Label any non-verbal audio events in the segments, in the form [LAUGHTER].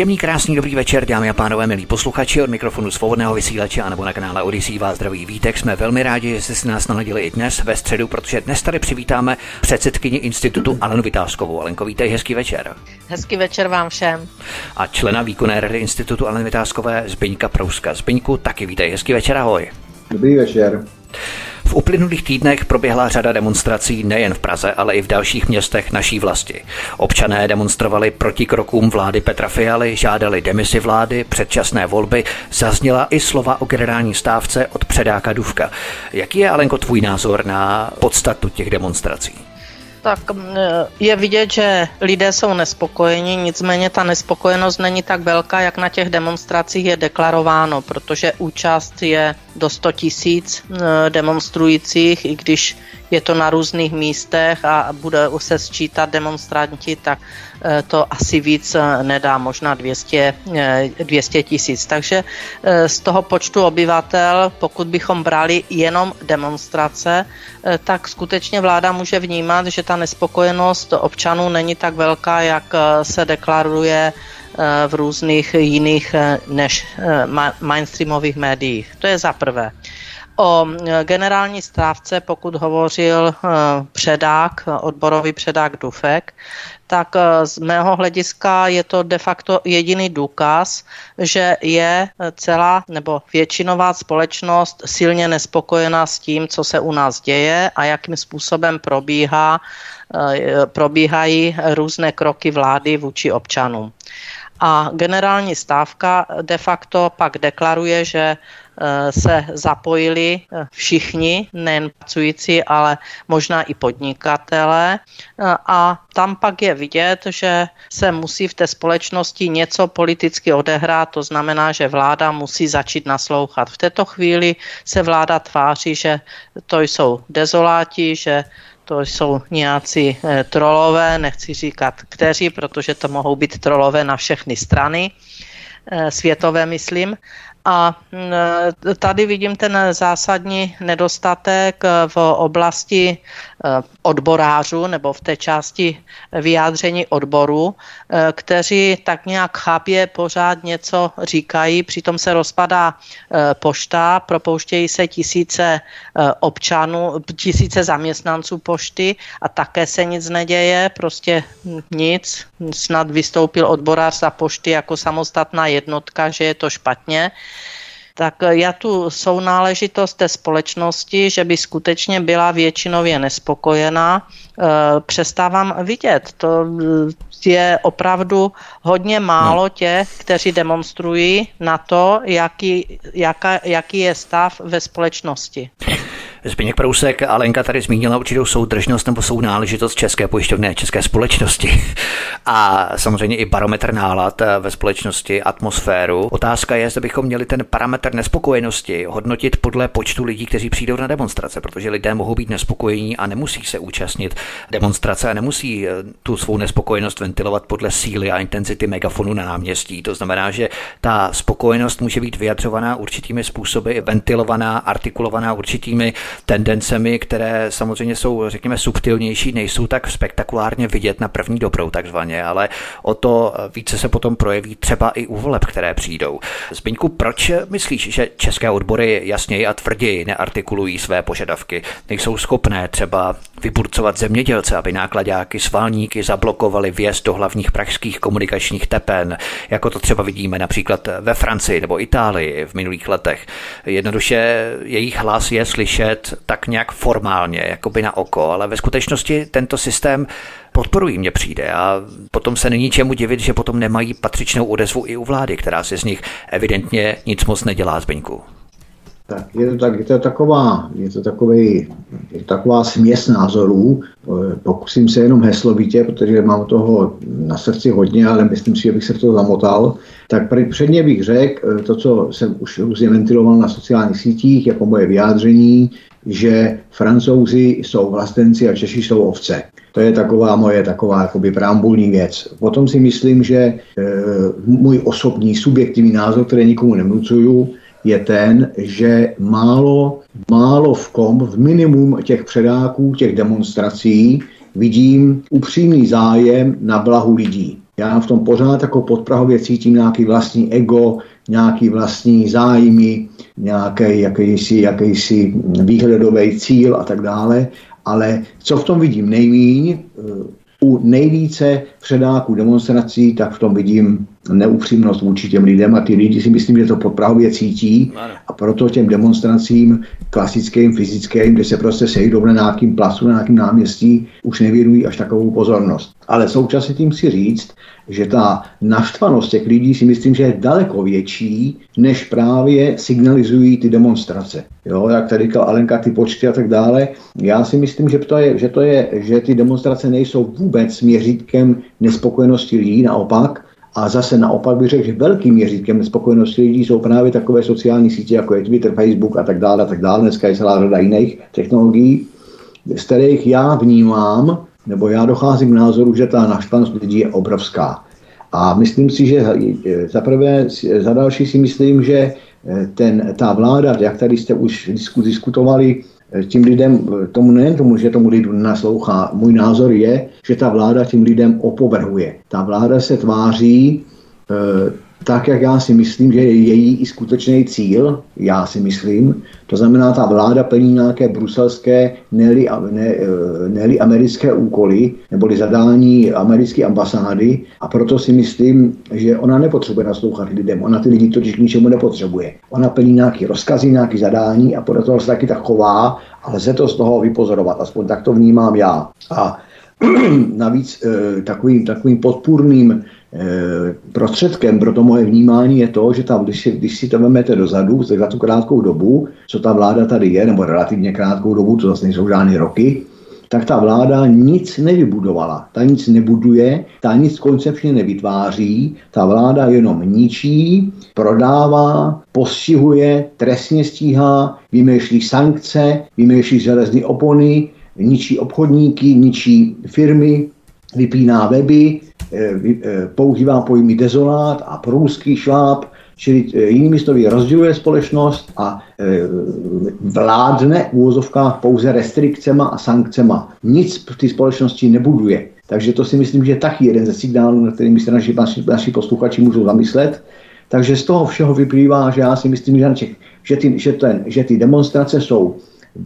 Příjemný, krásný, dobrý večer, dámy a pánové, milí posluchači od mikrofonu svobodného vysílače anebo na kanále Odisí vás zdraví vítek. Jsme velmi rádi, že jste si nás naladili i dnes ve středu, protože dnes tady přivítáme předsedkyni institutu Alenu Vytázkovou. Alenko, vítej, hezký večer. Hezký večer vám všem. A člena výkonné rady institutu Aleny Vytázkové Zbyňka Prouska. Zbyňku, taky vítej, hezký večer, ahoj. Dobrý večer. V uplynulých týdnech proběhla řada demonstrací nejen v Praze, ale i v dalších městech naší vlasti. Občané demonstrovali proti krokům vlády Petra Fialy, žádali demisi vlády, předčasné volby, zazněla i slova o generální stávce od předáka Duvka. Jaký je, Alenko, tvůj názor na podstatu těch demonstrací? Tak je vidět, že lidé jsou nespokojeni, nicméně ta nespokojenost není tak velká, jak na těch demonstracích je deklarováno, protože účast je do 100 tisíc demonstrujících, i když je to na různých místech a bude se sčítat demonstranti, tak to asi víc eh, nedá, možná 200, 200 eh, tisíc. Takže z toho počtu obyvatel, pokud bychom brali jenom demonstrace, tak skutečně vláda může vnímat, že ta nespokojenost občanů není tak velká, jak se deklaruje v různých jiných než mainstreamových médiích. To je za prvé. O generální stávce, pokud hovořil předák, odborový předák Dufek, tak e, z mého hlediska je to de facto jediný důkaz, že je celá nebo většinová společnost silně nespokojená s tím, co se u nás děje a jakým způsobem probíhá, probíhají různé kroky vlády vůči občanům. A generální stávka de facto pak deklaruje, že Eh, se zapojili eh, všichni, nejen pracující, ale možná i podnikatele. Eh, a tam pak je vidět, že se musí v té společnosti něco politicky odehrát, to znamená, že vláda musí začít naslouchat. V této chvíli se vláda tváří, že to jsou dezoláti, že to jsou nějací trolové, nechci říkat kteří, protože to mohou být trolové na všechny strany světové, myslím. A mm, tady vidím ten zásadní nedostatek v oblasti eh, odborářů nebo v té části vyjádření odboru, eh, kteří tak nějak chápě pořád něco říkají, přitom se rozpadá eh, pošta, propouštějí se tisíce občanů, tisíce zaměstnanců pošty a také se nic neděje, prostě nic. Snad vystoupil odborář za pošty jako samostatná jednotka, že je to špatně tak já tu sounáležitost té společnosti, že by skutečně byla většinově nespokojená, eh, přestávám vidět. To je opravdu hodně málo no. těch, kteří demonstrují na to, jaký, jaká, jaký je stav ve společnosti. Zbigněk Prousek a Lenka tady zmínila určitou soudržnost nebo sounáležitost české pojišťovny české společnosti [LAUGHS] a samozřejmě i barometr nálad ve společnosti, atmosféru. Otázka je, zda bychom měli ten parametr nespokojenosti hodnotit podle počtu lidí, kteří přijdou na demonstrace, protože lidé mohou být nespokojení a nemusí se účastnit demonstrace a nemusí eh, tu svou nespokojenost ventilovat podle síly a intenzity megafonu na náměstí. To znamená, že ta spokojenost může být vyjadřovaná určitými způsoby, ventilovaná, artikulovaná určitými tendencemi, které samozřejmě jsou, řekněme, subtilnější, nejsou tak spektakulárně vidět na první dobrou takzvaně, ale o to více se potom projeví třeba i u voleb, které přijdou. Zbyňku, proč myslíš, že české odbory jasněji a tvrději neartikulují své požadavky? Nejsou schopné třeba vyburcovat zemědělce, aby nákladáky svalníky zablokovali vjezd do hlavních pražských komunikačních tepen, jako to třeba vidíme například ve Francii nebo Itálii v minulých letech. Jednoduše jejich hlas je slyšet tak nějak formálně, jakoby na oko, ale ve skutečnosti tento systém podporují, mně přijde. A potom se není čemu divit, že potom nemají patřičnou odezvu i u vlády, která si z nich evidentně nic moc nedělá, Zbyňku. Tak je to, tak, je to taková, je to takový, je taková směs názorů. Pokusím se jenom heslovitě, protože mám toho na srdci hodně, ale myslím si, že bych se to zamotal. Tak předně bych řekl eh, to, co jsem už různě ventiloval na sociálních sítích, jako moje vyjádření, že francouzi jsou vlastenci a Češi jsou ovce. To je taková moje taková jakoby preambulní věc. Potom si myslím, že e, můj osobní subjektivní názor, který nikomu nemnucuju, je ten, že málo, málo v kom, v minimum těch předáků, těch demonstrací, vidím upřímný zájem na blahu lidí. Já v tom pořád jako podprahově cítím nějaký vlastní ego, nějaký vlastní zájmy, nějaký jakýsi, jakýsi výhledový cíl a tak dále. Ale co v tom vidím nejmíň, u nejvíce předáků demonstrací, tak v tom vidím neupřímnost vůči těm lidem a ty lidi si myslím, že to podprahově cítí a proto těm demonstracím klasickým, fyzickým, kde se prostě sejdou na nějakým placu, na nějakým náměstí, už nevěnují až takovou pozornost. Ale současně tím si říct, že ta naštvanost těch lidí si myslím, že je daleko větší, než právě signalizují ty demonstrace. Jo, jak tady říkal Alenka, ty počty a tak dále. Já si myslím, že to je, že, to je, že ty demonstrace nejsou vůbec měřítkem nespokojenosti lidí, naopak, a zase naopak bych řekl, že velkým měřítkem nespokojenosti lidí jsou právě takové sociální sítě, jako je Twitter, Facebook a tak dále, a tak dále. Dneska je celá řada jiných technologií, z kterých já vnímám, nebo já docházím k názoru, že ta naštvanost lidí je obrovská. A myslím si, že za prvé, za další si myslím, že ten, ta vláda, jak tady jste už diskutovali, tím lidem, tomu nejen tomu, že tomu lidu naslouchá, můj názor je, že ta vláda tím lidem opovrhuje. Ta vláda se tváří eh, tak, jak já si myslím, že je její i skutečný cíl, já si myslím, to znamená, ta vláda plní nějaké bruselské, neli, ne, neli americké úkoly, neboli zadání americké ambasády a proto si myslím, že ona nepotřebuje naslouchat lidem. Ona ty lidi totiž k ničemu nepotřebuje. Ona plní nějaké rozkazy, nějaké zadání a podle toho se taky tak chová a lze to z toho vypozorovat. Aspoň tak to vnímám já. A [CLEARS THROAT] navíc eh, takovým, takovým podpůrným Eh, prostředkem pro to moje vnímání je to, že tam, když si, když si to vezmete dozadu, za tu krátkou dobu, co ta vláda tady je, nebo relativně krátkou dobu, to zase nejsou žádné roky, tak ta vláda nic nevybudovala. Ta nic nebuduje, ta nic koncepčně nevytváří, ta vláda jenom ničí, prodává, postihuje, trestně stíhá, vymýšlí sankce, vymýšlí železné opony, ničí obchodníky, ničí firmy, vypíná weby, Eh, eh, používá pojmy dezolát a průzký šláb, čili eh, jinými slovy rozděluje společnost a vládne v úvozovkách pouze restrikcema a sankcema. Nic v té společnosti nebuduje. Takže to si myslím, že je taky jeden ze signálů, na kterým se naši, naši, naši posluchači můžou zamyslet. Takže z toho všeho vyplývá, že já si myslím, že, že, ty, že, ten, že ty demonstrace jsou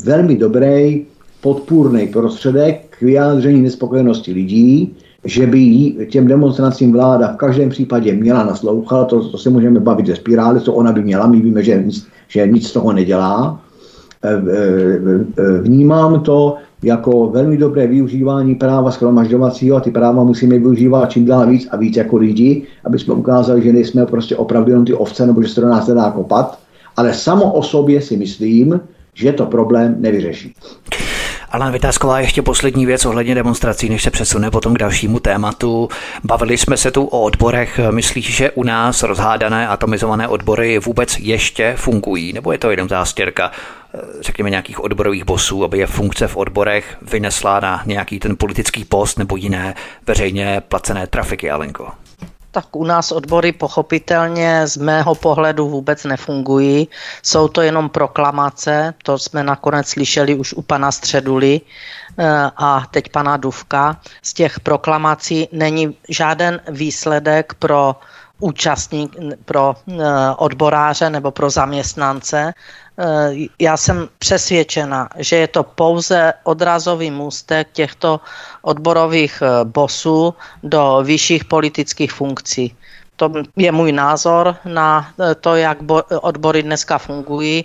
velmi dobrý podpůrný prostředek k vyjádření nespokojenosti lidí, že by jí, těm demonstracím vláda v každém případě měla naslouchat, to, to se můžeme bavit ze spirály, co ona by měla, my víme, že nic, že nic z toho nedělá. E, e, e, vnímám to jako velmi dobré využívání práva schromažďovacího a ty práva musíme využívat čím dál víc a víc jako lidi, aby jsme ukázali, že nejsme prostě opravdu jenom ty ovce nebo že se to nás nedá kopat. Ale samo o sobě si myslím, že to problém nevyřeší. Alan Vytázková, ještě poslední věc ohledně demonstrací, než se přesune potom k dalšímu tématu. Bavili jsme se tu o odborech. Myslíš, že u nás rozhádané atomizované odbory vůbec ještě fungují? Nebo je to jenom zástěrka řekněme, nějakých odborových bosů, aby je funkce v odborech vynesla na nějaký ten politický post nebo jiné veřejně placené trafiky, Alenko? Tak u nás odbory pochopitelně z mého pohledu vůbec nefungují. Jsou to jenom proklamace, to jsme nakonec slyšeli už u pana Středuly eh, a teď pana Duvka. Z těch proklamací není žáden výsledek pro účastník, pro eh, odboráře nebo pro zaměstnance. Eh, já jsem přesvědčena, že je to pouze odrazový můstek těchto odborových eh, bosů do vyšších politických funkcí. To je můj názor na eh, to, jak odbory dneska fungují,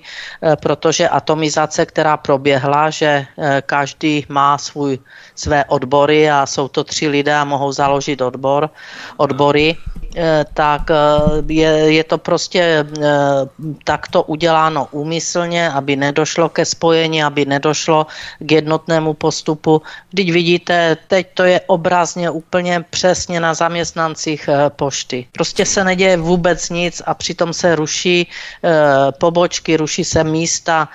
protože atomizace, která proběhla, že každý má svůj, své odbory a jsou to tři lidé a mohou založit odbor, odbory, tak je, je to prostě takto uděláno úmyslně, aby nedošlo ke spojení, aby nedošlo k jednotnému postupu. Když vidíte, teď to je obrazně úplně přesně na zaměstnancích pošty. Prostě se neděje vůbec nic a přitom se ruší pobočky, ruší se místa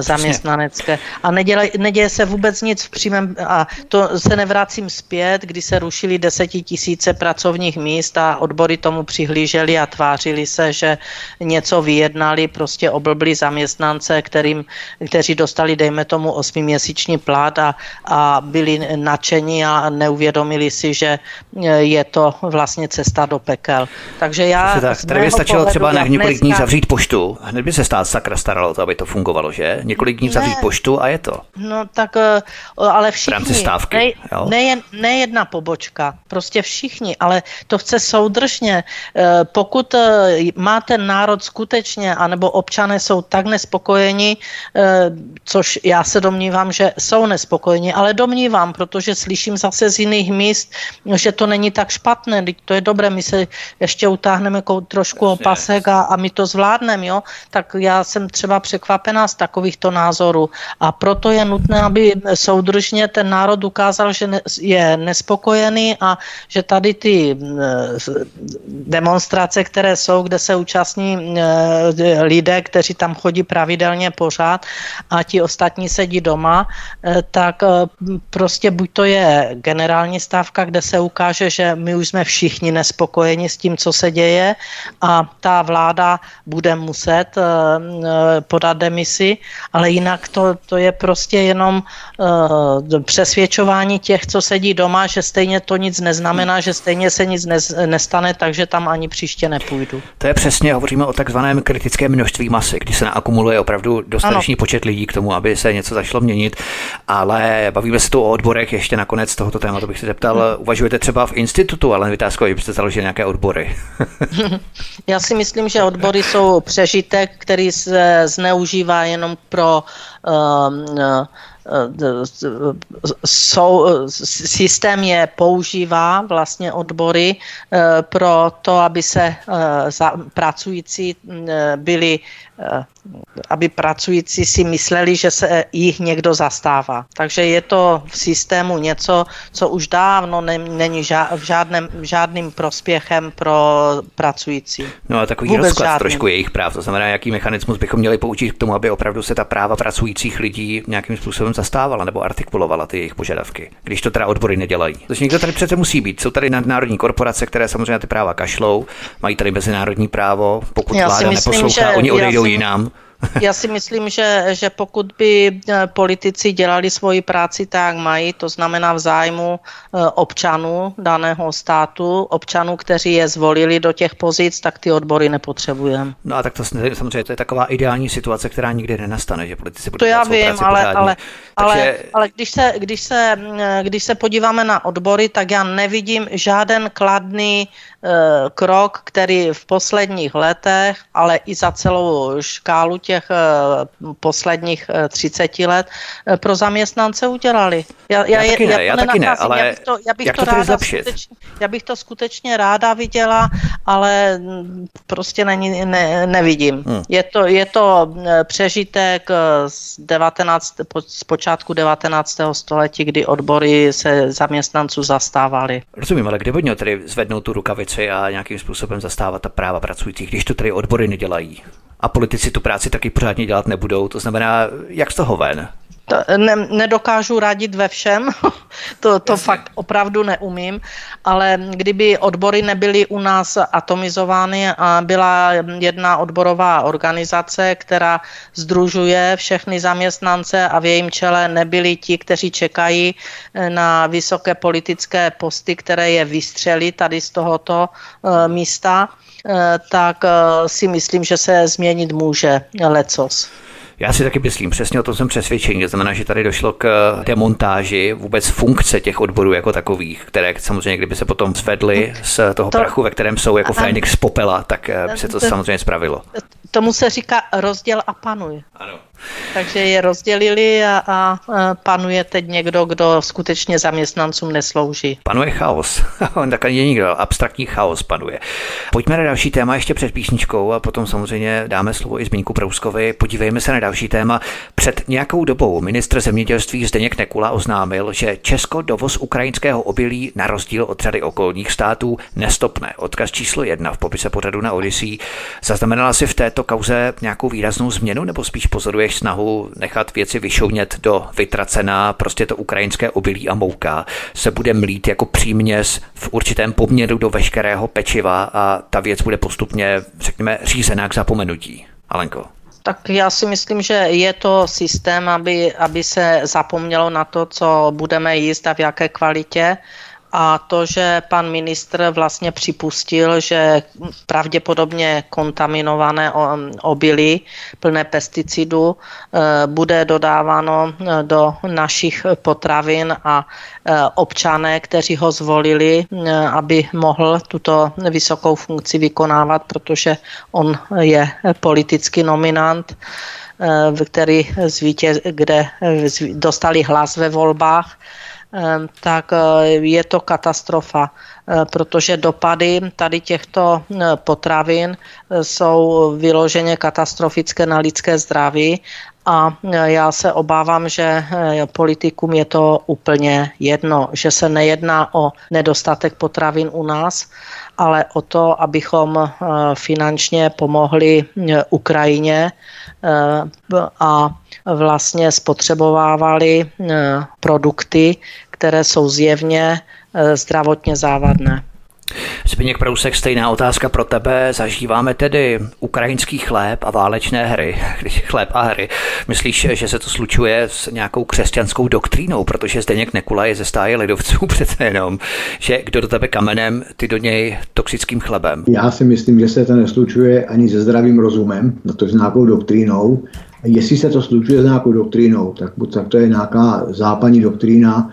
zaměstnanecké a neděje, neděje se vůbec nic v přímém a to se nevracím zpět, kdy se rušili desetitisíce pracovních míst a odbory tomu přihlíželi a tvářili se, že něco vyjednali, prostě oblbli zaměstnance, kterým, kteří dostali, dejme tomu, osmiměsíční plat a, a byli nadšení a neuvědomili si, že je to vlastně cesta do pekel. Takže já... Tak, tady by stačilo třeba na několik dní zavřít poštu. Hned by se stát sakra staralo to, aby to fungovalo, že? Několik dní zavřít poštu a je to. No tak, eh, ale všichni. stávky, ne, jo? Ne, ne jedna pobočka, prostě všichni, ale to chce soudržně. Eh, pokud eh, má ten národ skutečně, anebo občané jsou tak nespokojeni, což já se domnívám, že jsou nespokojeni, ale domnívám, protože slyším zase z jiných míst, že to není tak špatné, to je dobré, my se ještě utáhneme trošku opasek a, a my to zvládneme, jo, tak já jsem třeba překvapená z takovýchto názorů. A proto je nutné, aby soudržně ten národ ukázal, že je nespokojený a že tady ty demonstrace, které jsou, kde se účastní lidé, kteří tam chodí pravidelně pořád a ti ostatní sedí doma, e, tak e, prostě buď to je generální stávka, kde se ukáže, že my už jsme všichni nespokojeni s tím, co se děje a ta vláda bude muset e, podat demisi, ale jinak to, to je prostě jenom uh, přesvědčování těch, co sedí doma, že stejně to nic neznamená, že stejně se nic ne, nestane, takže tam ani příště nepůjdu. To je přesně, hovoříme o takzvaném kritickém množství masy, kdy se naakumuluje opravdu dostatečný ano. počet lidí k tomu, aby se něco začalo měnit, ale bavíme se tu o odborech, ještě nakonec tohoto tématu bych se zeptal, hmm. uvažujete třeba v institutu, ale Vytázko, byste založili nějaké odbory? [LAUGHS] Já si myslím, že odbory jsou přežitek, který se zneužívá jenom pro um, jsou, systém je používá vlastně odbory pro to, aby se pracující byli aby pracující si mysleli, že se jich někdo zastává. Takže je to v systému něco, co už dávno není žádným, žádným prospěchem pro pracující. No a takový Vůbec rozklad žádný. trošku jejich práv, to znamená, jaký mechanismus bychom měli použít k tomu, aby opravdu se ta práva pracujících lidí nějakým způsobem zastávala nebo artikulovala ty jejich požadavky, když to teda odbory nedělají. To někdo tady přece musí být. Jsou tady nadnárodní korporace, které samozřejmě ty práva kašlou, mají tady mezinárodní právo, pokud já vláda myslím, neposlouchá, že, oni odejdou si, jinam. Já si myslím, že, že pokud by eh, politici dělali svoji práci tak, jak mají, to znamená v zájmu eh, občanů daného státu, občanů, kteří je zvolili do těch pozic, tak ty odbory nepotřebujeme. No a tak to samozřejmě to je taková ideální situace, která nikdy nenastane, že politici budou To já vím, ale, ale, ale, Takže... ale když, se, když, se, když se podíváme na odbory, tak já nevidím žádný kladný Eh, krok, který v posledních letech, ale i za celou škálu těch eh, posledních 30 eh, let pro zaměstnance udělali. Já, já, já taky ne, já, já taky ne, ale já bych to, já bych jak to, to ráda skutečně, já bych to skutečně ráda viděla, ale mm, prostě není, ne, nevidím. Hmm. Je, to, je to přežitek z, 19, z počátku 19. století, kdy odbory se zaměstnanců zastávali. Rozumím, ale kde by tedy zvednout tu rukavici? a nějakým způsobem zastávat ta práva pracujících, když to tedy odbory nedělají. A politici tu práci taky pořádně dělat nebudou. To znamená, jak z toho ven? To ne, nedokážu radit ve všem, [LAUGHS] to, to fakt opravdu neumím, ale kdyby odbory nebyly u nás atomizovány a byla jedna odborová organizace, která združuje všechny zaměstnance a v jejím čele nebyli ti, kteří čekají eh, na vysoké politické posty, které je vystřeli tady z tohoto uh, místa, tak uh, si myslím, že se změnit může lecos. Já si taky myslím, přesně o tom jsem přesvědčený. To znamená, že tady došlo k demontáži vůbec funkce těch odborů jako takových, které samozřejmě, kdyby se potom zvedly z toho to, prachu, ve kterém jsou jako Fénix z popela, tak eh, by se to samozřejmě spravilo. Tomu se říká rozděl a panuj. Ano. Takže je rozdělili a, a panuje teď někdo, kdo skutečně zaměstnancům neslouží. Panuje chaos. [LAUGHS] tak ani nikdo, abstraktní chaos panuje. Pojďme na další téma ještě před písničkou a potom samozřejmě dáme slovo i Zbínku Prouskovi. Podívejme se na další téma. Před nějakou dobou ministr zemědělství Zdeněk Nekula oznámil, že Česko dovoz ukrajinského obilí na rozdíl od řady okolních států nestopne. Odkaz číslo jedna v popise pořadu na Odyssey. Zaznamenala si v této kauze nějakou výraznou změnu nebo spíš pozoruješ snahu nechat věci vyšounět do vytracená, prostě to ukrajinské obilí a mouka se bude mlít jako příměs v určitém poměru do veškerého pečiva a ta věc bude postupně, řekněme, řízená k zapomenutí. Alenko. Tak já si myslím, že je to systém, aby, aby se zapomnělo na to, co budeme jíst a v jaké kvalitě a to, že pan ministr vlastně připustil, že pravděpodobně kontaminované obilí plné pesticidů eh, bude dodáváno eh, do našich potravin a eh, občané, kteří ho zvolili, aby mohl tuto vysokou funkci vykonávat, protože on je politický nominant, který zvítěz, kde dostali hlas ve volbách, tak eh, je to katastrofa, eh, protože dopady tady těchto eh, potravin jsou vyloženě katastrofické na lidské zdraví a já se obávám, že politikům je to úplně jedno, že se nejedná o nedostatek potravin u nás, ale o to, abychom finančně pomohli Ukrajině a vlastně spotřebovávali produkty, které jsou zjevně eh, zdravotně závadné. Zbigněk Prousek, stejná otázka pro tebe. Zažíváme tedy ukrajinský chléb a válečné hry, [LAUGHS] když chléb a hry. Myslíš, že se to slučuje s nějakou křesťanskou doktrínou, protože Zdeněk Nekula je ze stáje lidovců [LAUGHS] přece jenom, že kdo do tebe kamenem, ty do něj toxickým chlebem. Já si myslím, že se to neslučuje ani se zdravým rozumem, na to s nějakou doktrínou. Jestli se to slučuje s nějakou doktrínou, tak, tak to je nějaká západní doktrína,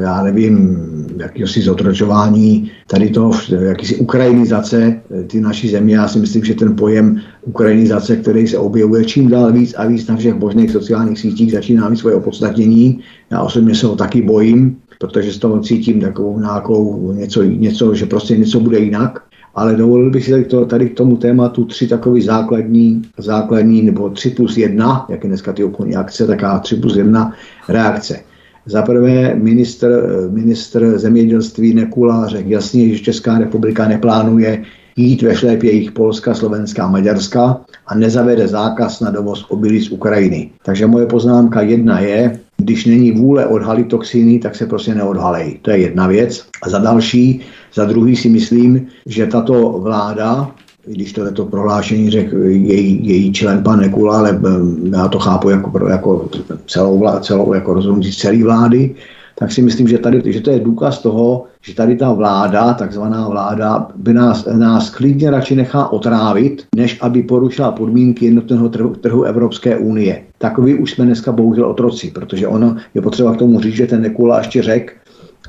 já nevím, jakýsi zotročování tady toho, jakýsi ukrajinizace eh, ty naší země. Já si myslím, že ten pojem ukrajinizace, který se objevuje čím dál víc a víc na všech možných sociálních sítích, začíná mít svoje opodstatnění. Já osobně se ho taky bojím, protože z toho cítím takovou nějakou něco, něco, že prostě něco bude jinak. Ale dovolil bych si tady, to, tady k tomu tématu tři takové základní, základní, nebo tři plus jedna, jak je dneska ty obchodní akce, taká tři plus jedna reakce. Za prvé ministr, ministr zemědělství Nekula řekl jasně, že Česká republika neplánuje jít ve šlépě Polska, Slovenska a Maďarska a nezavede zákaz na dovoz obilí z Ukrajiny. Takže moje poznámka jedna je, když není vůle odhalit toxiny, tak se prostě neodhalej. To je jedna věc. A za další, za druhý si myslím, že tato vláda když to, to prohlášení řekl její, její člen pan Nekula, ale eh, já to chápu jako, jako celou, celou jako rozhodnutí celé vlády, tak si myslím, že, tady, že to je důkaz toho, že tady ta vláda, takzvaná vláda, by nás, nás klidně radši nechá otrávit, než aby porušila podmínky jednotného trhu, trhu Evropské unie. Takový už jsme dneska bohužel otroci, protože ono je potřeba k tomu říct, že ten Nekula ještě řekl,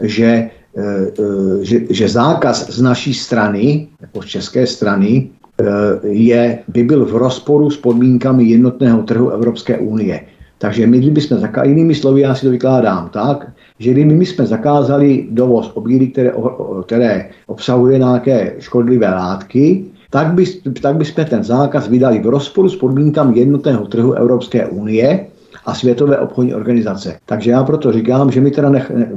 že že, že zákaz z naší strany, jako z české strany, eh, je, by byl v rozporu s podmínkami jednotného trhu Evropské unie. Takže my, kdybychom zakázali, jinými slovy, já si to vykládám tak, že kdyby my jsme zakázali dovoz obilí, které, které obsahuje nějaké škodlivé látky, tak, by, tak bychom ten zákaz vydali v rozporu s podmínkami jednotného trhu Evropské unie a Světové obchodní organizace. Takže já proto říkám, že my, teda nech, eh,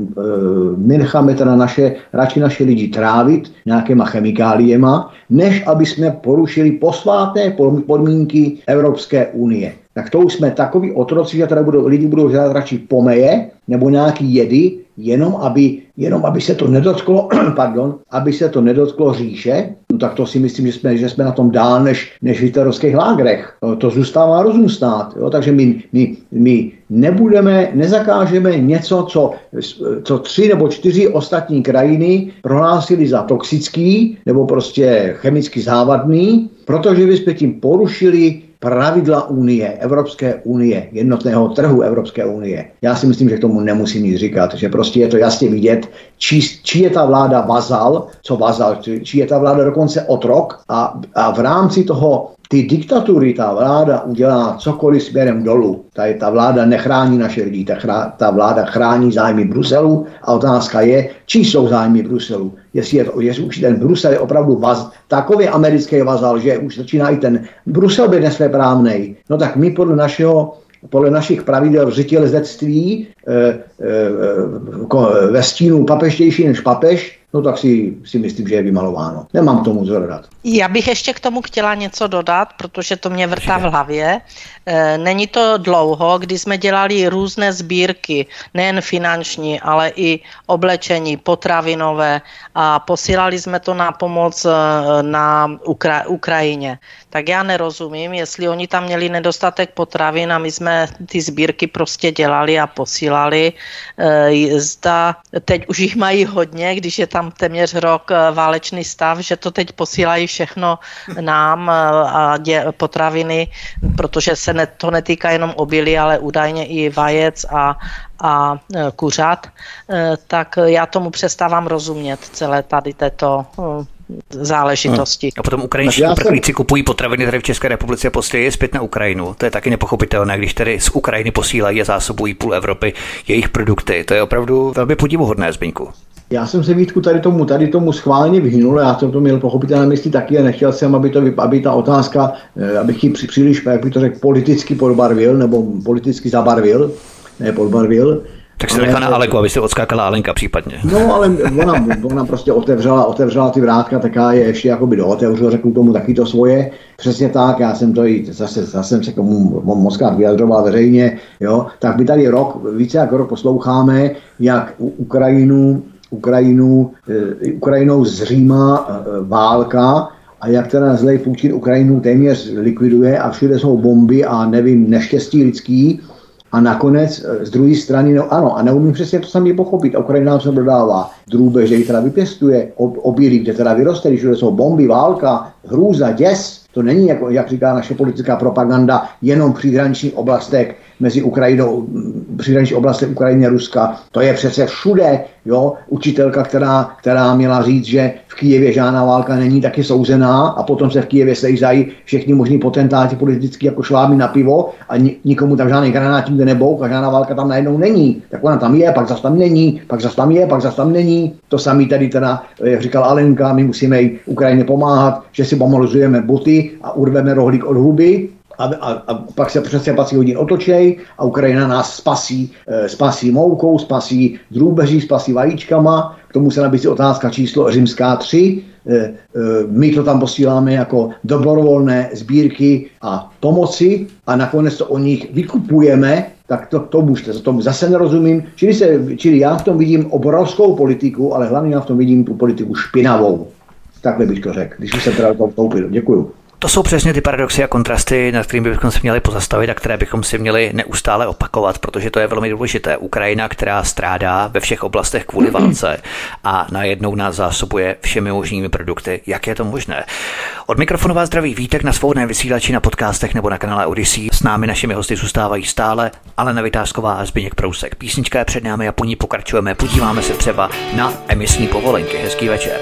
my necháme teda naše, radši naše lidi trávit nějakýma chemikáliema, než aby jsme porušili posvátné podmínky Evropské unie. Tak to už jsme takový otroci, že teda budou, lidi budou žádat radši pomeje nebo nějaký jedy, jenom aby, jenom aby se to nedotklo, [CLEARS THROAT] pardon, aby se to nedotklo říše, no tak to si myslím, že jsme, že jsme na tom dál než, než v hitlerovských lágrech. To zůstává rozum stát. Jo? Takže my, my, my nebudeme, nezakážeme něco, co, co tři nebo čtyři ostatní krajiny prohlásili za toxický nebo prostě chemicky závadný, protože bychom tím porušili pravidla Unie, Evropské unie, jednotného trhu Evropské unie. Já si myslím, že k tomu nemusím nic říkat, že prostě je to jasně vidět, či, či je ta vláda vazal, co vazal, či, je ta vláda dokonce otrok a, a v rámci toho ty diktatury, ta vláda udělá cokoliv směrem dolů. Ta, ta vláda nechrání naše lidi, ta, chrá, ta vláda chrání zájmy Bruselu a otázka je, čí jsou zájmy Bruselu. Jestli, je to, jestli už ten Brusel je opravdu vaz, takový americký vazal, že už začíná i ten Brusel být nesvéprávnej, no tak my podle našeho podle našich pravidel řetělezectví e, e, e, ve stínu papeštější než papež, no tak si, si myslím, že je vymalováno. Nemám k tomu co dodat. Já bych ještě k tomu chtěla něco dodat, protože to mě vrtá v hlavě. E, není to dlouho, kdy jsme dělali různé sbírky, nejen finanční, ale i oblečení, potravinové a posílali jsme to na pomoc e, na Ukra- Ukrajině. Tak já nerozumím, jestli oni tam měli nedostatek potravin a my jsme ty sbírky prostě dělali a posílali. E, zda teď už jich mají hodně, když je tam téměř rok válečný stav, že to teď posílají všechno nám a dě, potraviny, protože se ne, to netýká jenom obilí, ale údajně i vajec a, a kuřat, tak já tomu přestávám rozumět celé tady této záležitosti. A potom ukrajinští uprchlíci jsem... kupují potraviny tady v České republice a posílají je zpět na Ukrajinu. To je taky nepochopitelné, když tedy z Ukrajiny posílají a zásobují půl Evropy jejich produkty. To je opravdu velmi podivuhodné, Zbyňku. Já jsem se Vítku tady tomu, tady tomu schválně vyhnul, já jsem to měl pochopitelné mysli taky a nechtěl jsem, aby, to, aby ta otázka, eh, abych ji příliš, jak bych to řekl, politicky podbarvil nebo politicky zabarvil, ne podbarvil. Tak se nechá na Aleku, aby se odskákala Alenka případně. No, ale ona, ona prostě otevřela, otevřela ty vrátka, taká je ještě jako by dootevřel, řeknu tomu taky to svoje. Přesně tak, já jsem to i zase, zase jsem se k tomu moc vyjadřoval veřejně, jo. Tak my tady rok, více jak rok posloucháme, jak Ukrajinu Ukrajinu, eh, Ukrajinou zřímá eh, válka a jak teda zlej Putin Ukrajinu téměř likviduje a všude jsou bomby a nevím, neštěstí lidský a nakonec eh, z druhé strany, no ano, a neumím přesně to sami pochopit. Ukrajina nám se dodává že ji teda vypěstuje, obilí, kde teda vyroste, když jsou bomby, válka, hrůza, děs. To není, jako, jak říká naše politická propaganda, jenom příhraniční oblastech mezi Ukrajinou, příhraniční oblastech Ukrajiny a Ruska. To je přece všude. Jo? Učitelka, která, která měla říct, že v Kijevě žádná válka není taky souzená a potom se v Kijevě sejzají všichni možní potentáti politicky jako šlámy na pivo a nikomu tam žádný granát nikde nebou a žádná válka tam najednou není. Tak ona tam je, pak zase tam není, pak zase tam je, pak zase tam není. To samý tady teda, jak říkal Alenka, my musíme Ukrajině pomáhat, že si pomaluzujeme boty a urveme rohlík od huby, a, a, a pak se přesně 20 hodin otočej a Ukrajina nás spasí, e, spasí moukou, spasí drůbeží, spasí vajíčkama. K tomu se nabízí otázka číslo římská 3. E, e, my to tam posíláme jako dobrovolné sbírky a pomoci a nakonec to o nich vykupujeme, tak to, to můžete, to zase nerozumím. Čili, se, čili já v tom vidím obrovskou politiku, ale hlavně já v tom vidím tu politiku špinavou. Takhle bych to řekl, když jsem teda to vstoupil. Děkuju. To jsou přesně ty paradoxy a kontrasty, nad kterými bychom se měli pozastavit a které bychom si měli neustále opakovat, protože to je velmi důležité. Ukrajina, která strádá ve všech oblastech kvůli válce a najednou nás zásobuje všemi možnými produkty. Jak je to možné? Od mikrofonu vás zdraví Vítek na svobodném vysílači na podcastech nebo na kanále Odyssey. S námi našimi hosty zůstávají stále Alena Vytázková a Zbyněk Prousek. Písnička je před námi a po ní pokračujeme. Podíváme se třeba na emisní povolenky. Hezký večer.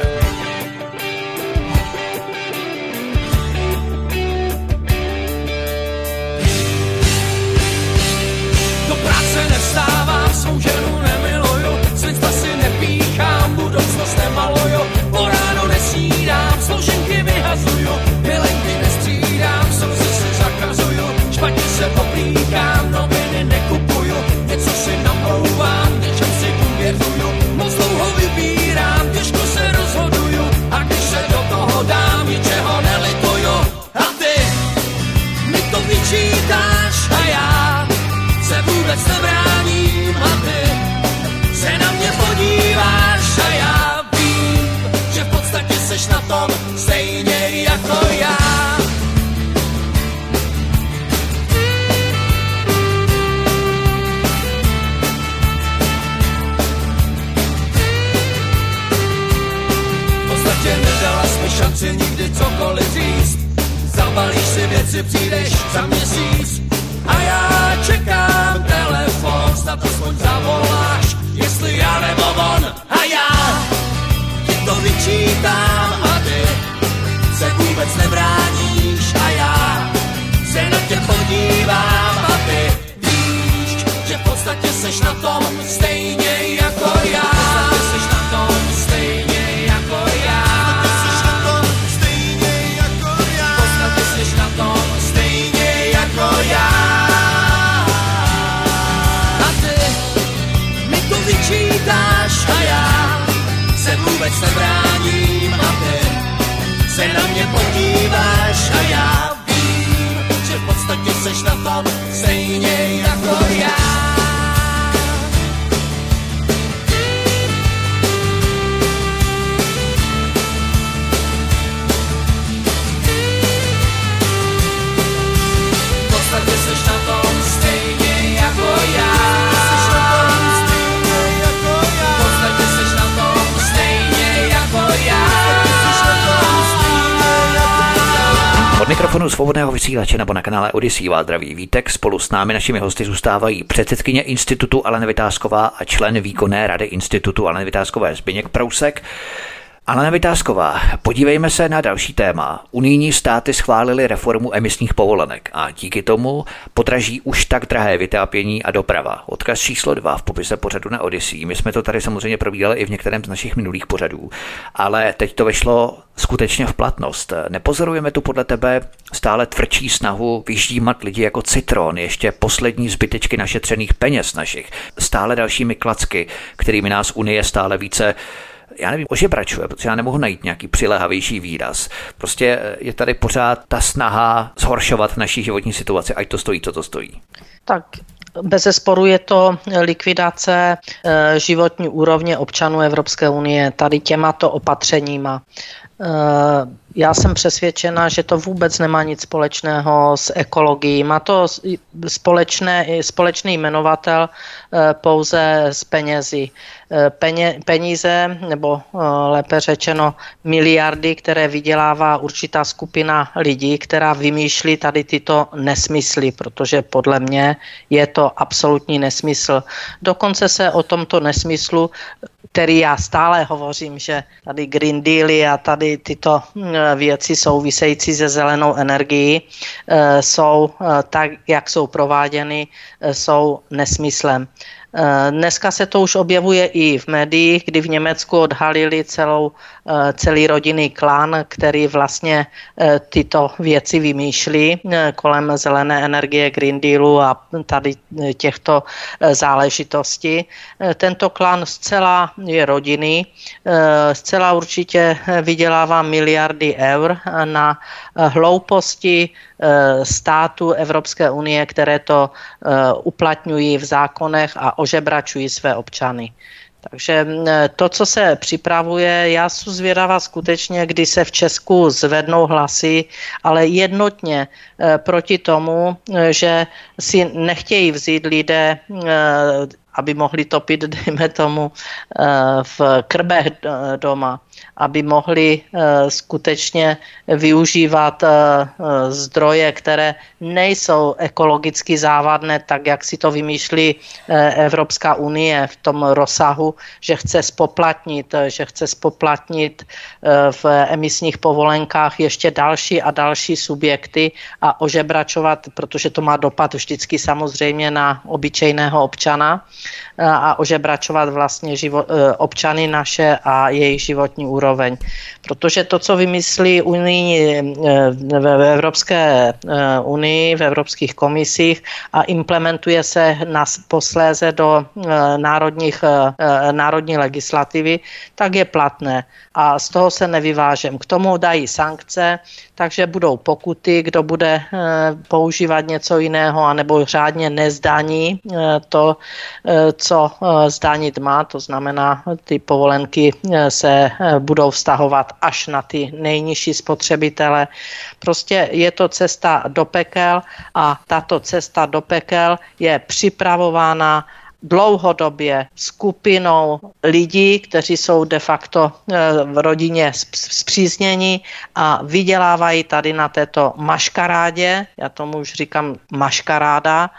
Si přijdeš za měsíc. A já čekám telefon, snad aspoň zavoláš, jestli já nebo on. A já ti to vyčítám proč se bráním a ty se na mě podíváš a já vím, že v podstatě seš na tom stejně mikrofonu svobodného vysílače nebo na kanále Odisí vás zdraví Vítek. Spolu s námi našimi hosty zůstávají předsedkyně Institutu Alena Vytázková a člen výkonné rady Institutu Alena Vytázkové Zbyněk Prousek. Alena Vytázková, podívejme se na další téma. Unijní státy schválili reformu emisních povolenek a díky tomu podraží už tak drahé vytápění a doprava. Odkaz číslo dva v popise pořadu na Odyssey. My jsme to tady samozřejmě probídali i v některém z našich minulých pořadů, ale teď to vešlo skutečně v platnost. Nepozorujeme tu podle tebe stále tvrdší snahu vyždímat lidi jako citron, ještě poslední zbytečky našetřených peněz našich, stále dalšími klacky, kterými nás Unie stále více já nevím, ožebračuje, protože já nemohu najít nějaký přilehavější výraz. Prostě je tady pořád ta snaha zhoršovat naší životní situaci, ať to stojí, co to stojí. Tak bez zesporu je to likvidace eh, životní úrovně občanů Evropské unie tady těmato opatřeníma. Eh, já jsem přesvědčena, že to vůbec nemá nic společného s ekologií. Má to společné, společný jmenovatel eh, pouze s penězi. Eh, peně, peníze, nebo lépe řečeno miliardy, které vydělává určitá skupina lidí, která vymýšlí tady tyto nesmysly, protože podle mě je to absolutní nesmysl. Dokonce se o tomto nesmyslu který já stále hovořím, že tady Green Dealy a tady tyto hm, věci související se zelenou energií eh, jsou eh, tak, jak jsou prováděny, jsou nesmyslem. Eh, dneska se to už objevuje i v médiích, kdy v Německu odhalili celou, eh, celý rodinný klan, který vlastně eh, tyto věci vymýšlí kolem zelené energie, Green Dealu a tady těchto záležitostí. Tento klan zcela je rodinný, zcela určitě vydělává miliardy eur na hlouposti států Evropské unie, které to uplatňují v zákonech a ožebračují své občany. Takže to, co se připravuje, já jsem zvědavá skutečně, kdy se v Česku zvednou hlasy, ale jednotně e, proti tomu, e, že si nechtějí vzít lidé e, aby mohli topit, [LAUGHS] dejme tomu, v krbech doma aby mohli eh, skutečně využívat eh, eh, zdroje, které nejsou ekologicky závadné, tak jak si to vymýšlí Evropská unie v tom rozsahu, že chce spoplatnit, že chce spoplatnit v emisních povolenkách ještě další a další subjekty a ožebračovat, protože to má dopad vždycky samozřejmě na obyčejného občana a ožebračovat vlastně živo, občany naše a jejich životní úroveň. Protože to, co vymyslí unii, eh, v Evropské eh, unii, v evropských komisích a implementuje se na posléze do eh, národních, národní legislativy, tak je platné. A z toho se nevyvážem. K tomu dají sankce, takže budou pokuty, kdo bude používat něco jiného, anebo řádně nezdaní to, co zdanit má, to znamená, ty povolenky se budou vztahovat až na ty nejnižší spotřebitele. Prostě je to cesta do pekel a tato cesta do pekel je připravována dlouhodobě skupinou lidí, kteří jsou de facto eh, v rodině zpříznění a vydělávají tady na této maškarádě, já tomu už říkám maškaráda,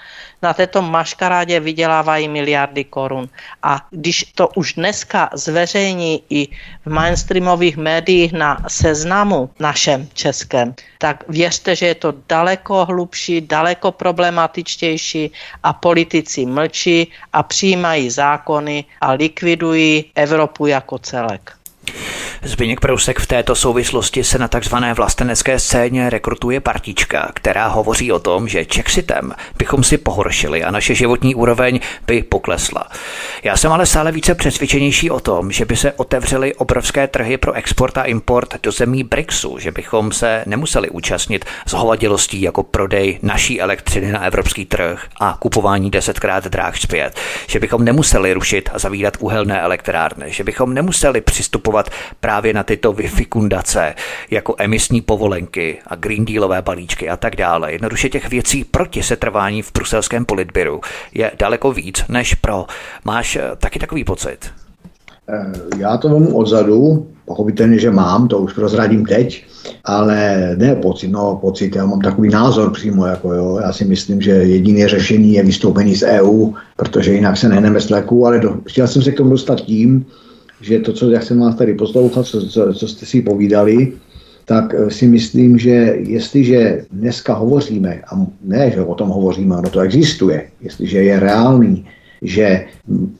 na této maškarádě vydělávají miliardy korun. A když to už dneska zveřejní i v mainstreamových médiích na seznamu našem českém, tak věřte, že je to daleko hlubší, daleko problematičtější a politici mlčí a přijímají zákony a likvidují Evropu jako celek. Zbyněk Prousek v této souvislosti se na takzvané vlastenecké scéně rekrutuje partička, která hovoří o tom, že Čexitem bychom si pohoršili a naše životní úroveň by poklesla. Já jsem ale stále více přesvědčenější o tom, že by se otevřely obrovské trhy pro export a import do zemí BRICSu, že bychom se nemuseli účastnit zhovadilostí jako prodej naší elektřiny na evropský trh a kupování desetkrát dráh zpět, že bychom nemuseli rušit a zavírat uhelné elektrárny, že bychom nemuseli přistupovat právě na tyto vyfikundace, jako emisní povolenky a Green Dealové balíčky a tak dále. Jednoduše těch věcí proti setrvání v bruselském politběru je daleko víc než pro. Máš eh, taky takový pocit? Eh, já to vemu odzadu, pochopitelně, že mám, to už prozradím teď, ale ne pocit, no pocit, já mám takový názor přímo, jako jo, já si myslím, že jediné řešení je vystoupení z EU, protože jinak se nehneme z ale do, chtěl jsem se k tomu dostat tím, že to, co jak jsem vás tady poslouchal, co, co, co jste si povídali, tak eh, si myslím, že jestliže dneska hovoříme, a ne, že o tom hovoříme, ono to existuje, jestliže je reálný, že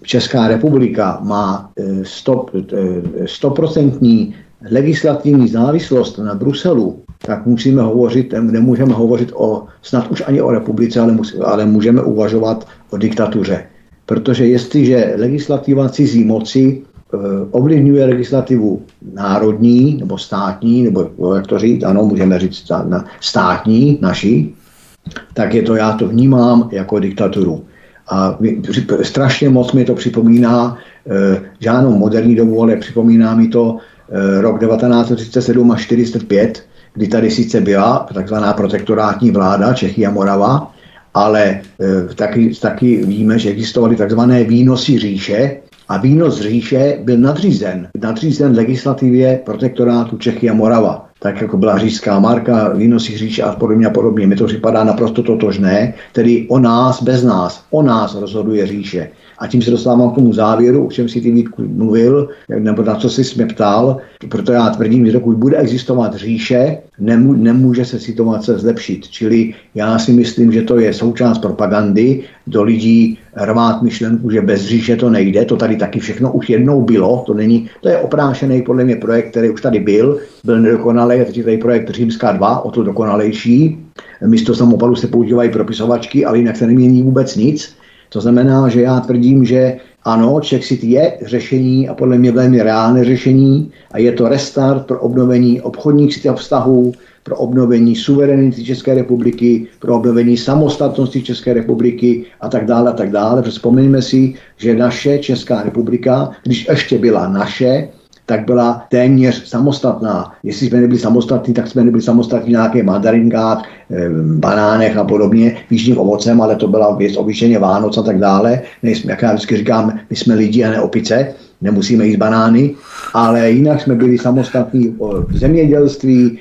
Česká republika má eh, eh, stoprocentní legislativní závislost na Bruselu, tak musíme hovořit, nemůžeme hovořit o, snad už ani o republice, ale, musí, ale můžeme uvažovat o diktatuře. Protože jestliže legislativa cizí moci Eh, ovlivňuje legislativu národní nebo státní, nebo jak to říct, ano, můžeme říct státní, naší, tak je to, já to vnímám jako diktaturu. A strašně moc mi to připomíná eh, žádnou moderní dobu, ale připomíná mi to eh, rok 1937 až 1945, kdy tady sice byla takzvaná protektorátní vláda Čechy a Morava, ale taky, taky víme, že existovaly takzvané výnosy říše, a výnos říše byl nadřízen, nadřízen legislativě protektorátu Čechy a Morava tak jako byla říšská marka, výnosy říše a podobně a podobně. Mi to připadá naprosto totožné, tedy o nás bez nás, o nás rozhoduje říše. A tím se dostávám k tomu závěru, o čem si ty Vítku mluvil, nebo na co jsi mě ptal, proto já tvrdím, že dokud bude existovat říše, nemů, nemůže se situace zlepšit. Čili já si myslím, že to je součást propagandy, do lidí rvát myšlenku, že bez říše to nejde, to tady taky všechno už jednou bylo, to není, to je oprášený podle mě projekt, který už tady byl, byl nedokonalý, a teď je tady projekt Římská 2, o to dokonalejší. Místo samopalu se používají propisovačky, ale jinak se nemění vůbec nic. To znamená, že já tvrdím, že ano, Czechsit je řešení a podle mě velmi reálné řešení a je to restart pro obnovení obchodních vztahů, pro obnovení suverenity České republiky, pro obnovení samostatnosti České republiky a tak dále a tak dále. Vzpomeňme si, že naše Česká republika, když ještě byla naše, tak byla téměř samostatná. Jestli jsme nebyli samostatní, tak jsme nebyli samostatní v nějaké mandarinkách, eh, banánech a podobně, výžním ovocem, ale to byla věc obyčejně Vánoc a tak dále. Nejsme, jak já vždycky říkám, my jsme lidi a ne opice, nemusíme jíst banány, ale jinak jsme byli samostatní v zemědělství,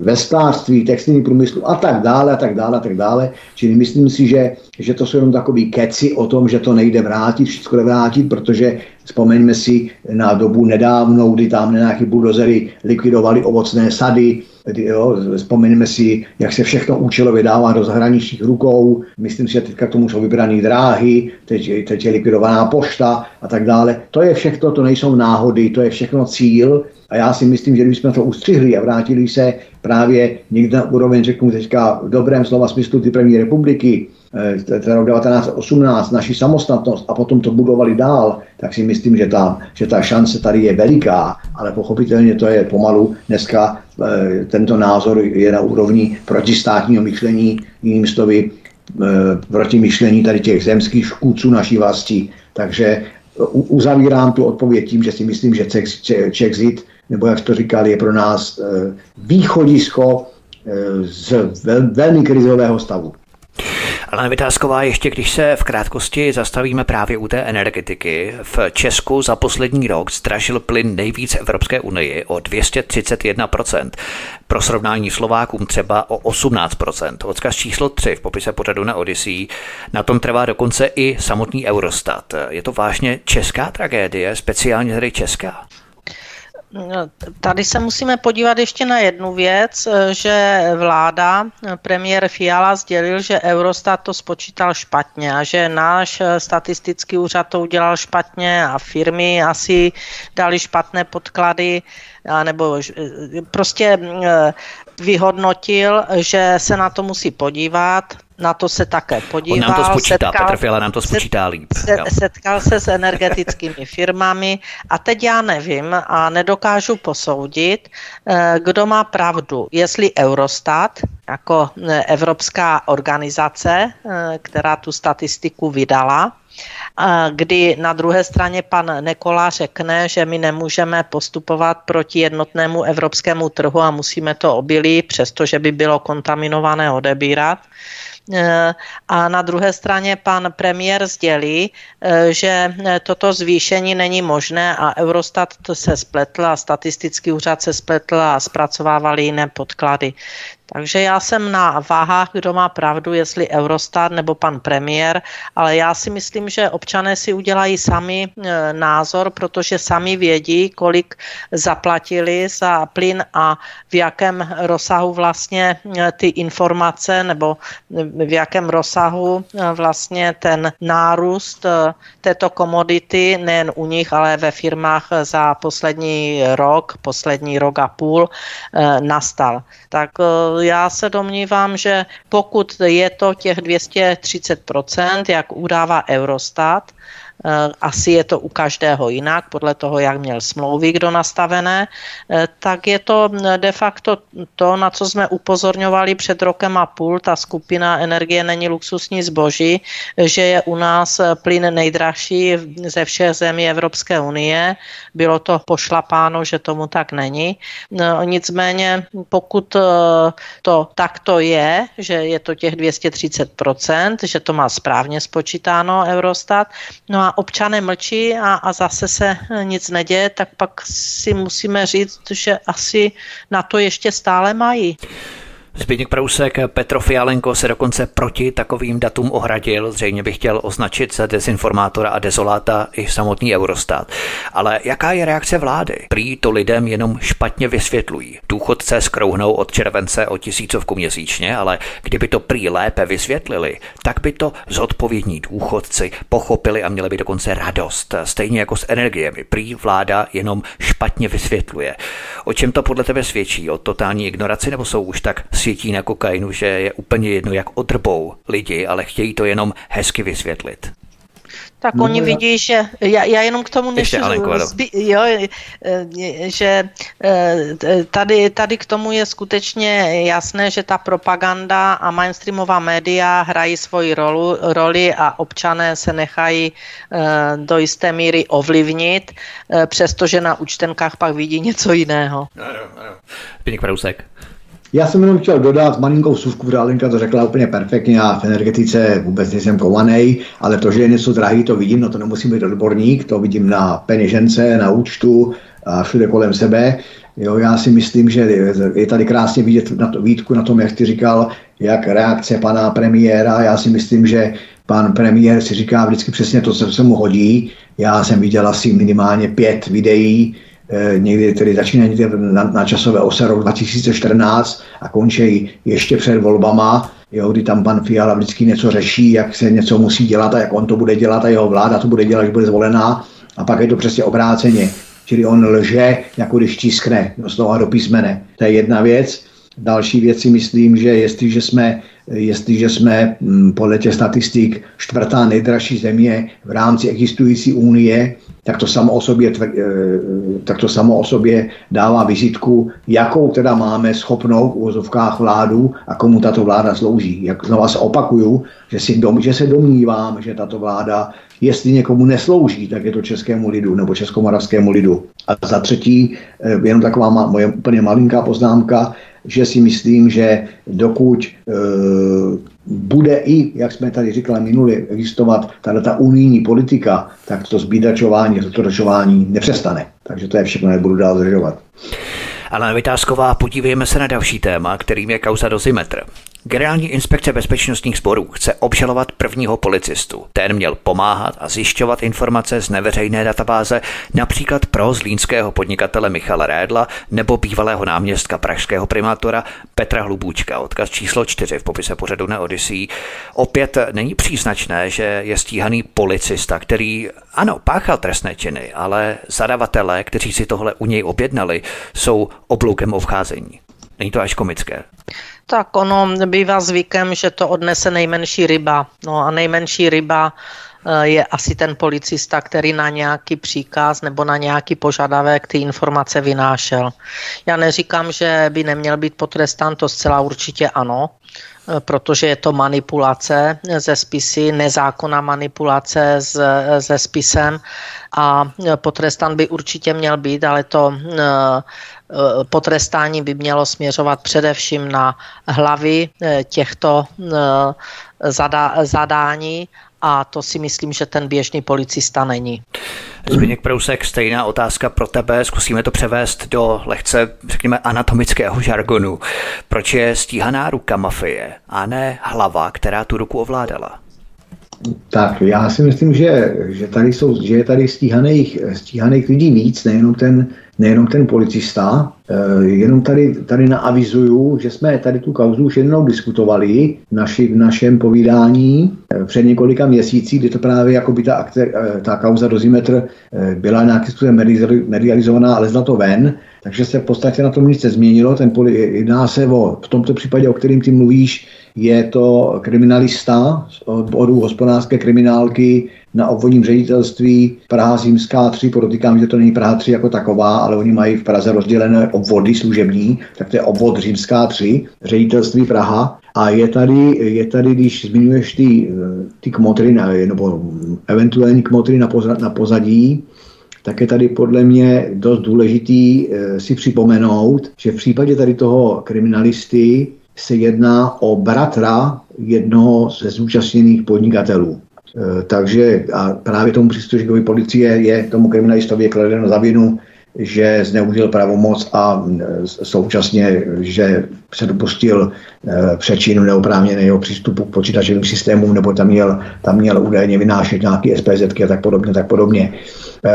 ve sklářství, textilní průmyslu a tak dále, a tak dále, a tak dále. Čili myslím si, že, že to jsou jenom takový keci o tom, že to nejde vrátit, všechno jde vrátit, protože vzpomeňme si na dobu nedávnou, kdy tam nějaký buldozery likvidovali ovocné sady, jo, vzpomeňme si, jak se všechno účelově dává do zahraničních rukou, myslím si, že teďka k tomu jsou vybrané dráhy, teď, teď je likvidovaná pošta a tak dále. To je všechno, to nejsou náhody, to je všechno cíl, a já si myslím, že kdybychom to ustřihli a vrátili se právě někde na úroveň, řeknu teďka v dobrém slova smyslu ty první republiky, eh, to rok 1918, naši samostatnost a potom to budovali dál, tak si myslím, že ta, že ta šance tady je veliká, ale pochopitelně to je pomalu. Dneska e, tento názor je na úrovni protistátního myšlení, jiným slovy e, proti myšlení tady těch zemských škůdců naší vlasti. Takže uzavírám tu odpověď tím, že si myslím, že Czechzit nebo jak to říkali, je pro nás eh, východisko eh, z velmi krizového stavu. Ale Vytázková, ještě když se v krátkosti zastavíme právě u té energetiky, v Česku za poslední rok zdražil plyn nejvíc Evropské unii o 231%. Pro srovnání Slovákům třeba o 18%. Odkaz číslo 3 v popise pořadu na Odyssey. Na tom trvá dokonce i samotný Eurostat. Je to vážně česká tragédie, speciálně tedy česká? Tady se musíme podívat ještě na jednu věc, že vláda, premiér Fiala sdělil, že Eurostat to spočítal špatně a že náš statistický úřad to udělal špatně a firmy asi dali špatné podklady nebo prostě eh, vyhodnotil, že se na to musí podívat, na to se také podíval. On nám to spočítá, setkal, Petr Fiala nám to spočítá líp. Se, setkal se s energetickými firmami a teď já nevím a nedokážu posoudit, eh, kdo má pravdu. Jestli Eurostat, jako eh, evropská organizace, která tu statistiku vydala, kdy na druhé straně pan Nekola řekne, že my nemůžeme postupovat proti jednotnému evropskému trhu a musíme to obilí, přestože by bylo kontaminované, odebírat. Eh, a na druhé straně pan premiér sdělí, eh, že toto zvýšení není možné a Eurostat se spletl a statistický úřad se spletl a zpracovávali jiné podklady. Takže já jsem na váhách, kdo má pravdu, jestli Eurostat nebo pan premiér, ale já si myslím, že občané si udělají sami e, názor, protože sami vědí, kolik zaplatili za plyn a v jakém rozsahu vlastně e, ty informace nebo v jakém rozsahu e, vlastně ten nárůst této komodity nejen u nich, ale ve firmách za poslední rok, poslední rok a půl nastal. Tak já se domnívám, že pokud je to těch 230%, jak udává Eurostat, asi je to u každého jinak, podle toho, jak měl smlouvy kdo nastavené, eh, tak je to mm, de facto to, na co jsme upozorňovali před rokem a půl, ta skupina energie není luxusní zboží, že je u nás eh, plyn nejdražší ze všech zemí Evropské unie. Bylo to pošlapáno, že tomu tak není. Nicméně, pokud to takto je, že je to těch 230%, že to má správně spočítáno Eurostat, no a občané mlčí a, a zase se nic neděje, tak pak si musíme říct, že asi na to ještě stále mají. Zbigněk Prousek, Petro Fialenko se dokonce proti takovým datům ohradil, zřejmě by chtěl označit za dezinformátora a dezoláta i samotný Eurostat. Ale jaká je reakce vlády? Prý to lidem jenom špatně vysvětlují. Důchodce skrouhnou od července o tisícovku měsíčně, ale kdyby to prý lépe vysvětlili, tak by to zodpovědní důchodci pochopili a měli by dokonce radost. Stejně jako s energiemi. Prý vláda jenom špatně vysvětluje. O čem to podle tebe svědčí? O totální ignoraci nebo jsou už tak světí na kokainu, že je úplně jedno, jak odrbou lidi, ale chtějí to jenom hezky vysvětlit. Tak no, oni vidí, že já, já jenom k tomu než zby, jo, že e, tady, tady k tomu je skutečně jasné, že ta propaganda a mainstreamová média hrají svoji rolu, roli a občané se nechají e, do jisté míry ovlivnit, e, přestože na účtenkách pak vidí něco jiného. Ano, ano. Pěkný Prousek. Já jsem jenom chtěl dodat malinkou suvku, protože Alenka to řekla úplně perfektně, já v energetice vůbec nejsem kovaný, ale to, že je něco drahý, to vidím, no to nemusím být odborník, to vidím na peněžence, na účtu a všude kolem sebe. Jo, já si myslím, že je tady krásně vidět na to, Vítku na tom, jak ty říkal, jak reakce pana premiéra. Já si myslím, že pan premiér si říká vždycky přesně to, co se mu hodí. Já jsem viděl asi minimálně pět videí, někdy tedy začínají na, na časové ose rok 2014 a končí ještě před volbama, jo, kdy tam pan Fiala vždycky něco řeší, jak se něco musí dělat a jak on to bude dělat a jeho vláda to bude dělat, když bude zvolená a pak je to přesně obráceně. Čili on lže, jako když tiskne do slova do písmene. To je jedna věc. Další věc si myslím, že jestliže jsme jestliže jsme mm, podle těch statistik čtvrtá nejdražší země v rámci existující unie, tak to samo o sobě, eh, tak to samo o sobě dává vizitku, jakou teda máme schopnou v úvozovkách vládu a komu tato vláda slouží. Jak znova se opakuju, že, si dom, že se domnívám, že tato vláda, jestli někomu neslouží, tak je to českému lidu nebo českomoravskému lidu. A za třetí, eh, jenom taková moje úplně malinká poznámka, že si myslím, že dokud e, bude i, jak jsme tady říkali minule, existovat tato ta unijní politika, tak to zbídačování, zotročování nepřestane. Takže to je všechno, nebudu dál zdržovat. Ale Vytázková, podívejme se na další téma, kterým je kauza dozimetr. Generální inspekce bezpečnostních sborů chce obžalovat prvního policistu. Ten měl pomáhat a zjišťovat informace z neveřejné databáze například pro zlínského podnikatele Michala Rédla nebo bývalého náměstka pražského primátora Petra Hlubůčka. Odkaz číslo 4 v popise pořadu na Odyssey. Opět není příznačné, že je stíhaný policista, který ano, páchal trestné činy, ale zadavatelé, kteří si tohle u něj objednali, jsou obloukem o vcházení. Není to až komické. Tak ono bývá zvykem, že to odnese nejmenší ryba. No a nejmenší ryba je asi ten policista, který na nějaký příkaz nebo na nějaký požadavek ty informace vynášel. Já neříkám, že by neměl být potrestán, to zcela určitě ano, protože je to manipulace ze spisy, nezákonná manipulace s, se spisem a potrestan by určitě měl být, ale to potrestání by mělo směřovat především na hlavy těchto zadání a to si myslím, že ten běžný policista není. Zbigněk Prousek, stejná otázka pro tebe. Zkusíme to převést do lehce, řekněme, anatomického žargonu. Proč je stíhaná ruka mafie a ne hlava, která tu ruku ovládala? Tak já si myslím, že, že tady jsou, že je tady stíhaných, stíhaných lidí víc, nejenom ten, nejenom ten policista, eh, jenom tady, tady naavizuju, že jsme tady tu kauzu už jednou diskutovali v, naši, v našem povídání eh, před několika měsící, kdy to právě jako by ta, akce, eh, ta kauza dozimetr byla nějakým způsobem medializovaná, ale zna to ven, takže se v podstatě na tom nic změnilo. Ten poli, jedná se o, v tomto případě, o kterým ty mluvíš, je to kriminalista z odboru hospodářské kriminálky na obvodním ředitelství Praha Zimská 3, podotýkám, že to není Praha 3 jako taková, ale oni mají v Praze rozdělené obvody služební, tak to je obvod Římská 3, ředitelství Praha. A je tady, je tady když zmiňuješ ty, ty kmotry, nebo eventuální kmotry na, pozadí, na pozadí, tak je tady podle mě dost důležitý e, si připomenout, že v případě tady toho kriminalisty se jedná o bratra jednoho ze zúčastněných podnikatelů. E, takže a právě tomu příslušníkovi policie je tomu kriminalistovi kladeno za vinu, že zneužil pravomoc a e, současně, že se dopustil e, přečinu neoprávněného přístupu k počítačovým systémům, nebo tam měl, tam měl údajně vynášet nějaké SPZ a tak podobně, tak podobně.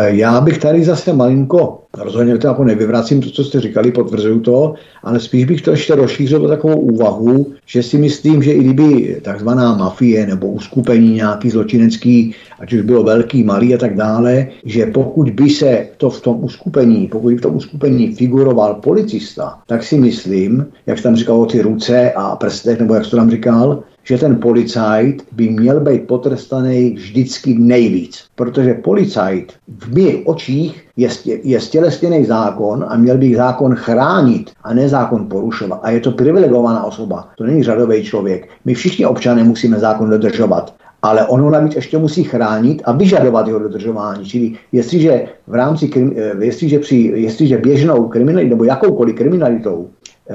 Já bych tady zase malinko Rozhodně to jako nevyvracím to, co jste říkali, potvrzuju to, ale spíš bych to ještě rozšířil takovou úvahu, že si myslím, že i kdyby takzvaná mafie nebo uskupení nějaký zločinecký, ať už bylo velký, malý a tak dále, že pokud by se to v tom uskupení, pokud by v tom uskupení figuroval policista, tak si myslím, jak tam říkal o ty ruce a prstech, nebo jak to tam říkal, že ten policajt by měl být potrestaný vždycky nejvíc. Protože policajt v mých očích je, je stělesněný zákon a měl by zákon chránit a ne zákon porušovat. A je to privilegovaná osoba, to není řadový člověk. My všichni občané musíme zákon dodržovat ale ono navíc ještě musí chránit a vyžadovat jeho dodržování. Čili jestliže v rámci, eh, jestliže, při, jestliže běžnou kriminalitou nebo jakoukoliv kriminalitou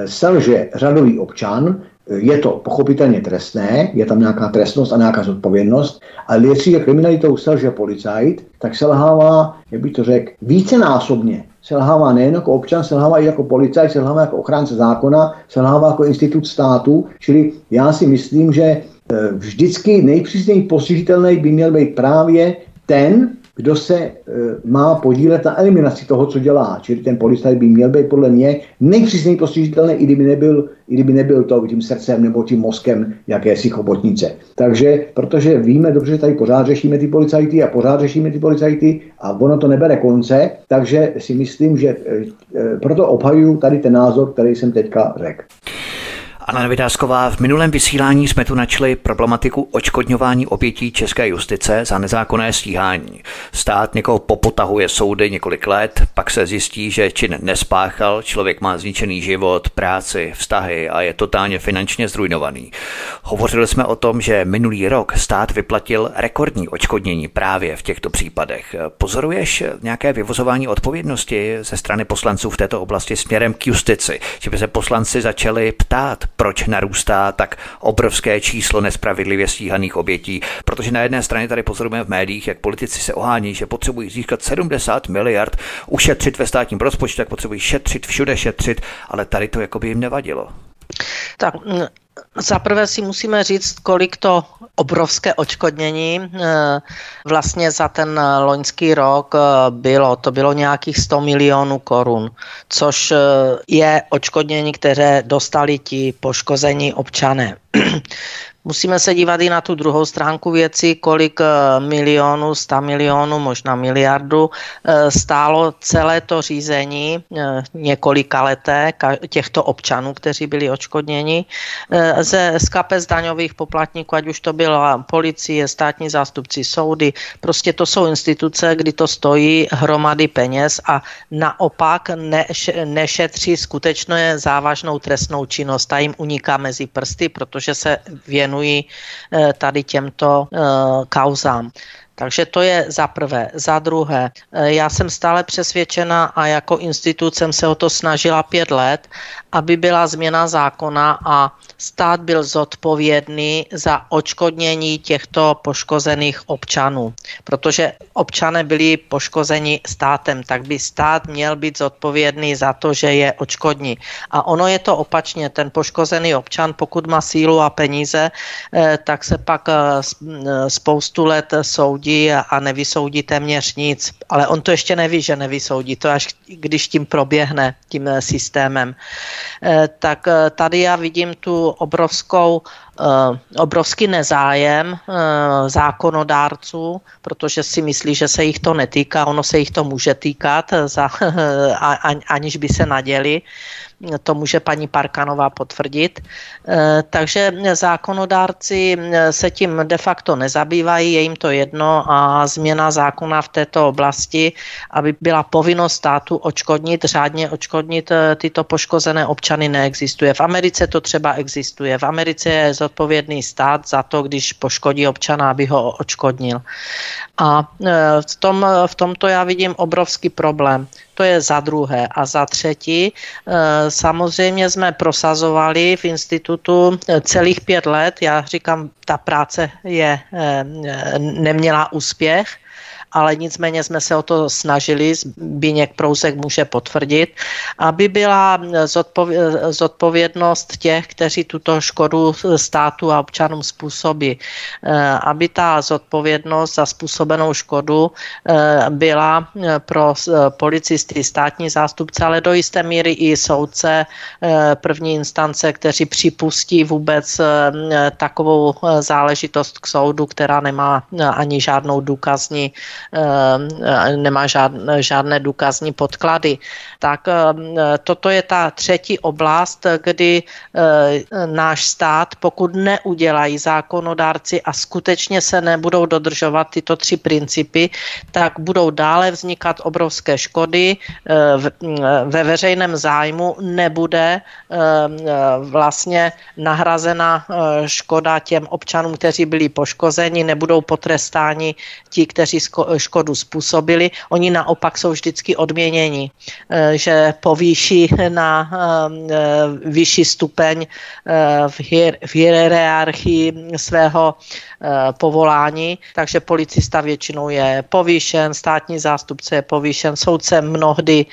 selže řadový občan, je to pochopitelně trestné, je tam nějaká trestnost a nějaká zodpovědnost, ale jestli kriminalitou selže policajt, tak selhává, jak bych to řekl, vícenásobně. Selhává nejen jako občan, selhává i jako policajt, selhává jako ochránce zákona, selhává jako institut státu. Čili já si myslím, že e, vždycky nejpřísněji postižitelný by měl být právě ten, kdo se e, má podílet na eliminaci toho, co dělá. Čili ten policajt by měl být podle mě nejpřísněji postižitelný, i kdyby nebyl, i kdyby nebyl to tím srdcem nebo tím mozkem jakési chobotnice. Takže, protože víme dobře, že tady pořád řešíme ty policajty a pořád řešíme ty policajty a ono to nebere konce, takže si myslím, že e, e, proto obhajuju tady ten názor, který jsem teďka řekl. Anna Vydásková, v minulém vysílání jsme tu načli problematiku očkodňování obětí české justice za nezákonné stíhání. Stát někoho popotahuje soudy několik let, pak se zjistí, že čin nespáchal, člověk má zničený život, práci, vztahy a je totálně finančně zrujnovaný. Hovořili jsme o tom, že minulý rok stát vyplatil rekordní očkodnění právě v těchto případech. Pozoruješ nějaké vyvozování odpovědnosti ze strany poslanců v této oblasti směrem k justici, že by se poslanci začali ptát, proč narůstá tak obrovské číslo nespravedlivě stíhaných obětí. Protože na jedné straně tady pozorujeme v médiích, jak politici se ohání, že potřebují získat 70 miliard, ušetřit ve státním rozpočtu, tak potřebují šetřit, všude šetřit, ale tady to jako by jim nevadilo. Tak za prvé si musíme říct, kolik to obrovské očkodnění eh, vlastně za ten loňský rok eh, bylo. To bylo nějakých 100 milionů korun, což eh, je očkodnění, které dostali ti poškození občané. [CLEARS THROAT] Musíme se dívat i na tu druhou stránku věci, kolik eh, milionů, sta milionů, možná miliardu eh, stálo celé to řízení eh, několika leté těchto občanů, kteří byli očkodněni ze z kapes daňových poplatníků, ať už to byla policie, státní zástupci, soudy. Prostě to jsou instituce, kdy to stojí hromady peněz a naopak neš, nešetří skutečně závažnou trestnou činnost. Ta jim uniká mezi prsty, protože se věnují eh, tady těmto eh, kauzám. Takže to je za prvé. Za druhé, eh, já jsem stále přesvědčena a jako institut jsem se o to snažila pět let, aby byla změna zákona a stát byl zodpovědný za očkodnění těchto poškozených občanů. Protože občané byli poškozeni státem, tak by stát měl být zodpovědný za to, že je očkodní. A ono je to opačně. Ten poškozený občan, pokud má sílu a peníze, eh, tak se pak eh, spoustu let soudí a nevysoudí téměř nic. Ale on to ještě neví, že nevysoudí. To až když tím proběhne, tím eh, systémem. Tak tady já vidím tu obrovskou, obrovský nezájem uh, zákonodárců, protože si myslí, že se jich to netýká, ono se jich to může týkat, za, [LAUGHS] aniž by se naděli to může paní Parkanová potvrdit. Eh, takže zákonodárci eh, se tím de facto nezabývají, je jim to jedno a změna zákona v této oblasti, aby byla povinnost státu očkodnit, řádně očkodnit eh, tyto poškozené občany, neexistuje. V Americe to třeba existuje. V Americe je zodpovědný stát za to, když poškodí občana, aby ho očkodnil. A v, tom, v tomto já vidím obrovský problém. To je za druhé. A za třetí, eh, samozřejmě jsme prosazovali v institutu eh, celých pět let. Já říkám, ta práce je, neměla úspěch ale nicméně jsme se o to snažili, Bíněk Prousek může potvrdit, aby byla zodpovědnost těch, kteří tuto škodu státu a občanům způsobí, eh, aby ta zodpovědnost za způsobenou škodu eh, byla eh, pro policisty, státní zástupce, ale do jisté míry i soudce první instance, kteří připustí vůbec takovou záležitost k soudu, která nemá ani žádnou důkazní nemá žádné, žádné důkazní podklady. Tak eh, toto je ta třetí oblast, kdy eh, náš stát, pokud neudělají zákonodárci a skutečně se nebudou dodržovat tyto tři principy, tak budou dále vznikat obrovské škody. Ve veřejném zájmu nebude vlastně nahrazena škoda těm občanům, kteří byli poškozeni, nebudou potrestáni ti, kteří škodu způsobili. Oni naopak jsou vždycky odměněni, eh, že povýší na eh, vyšší stupeň eh, v hierarchii svého povolání, takže policista většinou je povýšen, státní zástupce je povýšen, soudce mnohdy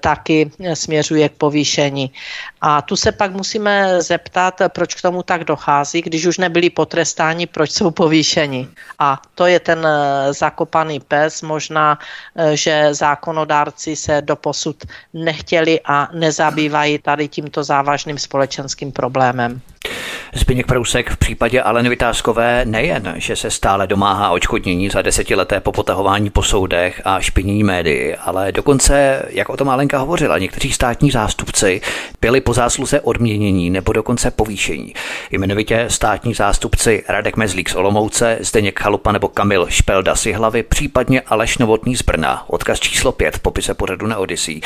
taky směřuje k povýšení. A tu se pak musíme zeptat, proč k tomu tak dochází, když už nebyli potrestáni, proč jsou povýšeni. A to je ten zakopaný pes. Možná, eh, že zákonodárci se doposud nechtěli a nezabývají tady tímto závažným společenským problémem. Zbigněk Prousek v případě Aleny Vytázkové nejen, že se stále domáhá očkodnění za desetileté popotahování po soudech a špinění médií, ale dokonce, jak o tom Alenka hovořila, někteří státní zástupci byli po zásluze odměnění nebo dokonce povýšení. Jmenovitě státní zástupci Radek Mezlík z Olomouce, Zdeněk Chalupa nebo Kamil Špelda z hlavy, případně Aleš Novotný z Brna. Odkaz číslo 5 v popise pořadu na Odyssey.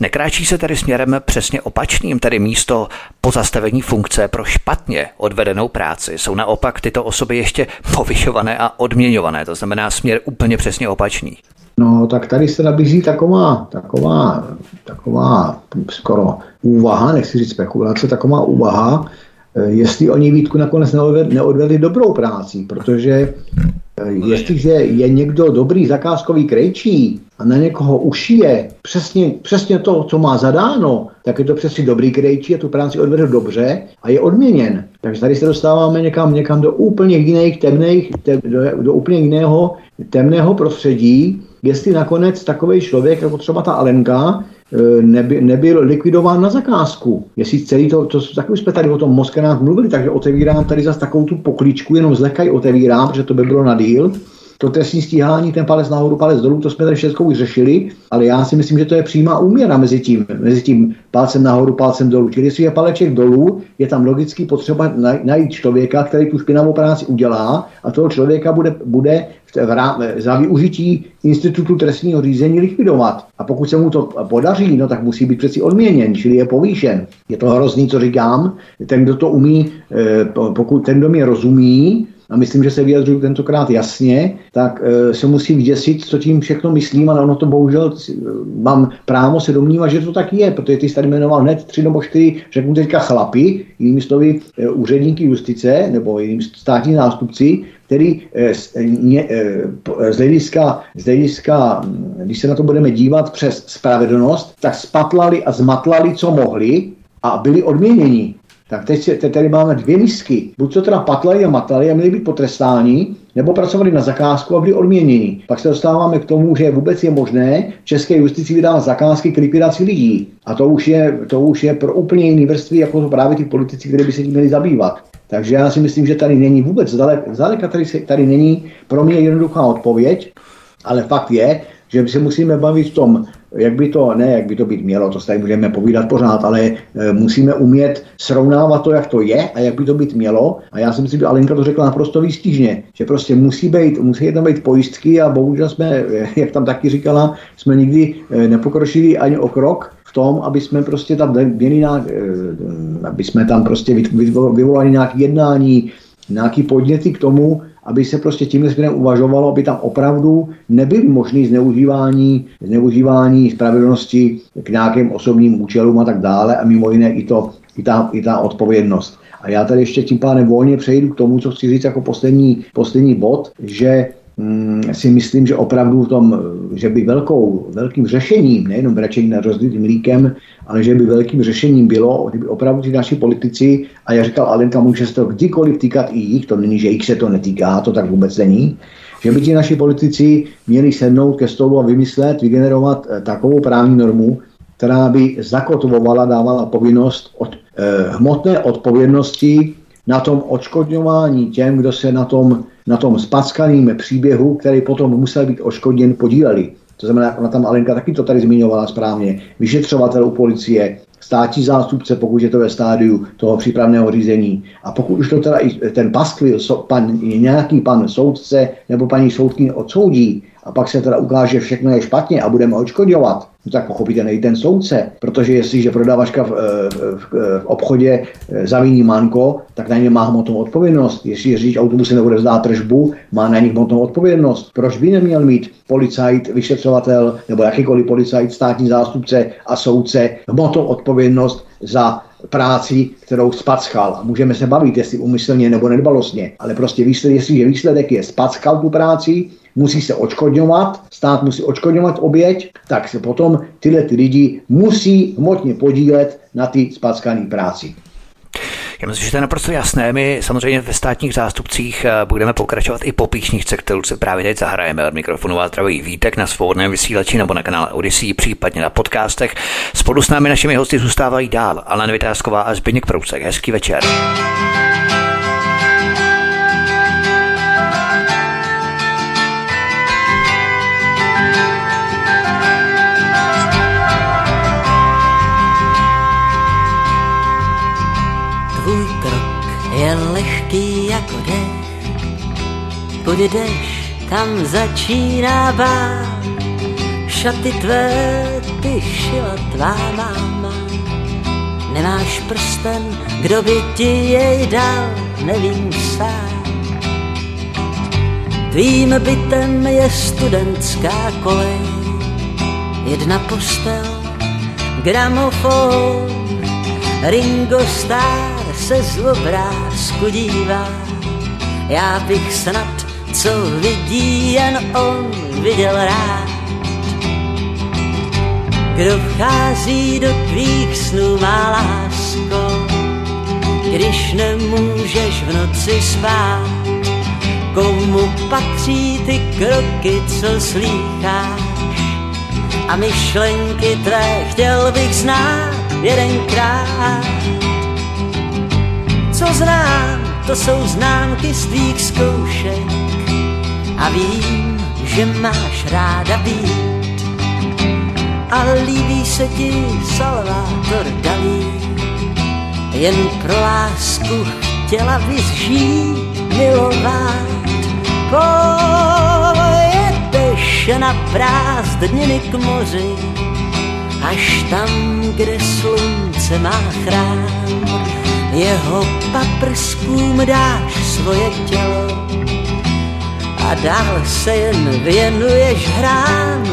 Nekráčí se tedy směrem přesně opačným, tedy místo pozastavení funkce pro špatně odvedenou práci. Jsou naopak tyto osoby ještě povyšované a odměňované, to znamená směr úplně přesně opačný. No, tak tady se nabízí taková, taková, taková skoro úvaha, nechci říct spekulace, taková úvaha, eh, jestli oni Vítku nakonec neodvedli dobrou práci, protože jestliže je někdo dobrý zakázkový krejčí a na někoho ušije přesně, přesně to, co má zadáno, tak je to přesně dobrý krejčí a tu práci odvedl dobře a je odměněn. Takže tady se dostáváme někam, někam do úplně jiných temných, te, do, do úplně jiného temného prostředí, jestli nakonec takový člověk, jako třeba ta Alenka, neby, nebyl likvidován na zakázku. Jestli celý to, to taky už jsme tady o tom Moskenách mluvili, takže otevírám tady zase takovou tu pokličku, jenom zlekaj otevírám, protože to by bylo na díl to trestní stíhání, ten palec nahoru, palec dolů, to jsme tady všechno už řešili, ale já si myslím, že to je přímá úměra mezi tím, mezi tím palcem nahoru, palcem dolů. Čili jestli je paleček dolů, je tam logicky potřeba najít člověka, který tu špinavou práci udělá a toho člověka bude, bude za využití institutu trestního řízení likvidovat. A pokud se mu to podaří, no tak musí být přeci odměněn, čili je povýšen. Je to hrozný, co říkám. Ten, kdo to umí, eh, pokud ten, kdo mě rozumí, a myslím, že se vyjadřuju tentokrát jasně, tak e, se musím vyděsit, co tím všechno myslím, ale ono to bohužel mám právo se domnívat, že to tak je, protože ty jsi tady jmenoval hned tři nebo čtyři, řeknu teďka chlapy, jinými slovy e, úředníky justice nebo jinými státní zástupci, který z hlediska, z hlediska, když se na to budeme dívat přes spravedlnost, tak spatlali a zmatlali, co mohli a byli odměněni. Tak teď, teď tady máme dvě misky. Buď to teda patlali a matali a měli být potrestáni, nebo pracovali na zakázku a byli odměněni. Pak se dostáváme k tomu, že vůbec je možné České justici vydávat zakázky k likvidaci lidí. A to už je, to už je pro úplně jiný vrstvy, jako to právě ty politici, které by se tím měli zabývat. Takže já si myslím, že tady není vůbec, zdaleka, zdaleka tady, tady není pro mě jednoduchá odpověď, ale fakt je, že se musíme bavit v tom, jak by to, ne jak by to být mělo, to tady budeme povídat pořád, ale e, musíme umět srovnávat to, jak to je a jak by to být mělo. A já si myslím, že Alenka to řekla naprosto výstižně, že prostě musí být, musí jedno být pojistky a bohužel jsme, e, jak tam taky říkala, jsme nikdy e, nepokročili ani o krok v tom, aby jsme prostě tam měli nějak, aby jsme tam prostě vyvolali nějaké jednání, nějaký podněty k tomu, aby se prostě tímhle směrem uvažovalo, aby tam opravdu nebyly možné zneužívání, zneužívání spravedlnosti k nějakým osobním účelům a tak dále a mimo jiné i, to, i, ta, i ta odpovědnost. A já tady ještě tím pádem volně přejdu k tomu, co chci říct jako poslední, poslední bod, že si myslím, že opravdu v tom, že by velkou, velkým řešením, nejenom brečení na rozlitým mlíkem, ale že by velkým řešením bylo, kdyby opravdu ti naši politici, a já říkal Alenka, může se to kdykoliv týkat i jich, to není, že jich se to netýká, to tak vůbec není, že by ti naši politici měli sednout ke stolu a vymyslet, vygenerovat eh, takovou právní normu, která by zakotvovala, dávala povinnost od eh, hmotné odpovědnosti na tom odškodňování těm, kdo se na tom na tom spackaným příběhu, který potom musel být oškodněn, podíleli. To znamená, ona tam Alenka taky to tady zmiňovala správně. Vyšetřovatel u policie, státní zástupce, pokud je to ve stádiu toho přípravného řízení. A pokud už to teda i ten paskvil, pan, nějaký pan soudce nebo paní soudkyně odsoudí, a pak se teda ukáže, že všechno je špatně a budeme očkodňovat, no tak pochopíte nej ten soudce, protože jestliže prodavačka v, v, v, v obchodě eh, zavíní manko, tak na ně má hmotnou odpovědnost. Jestli řidič autobusy nebude vzdát tržbu, má na nich hmotnou odpovědnost. Proč by neměl mít policajt, vyšetřovatel nebo jakýkoliv policajt, státní zástupce a soudce hmotnou odpovědnost za práci, kterou spackal. A můžeme se bavit, jestli umyslně nebo nedbalostně, ale prostě výsledek, jestliže výsledek je spackal tu práci, musí se očkodňovat, stát musí očkodňovat oběť, tak se potom tyhle ty lidi musí hmotně podílet na ty spackané práci. Já myslím, že to je naprosto jasné. My samozřejmě ve státních zástupcích eh, budeme pokračovat i po píšničce, kterou se právě teď zahrajeme od mikrofonu a zdraví Vítek na svobodném vysílači nebo na kanále Odyssey, případně na podcastech. Spolu s námi našimi hosty zůstávají dál Alan Vytázková a Zbigněk Prousek. Hezký večer. Kudy jdeš, tam začíná bál. Šaty tvé ty šila tvá máma. Nemáš prsten, kdo by ti jej dal, nevím sám. Tvým bytem je studentská kolej, jedna postel, gramofon, Ringo Starr se z obrázku dívá. Já bych snad, co vidí jen on, viděl rád. Kdo vchází do tvých snů, má lásko, když nemůžeš v noci spát. Komu patří ty kroky, co slýcháš? a myšlenky tvé chtěl bych znát jedenkrát. Co znám, to jsou známky z tvých zkoušek a vím, že máš ráda být. A líbí se ti Salvador Dalí, jen pro lásku chtěla bys žít, milovat. Pojedeš na prázdniny k moři, až tam, kde slunce má chrám. Jeho paprskům dáš svoje tělo a dál se jen věnuješ hrám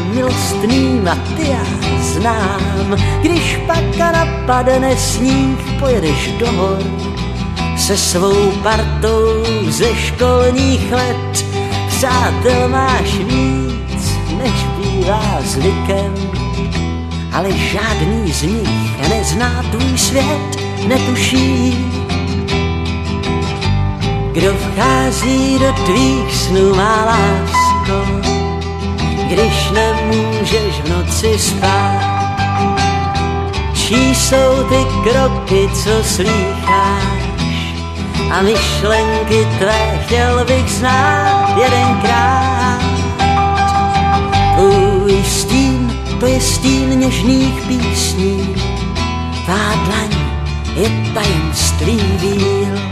ty já znám. Když pak napadne sníh, pojedeš do hor se svou partou ze školních let. Přátel máš víc, než bývá zvykem, ale žádný z nich nezná tvůj svět, netuší. Kdo vchází do tvých snů, má lásko, když nemůžeš v noci spát. Čí jsou ty kroky, co slýcháš, a myšlenky tvé chtěl bych znát jedenkrát. Tvůj stín, to je stín něžných písní, tvá dlaň je tajemství víl.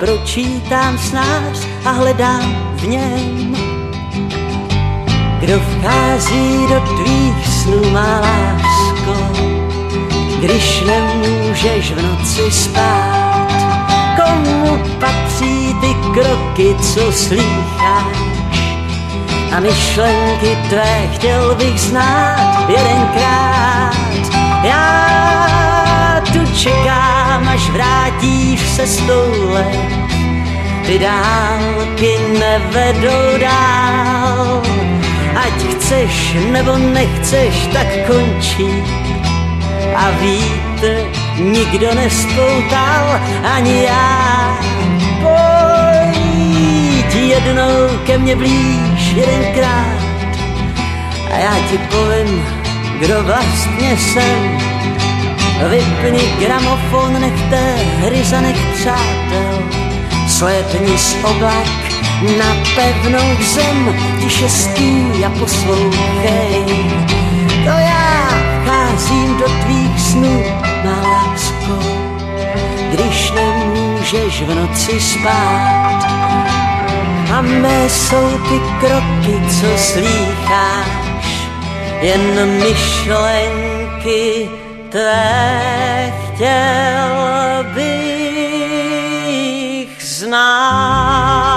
pročítám snář a hledám v něm. Kdo vchází do tvých snů, má lásko, když nemůžeš v noci spát komu patří ty kroky, co slýcháš. A myšlenky tvé chtěl bych znát jedenkrát. Já čekám, až vrátíš se stole. Ty dálky nevedou dál. Ať chceš nebo nechceš, tak končí. A víte, nikdo nespoutal, ani já. Pojď jednou ke mně blíž jedenkrát a já ti povím, kdo vlastně jsem. Vypni gramofon, nechte hry za nech přátel, slétni z oblak na pevnou zem, tiše stůj a poslouchej. To já vcházím do tvých snů, má lásko, když nemůžeš v noci spát. A mé jsou ty kroky, co slýcháš, jen myšlenky tvé chtěl bych znát.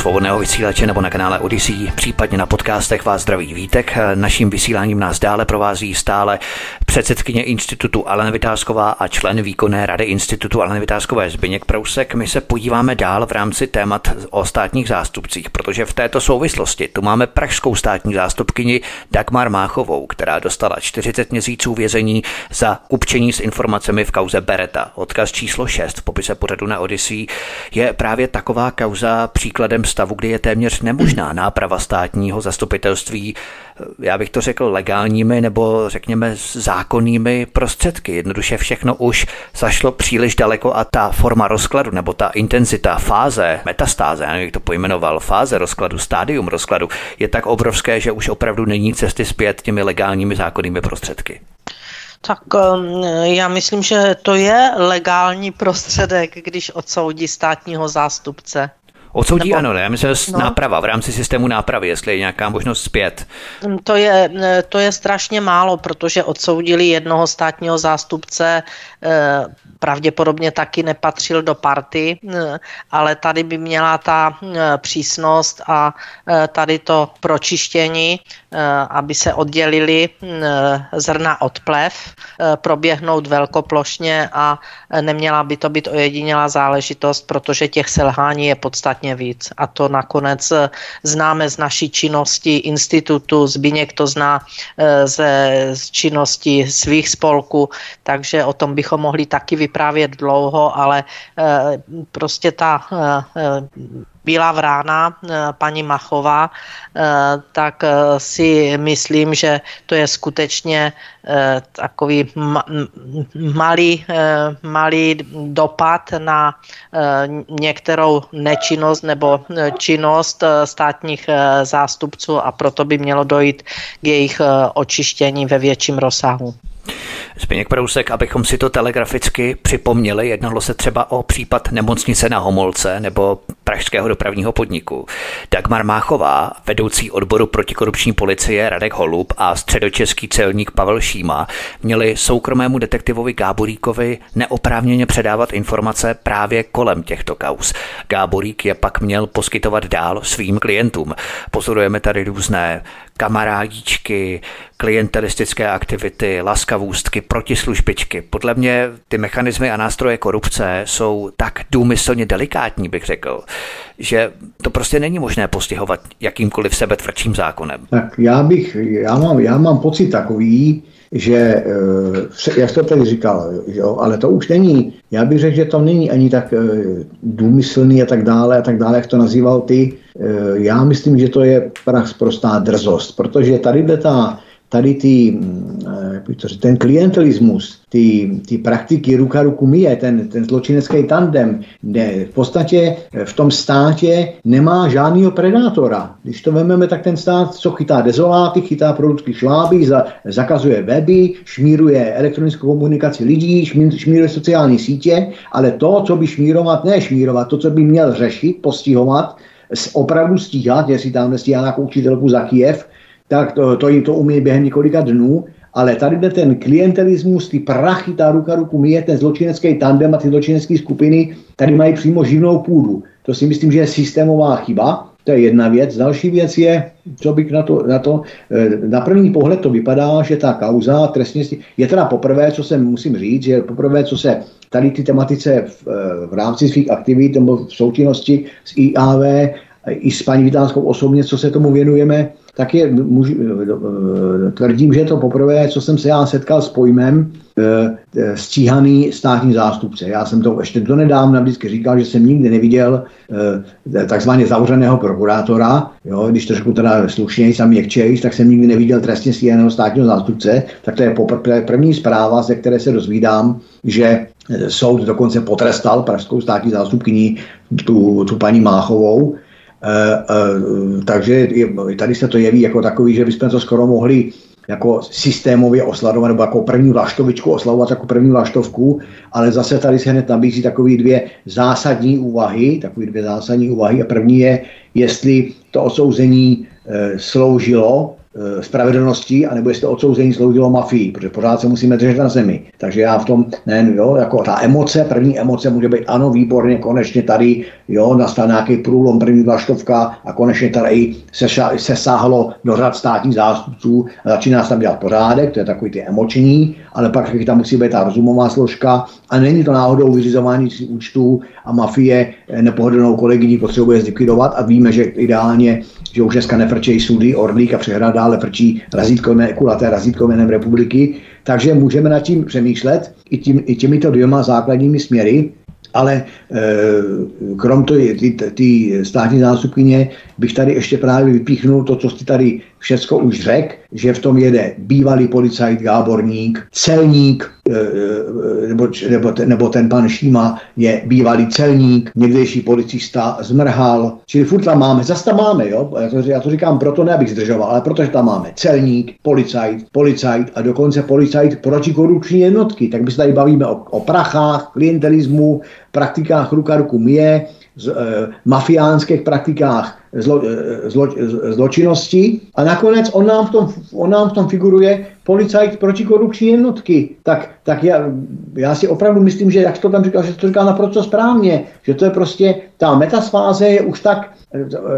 Svobodného vysílače nebo na kanále Odyssey, případně na podcastech vás zdraví Vítek. Naším vysíláním nás dále provází stále předsedkyně institutu Alena Vytázková a člen výkonné rady institutu Alena Vytázkové Zbyněk Prousek. My se podíváme dál v rámci témat o státních zástupcích, protože v této souvislosti tu máme pražskou státní zástupkyni Dagmar Máchovou, která dostala 40 měsíců vězení za kupčení s informacemi v kauze Bereta. Odkaz číslo 6 v popise pořadu na Odyssey je právě taková kauza příkladem stavu, kdy je téměř nemožná náprava státního zastupitelství, já bych to řekl legálními nebo řekněme zákonnými prostředky. Jednoduše všechno už zašlo příliš daleko a ta forma rozkladu nebo ta intenzita, fáze, metastáze, já nevím, jak to pojmenoval, fáze rozkladu, stádium rozkladu je tak obrovské, že už opravdu není cesty zpět těmi legálními zákonnými prostředky. Tak um, já myslím, že to je legální prostředek, když odsoudí státního zástupce. Odsoudí Nebo... ano, ne? Myslím, že no. náprava v rámci systému nápravy, jestli je nějaká možnost zpět. Mm, to je, to je strašně málo, protože odsoudili jednoho státního zástupce, eh, pravděpodobně taky nepatřil do party, eh, ale tady by měla ta eh, přísnost a tady to pročištění, aby se oddělili zrna od plev, proběhnout velkoplošně a neměla by to být ojedinělá záležitost, protože těch selhání je podstatně víc. A to nakonec eh, známe z naší činnosti institutu, Zbíněk to zná eh, ze činnosti svých spolků, takže o tom bychom mohli taky vyprávět dlouho, ale eh, prostě ta Bílá vrána, eh, paní Machová, eh, tak eh, si myslím, že to je skutečně takový malý, malý dopad na některou nečinnost nebo činnost státních zástupců a proto by mělo dojít k jejich očištění ve větším rozsahu. Zběněk Prousek, abychom si to telegraficky připomněli, jednalo se třeba o případ nemocnice na Homolce nebo Pražského dopravního podniku. Dagmar Máchová, vedoucí odboru protikorupční policie Radek Holub a středočeský celník Pavel Šíma měli soukromému detektivovi Gáboríkovi neoprávněně předávat informace právě kolem těchto kaus. Gáborík je pak měl poskytovat dál svým klientům. Pozorujeme tady různé kamarádičky, klientelistické aktivity, laskavůstky, protislužbičky. Podle mě ty mechanismy a nástroje korupce jsou tak důmyslně delikátní, bych řekl, že to prostě není možné postihovat jakýmkoliv sebetvrdším zákonem. Tak já bych, já mám, já mám pocit takový, že, eh, jak to tady říkal, jo, ale to už není, já bych řekl, že to není ani tak eh, důmyslný a tak dále, a tak dále, jak to nazýval ty. Eh, já myslím, že to je prach prostá drzost, protože tady ta tady ty, mm, eh, ten klientelismus, ty, ty praktiky ruka ruku mije, ten, ten zločinecký tandem, kde v podstatě eh, v tom státě nemá žádného predátora. Když to vezmeme, tak ten stát, co chytá dezoláty, chytá produktky šláby, za, zakazuje weby, šmíruje elektronickou komunikaci lidí, šmíruje sociální sítě, ale to, co by šmírovat, ne šmírovat, to, co by měl řešit, postihovat, opravdu stíhat, jestli tam stíhá nějakou učitelku za Kiev, tak to, to jim to umí během několika dnů, ale tady jde ten klientelismus, ty prachy, ta ruka ruku míje, ten zločinecký tandem a ty zločinecké skupiny tady mají přímo živnou půdu. To si myslím, že je systémová chyba. To je jedna věc. Další věc je, co bych na to, na to, eh, na první pohled to vypadá, že ta kauza trestně je teda poprvé, co se musím říct, že poprvé, co se tady ty tematice v, eh, v rámci svých aktivit nebo v součinnosti s IAV i s paní Vitánskou osobně, co se tomu věnujeme, tak je, můžu, eh, tvrdím, že to poprvé, co jsem se já setkal s pojmem e, stíhaný státní zástupce. Já jsem to ještě do nedávna vždycky říkal, že jsem nikdy neviděl takzvaně zavřeného prokurátora, jo, když řeknu teda slušněji, sam měkčejš, tak jsem nikdy neviděl trestně stíhaného státního zástupce, tak to je první zpráva, ze které se dozvídám, že soud dokonce potrestal pražskou státní zástupkyní tu, tu paní Máchovou, Eh, eh, takže tady se to jeví jako takový, že bychom to skoro mohli jako systémově oslavovat, nebo jako první vlaštovičku oslavovat jako první vlaštovku, ale zase tady se hned nabízí takové dvě zásadní úvahy, takové dvě zásadní úvahy. A první je, jestli to odsouzení e, sloužilo Eh, spravedlností, anebo jestli to odsouzení sloužilo mafii, protože pořád se musíme držet na zemi. Takže já v tom, ne, jo, jako ta emoce, první emoce může být ano, výborně, konečně tady, jo, nastal nějaký průlom, první vlaštovka a konečně tady se, se sáhlo do řad státních zástupců a začíná se tam dělat pořádek, to je takový ty emoční, ale pak tam musí být ta rozumová složka a není to náhodou vyřizování účtů a mafie eh, nepohodlnou kolegyní potřebuje zlikvidovat a víme, že ideálně že už dneska nefrčejí sudy, Orlík a přehrada, dále frčí razítko, kulaté razítko jménem republiky, takže můžeme nad tím přemýšlet i, tím, i těmito dvěma základními směry, ale e, krom to ty, ty státní zástupkyně bych tady ještě právě vypíchnul to, co jste tady všecko už řekl, že v tom jede bývalý policajt Gáborník, celník, e, e, nebo, nebo, nebo ten pan Šíma je bývalý celník, někdejší policista zmrhal, čili furt tam máme, zase tam máme, jo? Já, to, já to říkám proto, ne abych zdržoval, ale protože tam máme celník, policajt, policajt a dokonce policajt protikorupční jednotky, tak my se tady bavíme o, o prachách, klientelismu, praktikách ruka ruku mě, z, e, mafiánských praktikách zlo, e, zlo, zločinnosti a nakonec on nám, v tom, on nám v tom figuruje policajt protikorupční jednotky. Tak, tak já, já si opravdu myslím, že jak to tam říkal, že to říkal naprosto správně, že to je prostě, ta metasfáze je už tak,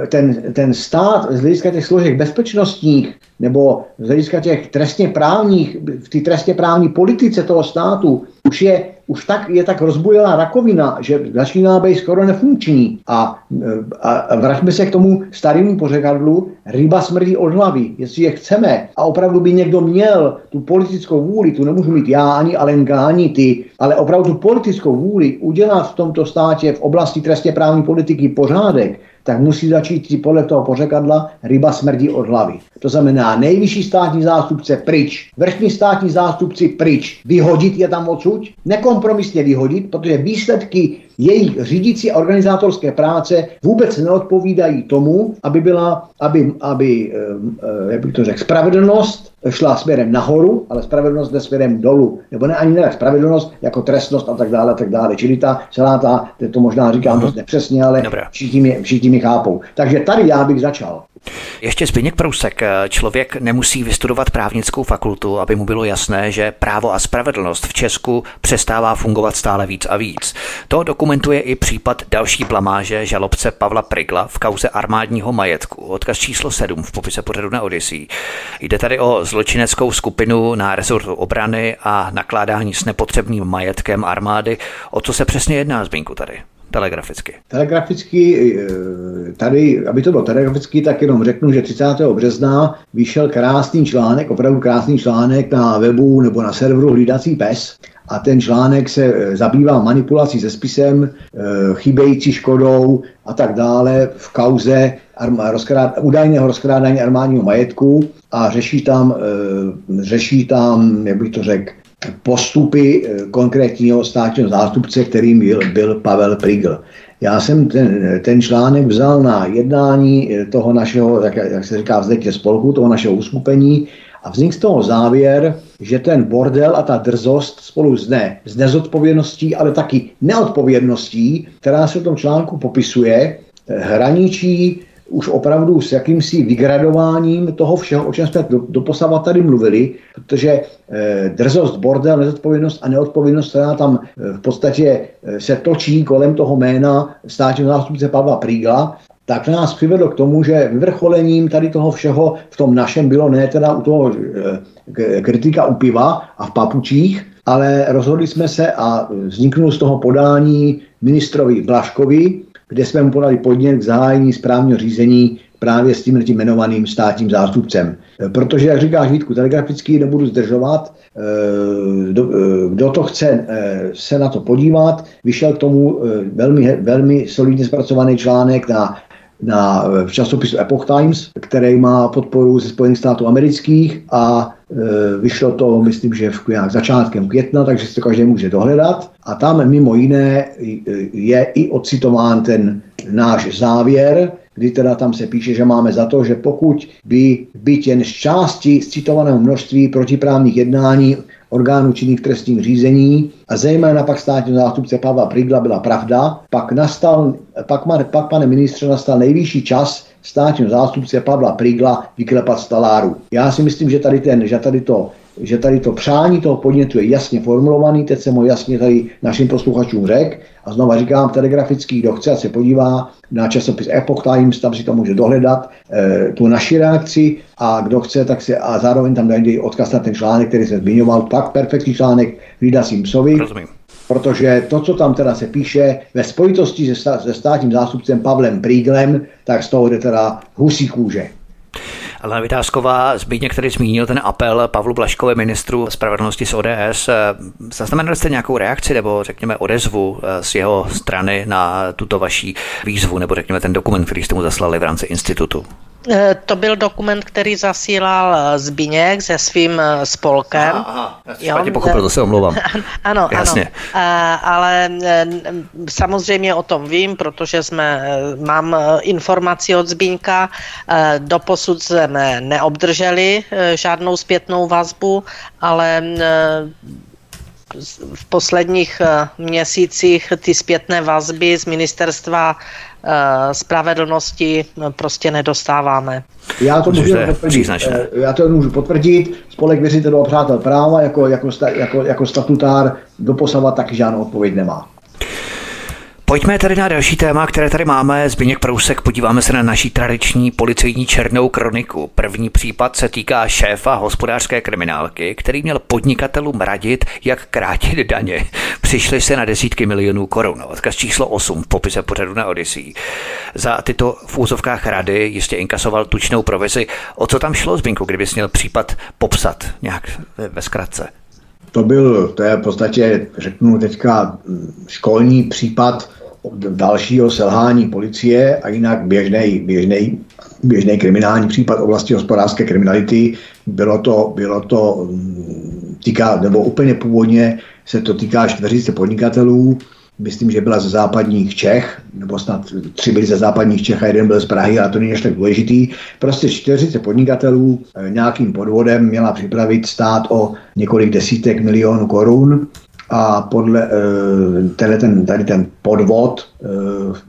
ten, ten stát z hlediska těch složek bezpečnostních nebo z hlediska těch trestně právních, v té trestně právní politice toho státu už je už tak, je tak rozbujelá rakovina, že začíná být skoro nefunkční. A, a vraťme se k tomu starému pořekadlu, ryba smrdí od hlavy. Jestli je chceme a opravdu by někdo měl tu politickou vůli, tu nemůžu mít já, ani Alenka, ani ty, ale opravdu tu politickou vůli udělat v tomto státě v oblasti trestně právní politiky pořádek, tak musí začít podle toho pořekadla ryba smrdí od hlavy. To znamená nejvyšší státní zástupce pryč, vrchní státní zástupci pryč, vyhodit je tam odsud, nekompromisně vyhodit, protože výsledky jejich řídící a organizátorské práce vůbec neodpovídají tomu, aby byla, aby, aby eh, jak bych to řekl, spravedlnost šla směrem nahoru, ale spravedlnost jde směrem dolů. Nebo ne ani ne spravedlnost jako trestnost a tak dále, a tak dále. Čili ta celá ta, to možná říkám dost nepřesně, ale všichni mi, všichni mi chápou. Takže tady já bych začal. Ještě Zbigněk Prousek. Člověk nemusí vystudovat právnickou fakultu, aby mu bylo jasné, že právo a spravedlnost v Česku přestává fungovat stále víc a víc. To dokumentuje i případ další blamáže žalobce Pavla Prigla v kauze armádního majetku. Odkaz číslo 7 v popise pořadu na Odyssey. Jde tady o zločineckou skupinu na rezortu obrany a nakládání s nepotřebným majetkem armády. O co se přesně jedná, Zbinku, tady? Telegraficky? Telegraficky, eh, tady, aby to bylo telegraficky, tak jenom řeknu, že 30. března vyšel krásný článek, opravdu krásný článek na webu nebo na serveru Hlídací pes, a ten článek se eh, zabývá manipulací se spisem, eh, chybějící škodou a tak dále v kauze rozkrád, údajného rozkrádání armádního majetku a řeší tam, řeší tam, jak bych to řekl, postupy eh, konkrétního státního zástupce, kterým byl, byl Pavel Prigl. Já jsem ten, ten článek vzal na jednání eh, toho našeho, jak, jak se říká, vzdetě spolku, toho našeho uskupení a vznikl z toho závěr, že ten bordel a ta drzost spolu s, ne, s nezodpovědností, ale taky neodpovědností, která se v tom článku popisuje, eh, hraničí už opravdu s jakýmsi vygradováním toho všeho, o čem jsme do, doposavat tady mluvili, protože eh, drzost, bordel, nezodpovědnost a neodpovědnost, která tam eh, v podstatě eh, se točí kolem toho jména státního zástupce Pavla Prígla, tak nás přivedlo k tomu, že vyvrcholením tady toho všeho v tom našem bylo ne teda u toho eh, kritika u piva a v papučích, ale rozhodli jsme se a vzniknul z toho podání ministrovi Blaškovi, kde jsme mu podali podnět k zahájení správního řízení právě s tím jmenovaným státním zástupcem. Protože, jak říkáš Vítku, telegraficky nebudu zdržovat, e, e, kdo to chce se na to podívat, vyšel k tomu velmi, velmi solidně zpracovaný článek na na, v časopisu Epoch Times, který má podporu ze Spojených států amerických a vyšlo to, myslím, že v začátkem května, takže si to každý může dohledat. A tam mimo jiné je i ocitován ten náš závěr, kdy teda tam se píše, že máme za to, že pokud by byt jen z části z citovaného množství protiprávních jednání orgánů činných v trestním řízení a zejména pak státního zástupce Pavla Prigla byla pravda, pak, nastal, pak, pak pane ministře, nastal nejvyšší čas státního zástupce Pavla Prigla vyklepat z taláru. Já si myslím, že tady, ten, že tady to že tady to přání toho podnětu je jasně formulovaný, teď jsem ho jasně tady našim posluchačům řekl a znova říkám, telegrafický, kdo chce, se podívá na časopis Epoch Times, tam si to může dohledat, e, tu naši reakci a kdo chce, tak se a zároveň tam najde odkaz na ten článek, který jsem zmiňoval, pak perfektní článek Vida Simpsovi. Rozumím. Protože to, co tam teda se píše ve spojitosti se, se státním zástupcem Pavlem Príglem, tak z toho jde teda husí kůže. Ale Vytázková, Zbigněk který zmínil ten apel Pavlu Blaškové, ministru spravedlnosti z ODS. Zaznamenali jste nějakou reakci nebo řekněme odezvu eh, z jeho strany na tuto vaší výzvu nebo řekněme ten dokument, který jste mu zaslali v rámci institutu? Eh, to byl dokument, který zasílal eh, Zbiněk se svým eh, spolkem. Aha, aha. Já pochopil, to se omlouvám. [LAUGHS] ano, Jasně. ano. Ale samozřejmě o tom vím, protože jsme, mám informaci od Zbíňka. Doposud jsme neobdrželi žádnou zpětnou vazbu, ale v posledních měsících ty zpětné vazby z ministerstva spravedlnosti no, prostě nedostáváme. Já to můžu potvrdit. Eh, já to můžu potvrdit. Spolek věřitelů a přátel práva jako, jako, jako, jako statutár doposavat taky žádnou odpověď nemá. Pojďme tady na další téma, které tady máme. Zbigněk Prousek, podíváme se na naší tradiční policejní černou kroniku. První případ se týká šéfa hospodářské kriminálky, který měl podnikatelům radit, jak krátit daně. Přišli se na desítky milionů korun. Odkaz číslo 8 v popise pořadu na Odyssey. Za tyto v úzovkách rady jistě inkasoval tučnou provizi. O co tam šlo, Zbinku, kdyby měl případ popsat nějak ve, zkratce? To byl, to je v podstatě, řeknu teďka, školní případ dalšího selhání policie a jinak běžný, běžný, běžný kriminální případ oblasti hospodářské kriminality. Bylo to, bylo to týká, nebo úplně původně se to týká čtveřice podnikatelů, myslím, že byla ze západních Čech, nebo snad tři byli ze západních Čech a jeden byl z Prahy, ale to není až tak důležitý. Prostě 40 podnikatelů eh, nějakým podvodem měla připravit stát o několik desítek milionů korun a podle eh, tady ten, tady ten podvod eh,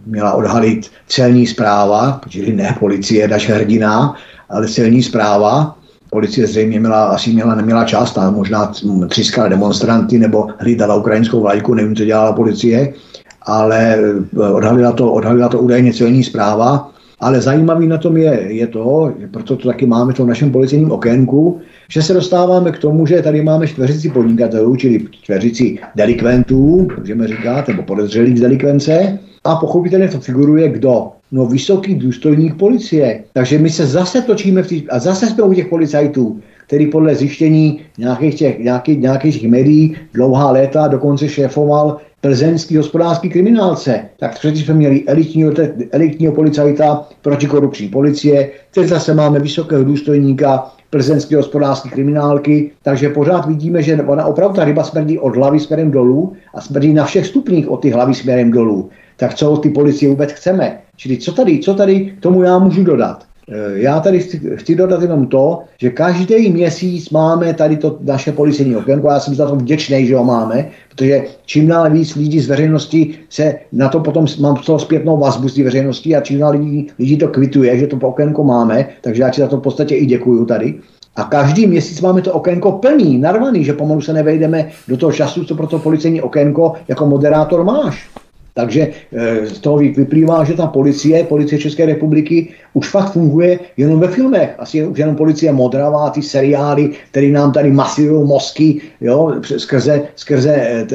měla odhalit celní zpráva, čili ne policie, daž hrdina, ale celní zpráva. Policie zřejmě měla, asi měla, neměla čas, a možná třískala demonstranty nebo hlídala ukrajinskou vlajku, nevím, co dělala policie, ale eh, odhalila to, odhalila to údajně celní zpráva. Ale zajímavý na tom je, je to, proto to taky máme v tom našem policejním okénku, že se dostáváme k tomu, že tady máme čtveřici podnikatelů, čili čtveřici delikventů, můžeme říkat, nebo podezřelých z delikvence, a pochopitelně to figuruje kdo? No vysoký důstojník policie. Takže my se zase točíme v tý... a zase jsme u těch policajtů, který podle zjištění nějakých, těch, nějakých, nějakých médií dlouhá léta dokonce šéfoval plzeňský hospodářský kriminálce. Tak předtím jsme měli elitního, elitního policajta protikorupční policie, teď zase máme vysokého důstojníka plzeňské hospodářské kriminálky, takže pořád vidíme, že ona opravdu ta ryba smrdí od hlavy směrem dolů a smrdí na všech stupních od ty hlavy směrem dolů. Tak co od ty policie vůbec chceme? Čili co tady, co tady k tomu já můžu dodat? Eh, já tady chci, chci dodat jenom to, že každý měsíc máme tady to naše policejní okénko. Já jsem za to vděčný, že ho máme, protože čím dál víc lidí z veřejnosti se na to potom mám toho zpětnou vazbu z veřejnosti a čím dál lidí, lidí to kvituje, že to okénko máme, takže já ti za to v podstatě i děkuju tady. A každý měsíc máme to okénko plný, narvaný, že pomalu se nevejdeme do toho času, co pro to policejní okénko jako moderátor máš. Takže eh, z toho vyplývá, že ta policie, policie České republiky už fakt funguje jenom ve filmech. Asi už jenom policie modravá, ty seriály, které nám tady masivují mozky, jo, skrze, skrze, eh,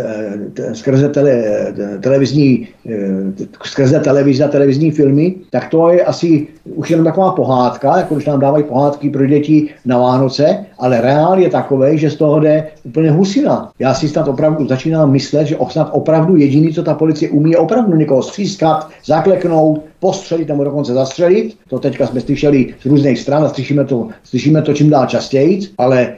eh, skrze tele, televizní, skrze televize a televizní filmy, tak to je asi už jenom taková pohádka, jako když nám dávají pohádky pro děti na Vánoce, ale reál je takový, že z toho jde úplně husina. Já si snad opravdu začínám myslet, že snad opravdu jediný, co ta policie umí, je opravdu někoho střískat, zakleknout, postřelit nebo dokonce zastřelit. To teďka jsme slyšeli z různých stran a slyšíme to, slyšíme to čím dál častěji, ale e,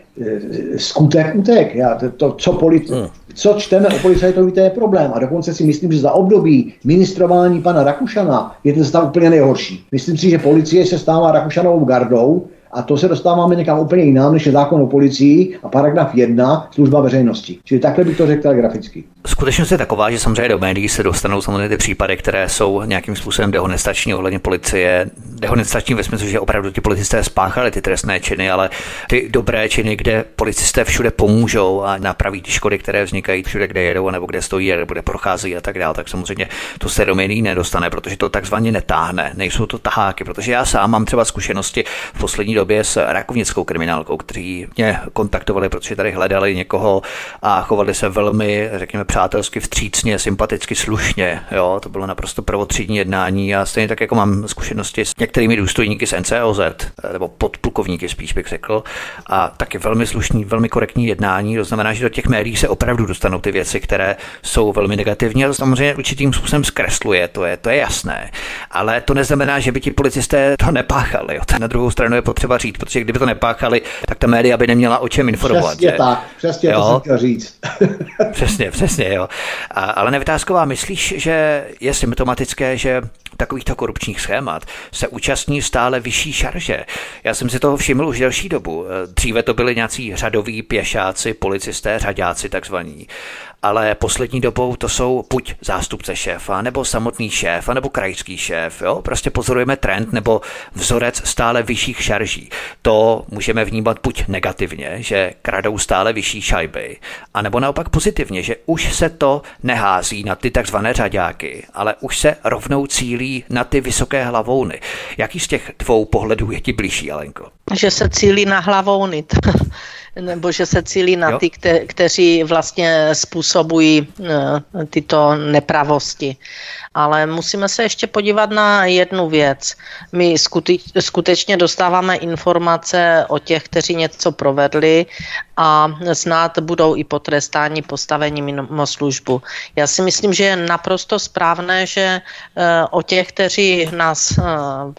skutek utek. Já, to, to, co, politi- hmm. co čteme o policajtovi, to je problém. A dokonce si myslím, že za období ministrování pana Rakušana je ten stav úplně nejhorší. Myslím si, že policie se stává Rakušanovou gardou, a to se dostáváme někam úplně jinam, než je zákon o policii a paragraf 1 služba veřejnosti. Čili takhle bych to řekl telegraficky. Skutečnost je taková, že samozřejmě do médií se dostanou samozřejmě ty případy, které jsou nějakým způsobem dehonestační ohledně policie. Dehonestační ve smyslu, že opravdu ti policisté spáchali ty trestné činy, ale ty dobré činy, kde policisté všude pomůžou a napraví ty škody, které vznikají všude, kde jedou, nebo kde stojí, nebo kde procházejí a tak dále, tak samozřejmě to se do médií nedostane, protože to takzvaně netáhne. Nejsou to taháky, protože já sám mám třeba zkušenosti v poslední době s rakovnickou kriminálkou, kteří mě kontaktovali, protože tady hledali někoho a chovali se velmi, řekněme, přátelsky, vstřícně, sympaticky, slušně. Jo, to bylo naprosto prvotřídní jednání a stejně tak, jako mám zkušenosti s některými důstojníky z NCOZ, nebo podplukovníky spíš bych řekl, a taky velmi slušný, velmi korektní jednání. To znamená, že do těch médií se opravdu dostanou ty věci, které jsou velmi negativní a to samozřejmě určitým způsobem zkresluje, to je, to je jasné. Ale to neznamená, že by ti policisté to nepáchali. Jo. Na druhou stranu je potřeba říct, protože kdyby to nepáchali, tak ta média by neměla o čem informovat. Přesně že? tak, přesně jo? to jsem chtěl říct. [LAUGHS] přesně, přesně, jo. A, ale Nevytázková, myslíš, že je symptomatické, že takovýchto korupčních schémat se účastní stále vyšší šarže. Já jsem si toho všiml už delší dobu. Dříve to byli nějací řadoví pěšáci, policisté, řadáci takzvaní ale poslední dobou to jsou buď zástupce šéfa, nebo samotný šéf, nebo krajský šéf. Jo? Prostě pozorujeme trend nebo vzorec stále vyšších šarží. To můžeme vnímat buď negativně, že kradou stále vyšší šajby, anebo naopak pozitivně, že už se to nehází na ty takzvané řadáky, ale už se rovnou cílí na ty vysoké hlavouny. Jaký z těch dvou pohledů je ti blížší, Alenko? Že se cílí na hlavouny. [LAUGHS] nebo že se cílí na ty, kte, kteří vlastně způsobují eh, tyto nepravosti. Ale musíme se ještě podívat na jednu věc. My skutečně dostáváme informace o těch, kteří něco provedli a snad budou i potrestáni postavení mimo službu. Já si myslím, že je naprosto správné, že eh, o těch, kteří nás eh,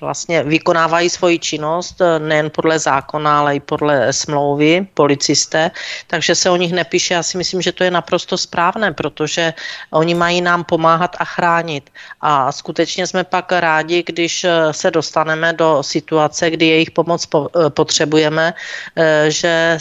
vlastně vykonávají svoji činnost, eh, nejen podle zákona, ale i podle smlouvy, policisté, takže se o nich nepíše. Já si myslím, že to je naprosto správné, protože oni mají nám pomáhat a chránit. A skutečně jsme pak rádi, když se dostaneme do situace, kdy jejich pomoc potřebujeme, že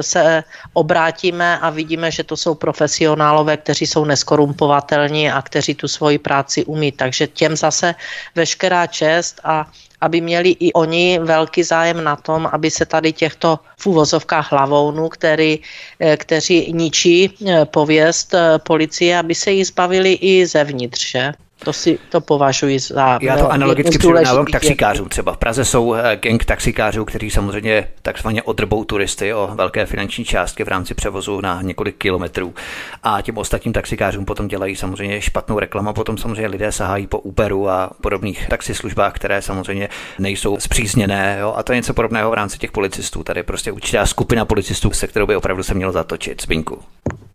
se obrátíme a vidíme, že to jsou profesionálové, kteří jsou neskorumpovatelní a kteří tu svoji práci umí. Takže těm zase veškerá čest a aby měli i oni velký zájem na tom, aby se tady těchto v úvozovkách hlavounů, který, eh, kteří ničí eh, pověst eh, policie, aby se jich zbavili i zevnitř. Že? To si to považuji za. Já to analogicky přirovnávám k taxikářům. Třeba v Praze jsou eh, gang taxikářů, kteří samozřejmě takzvaně odrbou turisty o velké finanční částky v rámci převozu na několik kilometrů. A těm ostatním taxikářům potom dělají samozřejmě špatnou reklamu. Potom samozřejmě lidé sahají po Uberu a podobných taxislužbách, které samozřejmě nejsou zpřízněné. Jo? A to je něco podobného v rámci těch policistů. Tady prostě určitá skupina policistů, se kterou by opravdu se mělo zatočit. Zbinku.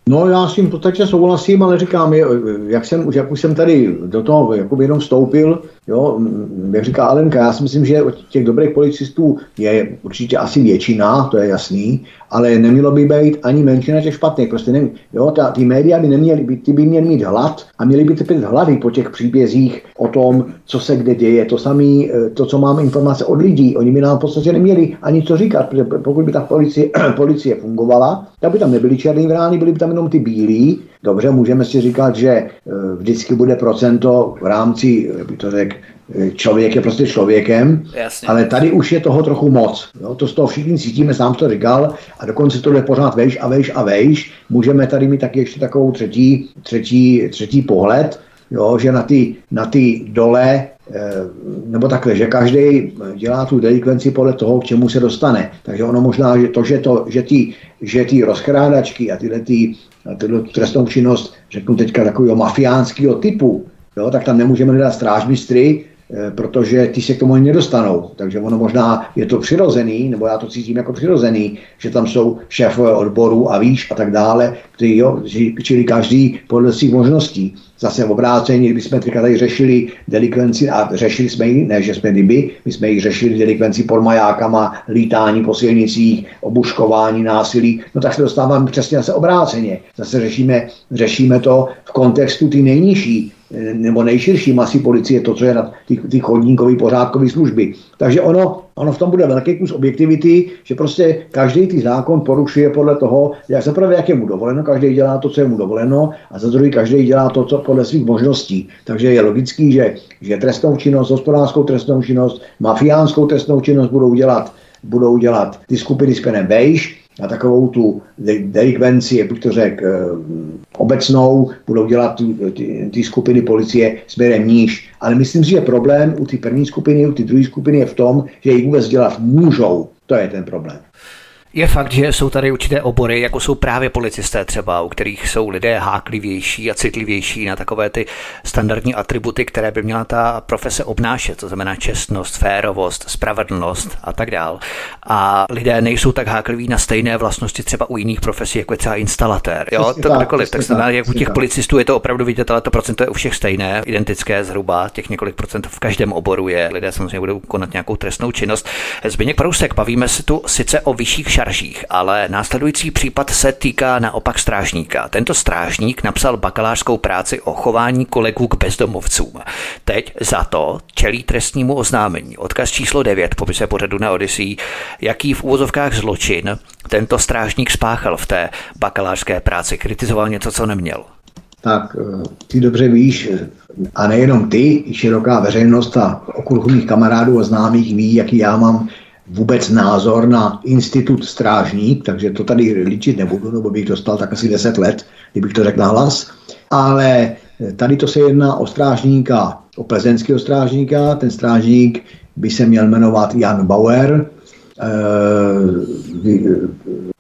No já s tím v podstatě souhlasím, ale říkám, jak, jsem, jak už jsem tady do toho jakoby jenom vstoupil, jo, jak říká Alenka, já si myslím, že těch dobrých policistů je určitě asi většina, to je jasný, ale nemělo by být ani menšina těch špatných. Prostě nevím, jo, ta, ty média by neměly být, ty by měly mít hlad a měly by trpět hlavy po těch příbězích o tom, co se kde děje. To samé, eh, to, co máme informace od lidí, oni by nám v podstatě neměli ani co říkat, protože pokud by ta policie, [CLEARS THROAT] policie fungovala, tak by tam nebyly černý vrány, byly by tam jenom ty bílí. Dobře, můžeme si říkat, že eh, vždycky bude procento v rámci, jak by to řekl, člověk je prostě člověkem, Jasně. ale tady už je toho trochu moc. Jo? To z toho všichni cítíme, sám to říkal, a dokonce to jde pořád vejš a vejš a vejš. Můžeme tady mít taky ještě takovou třetí, třetí, třetí pohled, jo? že na ty, na ty dole eh, nebo takhle, že každý dělá tu delikvenci podle toho, k čemu se dostane. Takže ono možná, že to, že, to, že ty, že ty rozkrádačky a tyhle, ty, tyhle trestnou činnost, řeknu teďka takového mafiánského typu, jo, tak tam nemůžeme hledat strážmistry, protože ty se k tomu ani nedostanou. Takže ono možná je to přirozený, nebo já to cítím jako přirozený, že tam jsou šéfové odborů a výš a tak dále, který, jo, čili každý podle svých možností. Zase v obrácení, kdyby jsme tady řešili delikvenci a řešili jsme ji, ne, že jsme kdyby, my jsme ji řešili delikvenci pod majákama, lítání po silnicích, obuškování, násilí, no tak se dostáváme přesně zase obráceně. Zase řešíme, řešíme to v kontextu ty nejnižší nebo nejširší masy policie, to, co je na ty, ty chodníkové pořádkové služby. Takže ono, ono v tom bude velký kus objektivity, že prostě každý ty zákon porušuje podle toho, jak se prvé, jak je mu dovoleno, každý dělá to, co je mu dovoleno, a za druhý každý dělá to, co podle svých možností. Takže je logický, že, že trestnou činnost, hospodářskou trestnou činnost, mafiánskou trestnou činnost budou dělat, budou dělat ty skupiny s penem bejš, na takovou tu delikvenci, jak bych to řekl, eh, obecnou, budou dělat ty, ty skupiny policie směrem níž. Ale myslím si, že problém u té první skupiny, u té druhé skupiny je v tom, že ji vůbec dělat můžou. To je ten problém. Je fakt, že jsou tady určité obory, jako jsou právě policisté třeba, u kterých jsou lidé háklivější a citlivější na takové ty standardní atributy, které by měla ta profese obnášet, to znamená čestnost, férovost, spravedlnost a tak dál. A lidé nejsou tak hákliví na stejné vlastnosti třeba u jiných profesí, jako je třeba instalatér. Jo, to kdokoliv. Tak znamená, jak u těch policistů je to opravdu vidět, ale to procento je u všech stejné, identické zhruba, těch několik procent v každém oboru je. Lidé samozřejmě budou konat nějakou trestnou činnost. Zbigněk Prousek, bavíme se tu sice o vyšších strážích, ale následující případ se týká naopak strážníka. Tento strážník napsal bakalářskou práci o chování kolegů k bezdomovcům. Teď za to čelí trestnímu oznámení. Odkaz číslo 9 popise pořadu na Odyssey, jaký v úvozovkách zločin tento strážník spáchal v té bakalářské práci. Kritizoval něco, co neměl. Tak eh, ty dobře víš, a nejenom ty, široká veřejnost a okruh mých kamarádů a známých ví, jaký já mám vůbec názor na institut strážník, takže to tady líčit nebudu, nebo bych dostal tak asi 10 let, kdybych to řekl hlas. Ale tady to se jedná o strážníka, o plzeňského strážníka. Ten strážník by se měl jmenovat Jan Bauer, eh,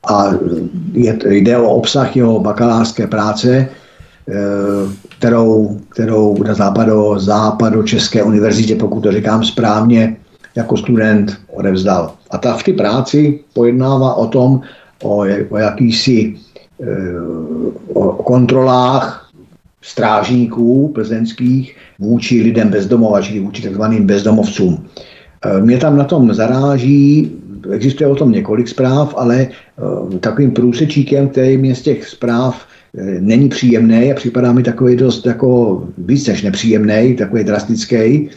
a jde o obsah jeho bakalářské práce, eh, kterou, kterou na západo, západo České univerzitě, pokud to říkám správně, jako student odevzdal. A ta v té práci pojednává o tom, o, o jakýsi e, o kontrolách strážníků plzeňských vůči lidem bezdomova, čili vůči takzvaným bezdomovcům. E, mě tam na tom zaráží, existuje o tom několik zpráv, ale e, takovým průsečíkem, který mě z těch zpráv není příjemný a připadá mi takový dost jako víc než nepříjemný, takový drastický,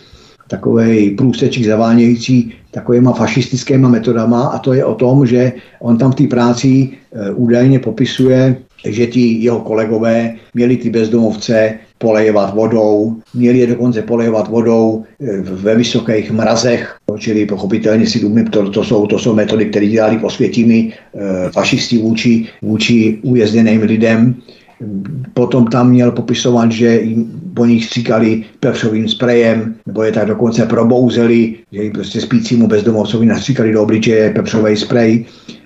takový průsečík zavánějící takovýma fašistickýma metodama a to je o tom, že on tam v té práci e, údajně popisuje, že ti jeho kolegové měli ty bezdomovce polejovat vodou, měli je dokonce polejovat vodou e, ve vysokých mrazech, čili pochopitelně si důmím, to, to, jsou, to jsou metody, které dělali posvětimi e, fašisti vůči, vůči ujezděným lidem. Potom tam měl popisovat, že po nich stříkali pepřovým sprejem, nebo je tak dokonce probouzeli, že jim prostě spícímu bezdomovcovi nastříkali do obličeje pepřový sprej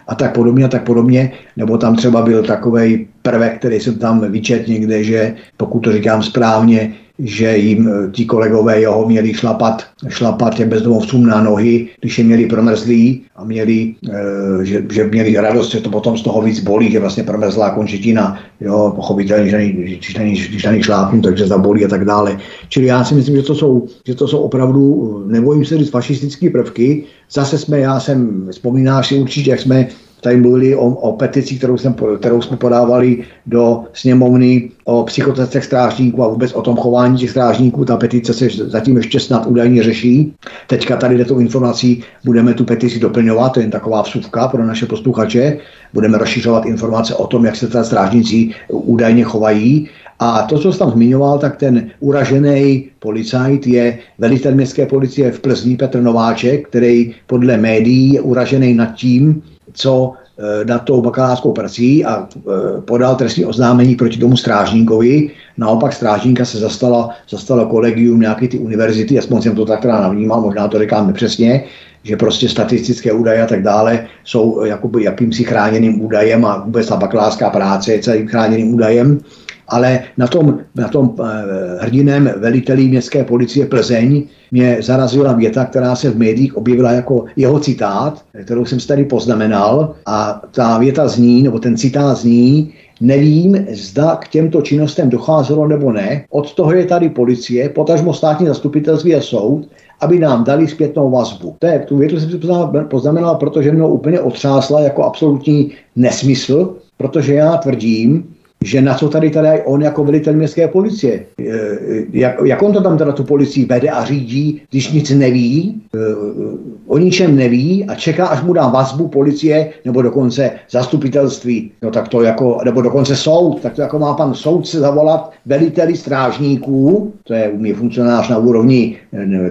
a tak podobně a tak podobně. Nebo tam třeba byl takový prvek, který jsem tam vyčet někde, že pokud to říkám správně, že jim eh, ti kolegové jeho měli šlapat, šlapat těm bezdomovcům na nohy, když je měli promrzlí a měli, e, že, že, měli radost, že to potom z toho víc bolí, že vlastně promrzlá končetina, jo, pochopitelně, že když není, když není šlápnu, takže zabolí a tak dále. Čili já si myslím, že to jsou, že to jsou opravdu, nebojím se říct, fašistické prvky. Zase jsme, já jsem, vzpomínáš si určitě, jak jsme tady mluvili o, o petici, kterou, jsem, kterou jsme podávali do sněmovny o psychotestech strážníků a vůbec o tom chování těch strážníků. Ta petice se zatím ještě snad údajně řeší. Teďka tady tou informací budeme tu petici doplňovat, to je jen taková vsuvka pro naše posluchače. Budeme rozšiřovat informace o tom, jak se ta strážníci údajně chovají. A to, co jsi tam zmiňoval, tak ten uražený policajt je velitel městské policie v Plzni Petr Nováček, který podle médií je uražený nad tím, co eh, nad tou bakalářskou prací a eh, podal trestní oznámení proti tomu strážníkovi. Naopak strážníka se zastala, zastala kolegium nějaké ty univerzity, aspoň jsem to tak teda navnímal, možná to říkám nepřesně, že prostě statistické údaje a tak dále jsou jakoby jakýmsi chráněným údajem a vůbec ta bakalářská práce je celým chráněným údajem ale na tom, na tom eh, hrdinem velitelí městské policie Plzeň mě zarazila věta, která se v médiích objevila jako jeho citát, kterou jsem si tady poznamenal a ta věta zní, nebo ten citát zní, Nevím, zda k těmto činnostem docházelo nebo ne. Od toho je tady policie, potažmo státní zastupitelství a soud, aby nám dali zpětnou vazbu. To je, tu větu jsem si poznamenal, protože mnou úplně otřásla jako absolutní nesmysl, protože já tvrdím, že na co tady tady on jako velitel městské policie, eh, jak, jak on to tam teda tu policii vede a řídí, když nic neví, eh, o ničem neví a čeká, až mu dá vazbu policie nebo dokonce zastupitelství, no tak to jako, nebo dokonce soud, tak to jako má pan soudce zavolat veliteli strážníků, to je u mě funkcionář na úrovni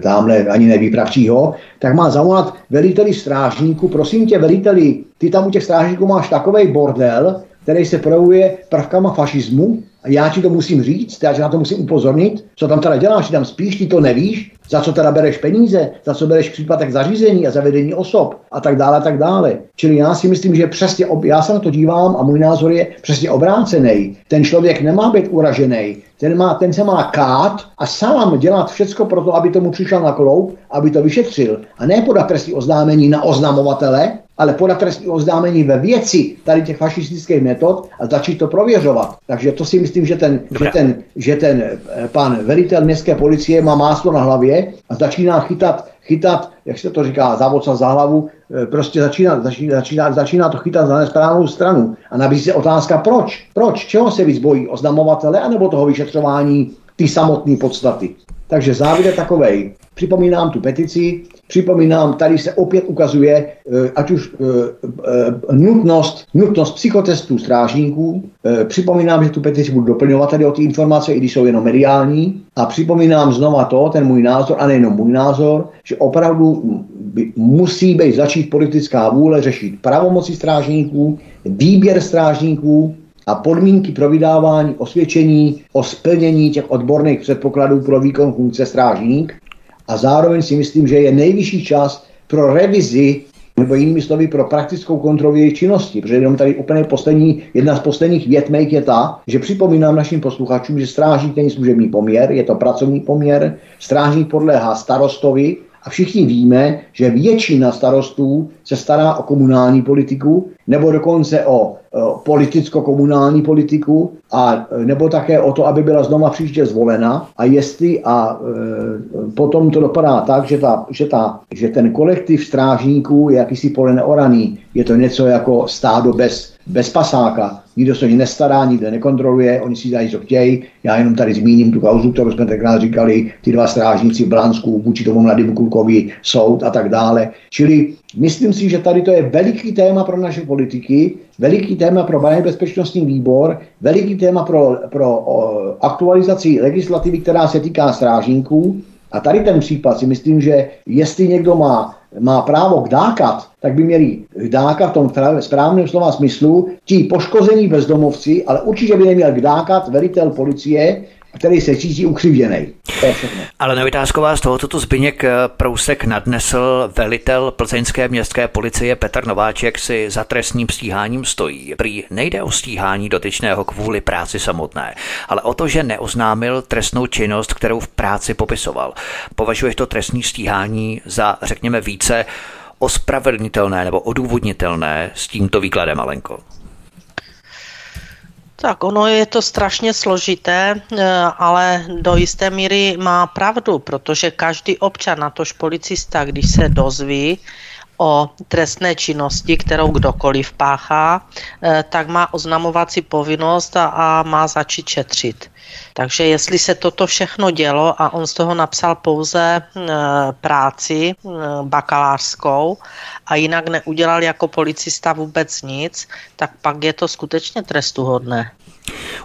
tamhle ani nevýpravčího, tak má zavolat veliteli strážníků, prosím tě veliteli, ty tam u těch strážníků máš takový bordel, který se projevuje prvkama fašismu a já ti to musím říct, já ti na to musím upozornit, co tam teda děláš, ty tam spíš, ty to nevíš, za co teda bereš peníze, za co bereš případek zařízení a zavedení osob a tak dále a tak dále. Čili já si myslím, že přesně, ob, já se na to dívám a můj názor je přesně obrácený. Ten člověk nemá být uražený, ten, má, ten se má kát a sám dělat všecko pro to, aby tomu přišel na kloup, aby to vyšetřil. A ne podat trestní oznámení na oznamovatele, ale podat trestní oznámení ve věci tady těch fašistických metod a začít to prověřovat. Takže to si myslím, že ten, že ten, že ten eh, pan velitel městské policie má máslo na hlavě a začíná chytat, chytat, jak se to říká, závodca za hlavu, eh, prostě začíná, začíná, začíná, začíná to chytat za nesprávnou stranu. A nabízí se otázka, proč? Proč? Čeho se víc bojí? Oznamovatele anebo toho vyšetřování ty samotné podstaty? Takže závěr je takovej. Připomínám tu petici, Připomínám, tady se opět ukazuje, eh, ať už eh, eh, nutnost, nutnost psychotestů strážníků. Připomínám, že tu petici budu doplňovat tady o ty informace, i když jsou jenom mediální. A připomínám znova to, ten můj názor, a nejenom můj názor, že opravdu musí být začít politická vůle řešit pravomoci strážníků, výběr strážníků, a podmínky pro vydávání osvědčení o splnění těch odborných předpokladů pro výkon funkce strážník a zároveň si myslím, že je nejvyšší čas pro revizi nebo jinými slovy pro praktickou kontrolu jejich činnosti. Protože jenom tady úplně poslední, jedna z posledních větmek je ta, že připomínám našim posluchačům, že strážník není služební poměr, je to pracovní poměr, strážník podléhá starostovi a všichni víme, že většina starostů se stará o komunální politiku nebo dokonce o politicko-komunální politiku a nebo také o to, aby byla znova příště zvolena. A jestli a e, potom to dopadá tak, že, ta, že, ta, že ten kolektiv strážníků je jakýsi pole neoraný, je to něco jako stádo bez, bez pasáka, nikdo se o ně nestará, nikdo nekontroluje, oni si dají, co chtějí. Já jenom tady zmíním tu kauzu, kterou jsme tenkrát říkali, ty dva strážníci v Blansku, vůči tomu mladému klukovi, soud a tak dále. Čili myslím si, že tady to je veliký téma pro naše politiky, veliký téma pro bezpečnostní výbor, veliký téma pro, pro o, aktualizaci legislativy, která se týká strážníků. A tady ten případ si myslím, že jestli někdo má, má právo kdákat, tak by měli kdákat v tom správném slova smyslu ti poškození bezdomovci, ale určitě by neměl kdákat velitel policie, který se cítí ukřivděný. Ale na vytázku vás toho, co tu Zbyněk eh, Prousek nadnesl, velitel plzeňské městské policie Petr Nováček si za trestním stíháním stojí. Prý nejde o stíhání dotyčného kvůli práci samotné, ale o to, že neoznámil trestnou činnost, kterou v práci popisoval. Považuješ to trestní stíhání za, řekněme, více ospravedlnitelné nebo odůvodnitelné s tímto výkladem, Alenko? Tak ono je to strašně složité, eh, ale do jisté míry má pravdu, protože každý občan, natož policista, když se dozví o trestné činnosti, kterou kdokoliv páchá, eh, tak má oznamovací povinnost a, a má začít šetřit. Takže jestli se toto všechno dělo a on z toho napsal pouze eh, práci bakalářskou a jinak neudělal jako policista vůbec nic, tak pak je to skutečně trestuhodné.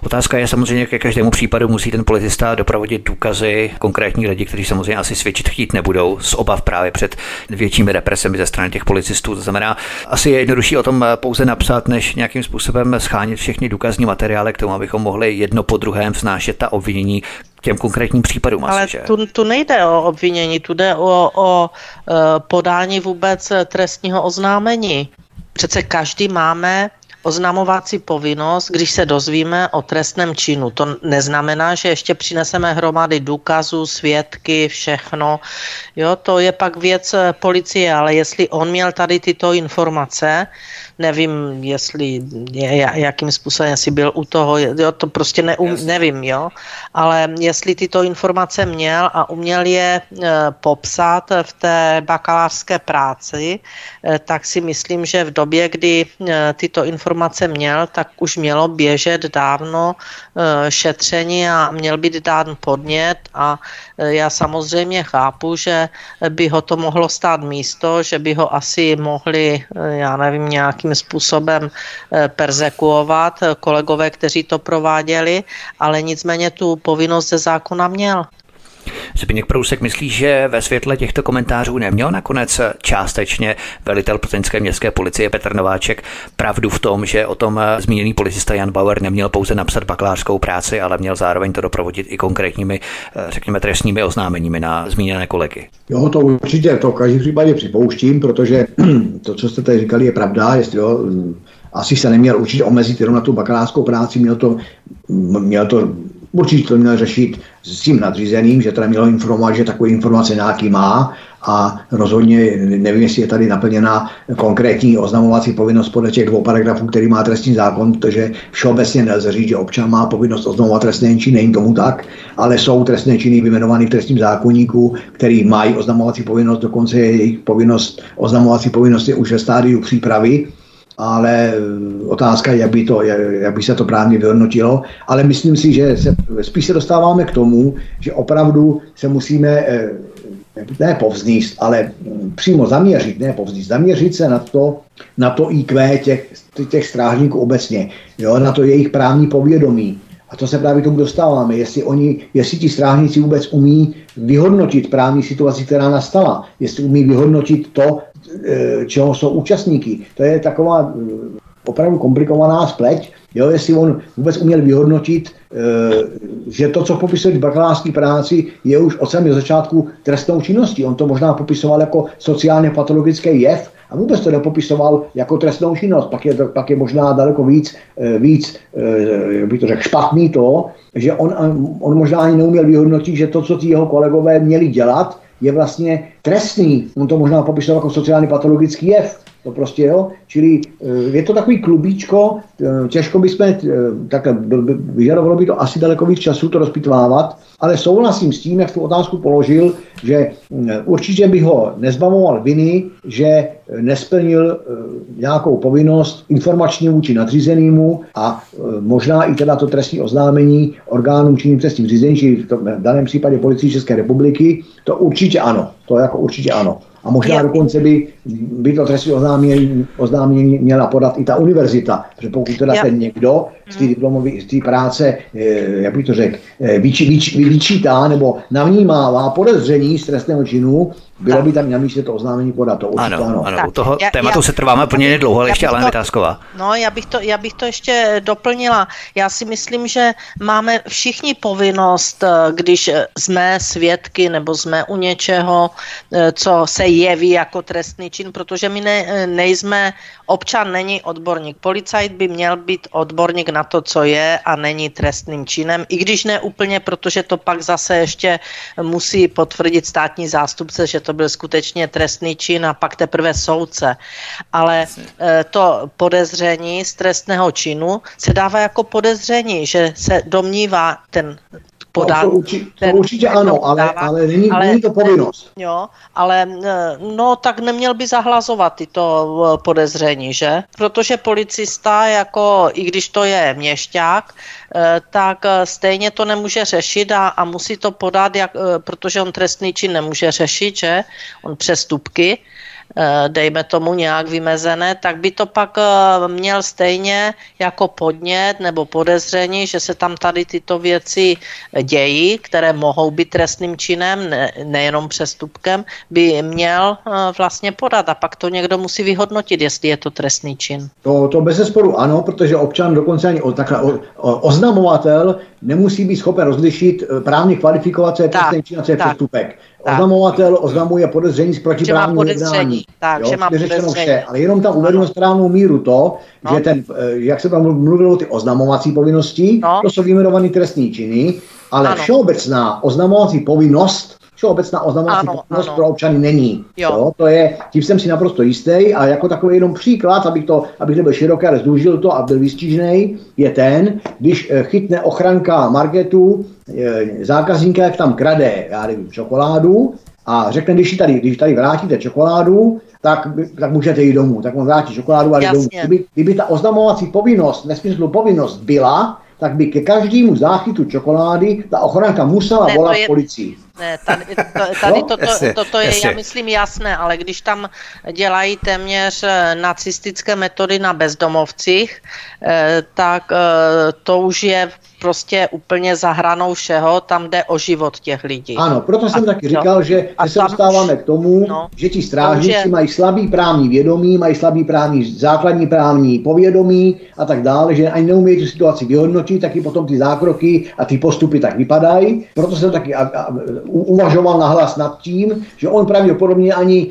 Otázka je samozřejmě, ke každému případu musí ten policista doprovodit důkazy konkrétní lidi, kteří samozřejmě asi svědčit chtít nebudou, z obav právě před většími represemi ze strany těch policistů. To znamená, asi je jednodušší o tom pouze napsat, než nějakým způsobem schánit všechny důkazní materiály k tomu, abychom mohli jedno po druhém vznášet ta obvinění k těm konkrétním případům. Ale asi, že? Tu, tu nejde o obvinění, tu jde o, o e, podání vůbec trestního oznámení. Přece každý máme oznamovací povinnost, když se dozvíme o trestném činu. To neznamená, že ještě přineseme hromady důkazů, svědky, všechno. Jo, to je pak věc policie, ale jestli on měl tady tyto informace, nevím, jestli, jakým způsobem si byl u toho, jo, to prostě neum, nevím, jo, ale jestli tyto informace měl a uměl je e, popsat v té bakalářské práci, e, tak si myslím, že v době, kdy e, tyto informace měl, tak už mělo běžet dávno šetření a měl být dán podnět a já samozřejmě chápu, že by ho to mohlo stát místo, že by ho asi mohli, já nevím, nějakým způsobem persekuovat kolegové, kteří to prováděli, ale nicméně tu povinnost ze zákona měl. Zbigněk Prousek myslí, že ve světle těchto komentářů neměl nakonec částečně velitel plzeňské městské policie Petr Nováček pravdu v tom, že o tom zmíněný policista Jan Bauer neměl pouze napsat bakalářskou práci, ale měl zároveň to doprovodit i konkrétními, řekněme, trestními oznámeními na zmíněné kolegy. Jo, to určitě, to v každém případě připouštím, protože [CLEARS THROAT] to, co jste tady říkali, je pravda, jestli jo, asi se neměl určitě omezit jenom na tu bakalářskou práci, měl to, měl to určitě to měl řešit s tím nadřízeným, že teda mělo informovat, že takové informace nějaký má a rozhodně nevím, jestli je tady naplněna konkrétní oznamovací povinnost podle těch dvou paragrafů, který má trestní zákon, protože všeobecně nelze říct, že občan má povinnost oznamovat trestné činy, není tomu tak, ale jsou trestné činy vyjmenované v trestním zákonníku, který mají oznamovací povinnost, dokonce je jejich povinnost, oznamovací povinnost je už ve stádiu přípravy ale eh, otázka je, jak by, to, jak by se to právně vyhodnotilo. Ale myslím si, že se, spíš se dostáváme k tomu, že opravdu se musíme eh, ne povzníst, ale hm, přímo zaměřit, ne povzníst, zaměřit se na to, na to IQ těch, těch strážníků obecně, jo, na to jejich právní povědomí. A to se právě tomu dostáváme, jestli oni, jestli ti strážníci vůbec umí vyhodnotit právní situaci, která nastala, jestli umí vyhodnotit to, Eh, čeho jsou účastníky. To je taková eh, opravdu komplikovaná spleť, jo, jestli on vůbec uměl vyhodnotit, eh, že to, co popisuje v bakalářské práci, je už od samého začátku trestnou činností. On to možná popisoval jako sociálně patologický jev a vůbec to nepopisoval jako trestnou činnost. Pak je, pak je možná daleko víc, víc jak bych to řekl, špatný to, že on, on možná ani neuměl vyhodnotit, že to, co ti jeho kolegové měli dělat, je vlastně trestný. On to možná popisoval jako sociálně patologický jev. To prostě jo. Čili eh, je to takový klubíčko, eh, těžko bychom, eh, tak vyžadovalo by to asi daleko víc času to rozpitvávat, ale souhlasím s tím, jak tu otázku položil, že určitě by ho nezbavoval viny, že nesplnil nějakou povinnost informační vůči nadřízenému a možná i teda to trestní oznámení orgánům činným trestním řízení, či v daném případě policii České republiky, to určitě ano. To jako určitě ano. A možná je. dokonce by, by to trestní oznámení, oznámení měla podat i ta univerzita. Protože pokud teda je. ten někdo z té diplomové, z té práce, eh, jak bych to řekl, eh, vyč, vyč, vyčítá nebo navnímává podezření z trestného činu, bylo by tam na místě to oznámení podat, to určitě ano. ano. ano. u toho já, tématu já, se trváme plně dlouho, ale ještě Alena Vytázková. No, já bych, to, já bych to ještě doplnila. Já si myslím, že máme všichni povinnost, eh, když jsme svědky nebo jsme u něčeho, co se jeví jako trestný čin, protože my ne, nejsme, občan není odborník. Policajt by měl být odborník na to, co je a není trestným činem, i když ne úplně, protože to pak zase ještě musí potvrdit státní zástupce, že to byl skutečně trestný čin a pak teprve soudce. Ale eh, to podezření z trestného činu se dává jako podezření, že se domnívá ten podat. No, to, urči, to určitě ano, ale, ale, není, ale není to povinnost. Jo, ale eh, no tak neměl by zahlazovat tyto eh, podezření, že? Protože policista, jako i když to je měšťák, eh, tak stejně to nemůže řešit a, a musí to podat, jak, protože on trestný čin nemůže řešit, že? On přestupky, dejme tomu nějak vymezené, tak by to pak eh, měl stejně jako podnět nebo podezření, že se tam tady tyto věci dějí, které mohou být trestným činem, ne, nejenom přestupkem, by měl eh, vlastně podat a pak to někdo musí vyhodnotit, jestli je to trestný čin. To, to bez sporu ano, protože občan dokonce ani o, takhle, o, o, oznamovatel nemusí být schopen rozlišit, právně kvalifikovat, co je trestný čin a co je přestupek. Oznamovatel oznamuje podezření z protiprávního jednání. Tak, jo, že má podezření. Vše, ale jenom tam uvedu na správnou míru to, no. že ten, eh, jak se tam mluvilo ty oznamovací povinnosti, no. to jsou vyjmenované trestní činy, ale ano. všeobecná oznamovací povinnost všeobecná oznamovací pro občany není. Jo. Jo, to je, tím jsem si naprosto jistý a jako takový jenom příklad, abych to, abych nebyl široký, ale zdůžil to a byl výstižný, je ten, když eh, chytne ochranka marketu eh, zákazníka, jak tam krade, já nevím, čokoládu a řekne, když, tady, když tady vrátíte čokoládu, tak, tak můžete jít domů. Tak on vrátí čokoládu a jde domů. Kdyby, kdyby ta oznamovací povinnost, ve smyslu povinnost byla, tak by ke každému záchytu čokolády ta ochranka musela Ne, volat je- policii. Ne, tady, to, tady No, toto, jasně, toto je, jasně. já myslím, jasné, ale když tam dělají téměř eh, nacistické metody na bezdomovcích, eh, tak eh, to už je prostě úplně za hranou všeho, tam jde o život těch lidí. Ano, proto jsem A- taky no. říkal, že, A že se tam dostáváme k tomu, no. že ti strážníci je- mají slabý právní vědomí, mají slabý právní, základní právní povědomí a tak dále, že ani neumějí tu situaci vyhodnotit, taky potom ty zákroky a ty postupy tak vypadají. Proto jsem taky a, a, uvažoval nahlas nad tím, že on pravděpodobně ani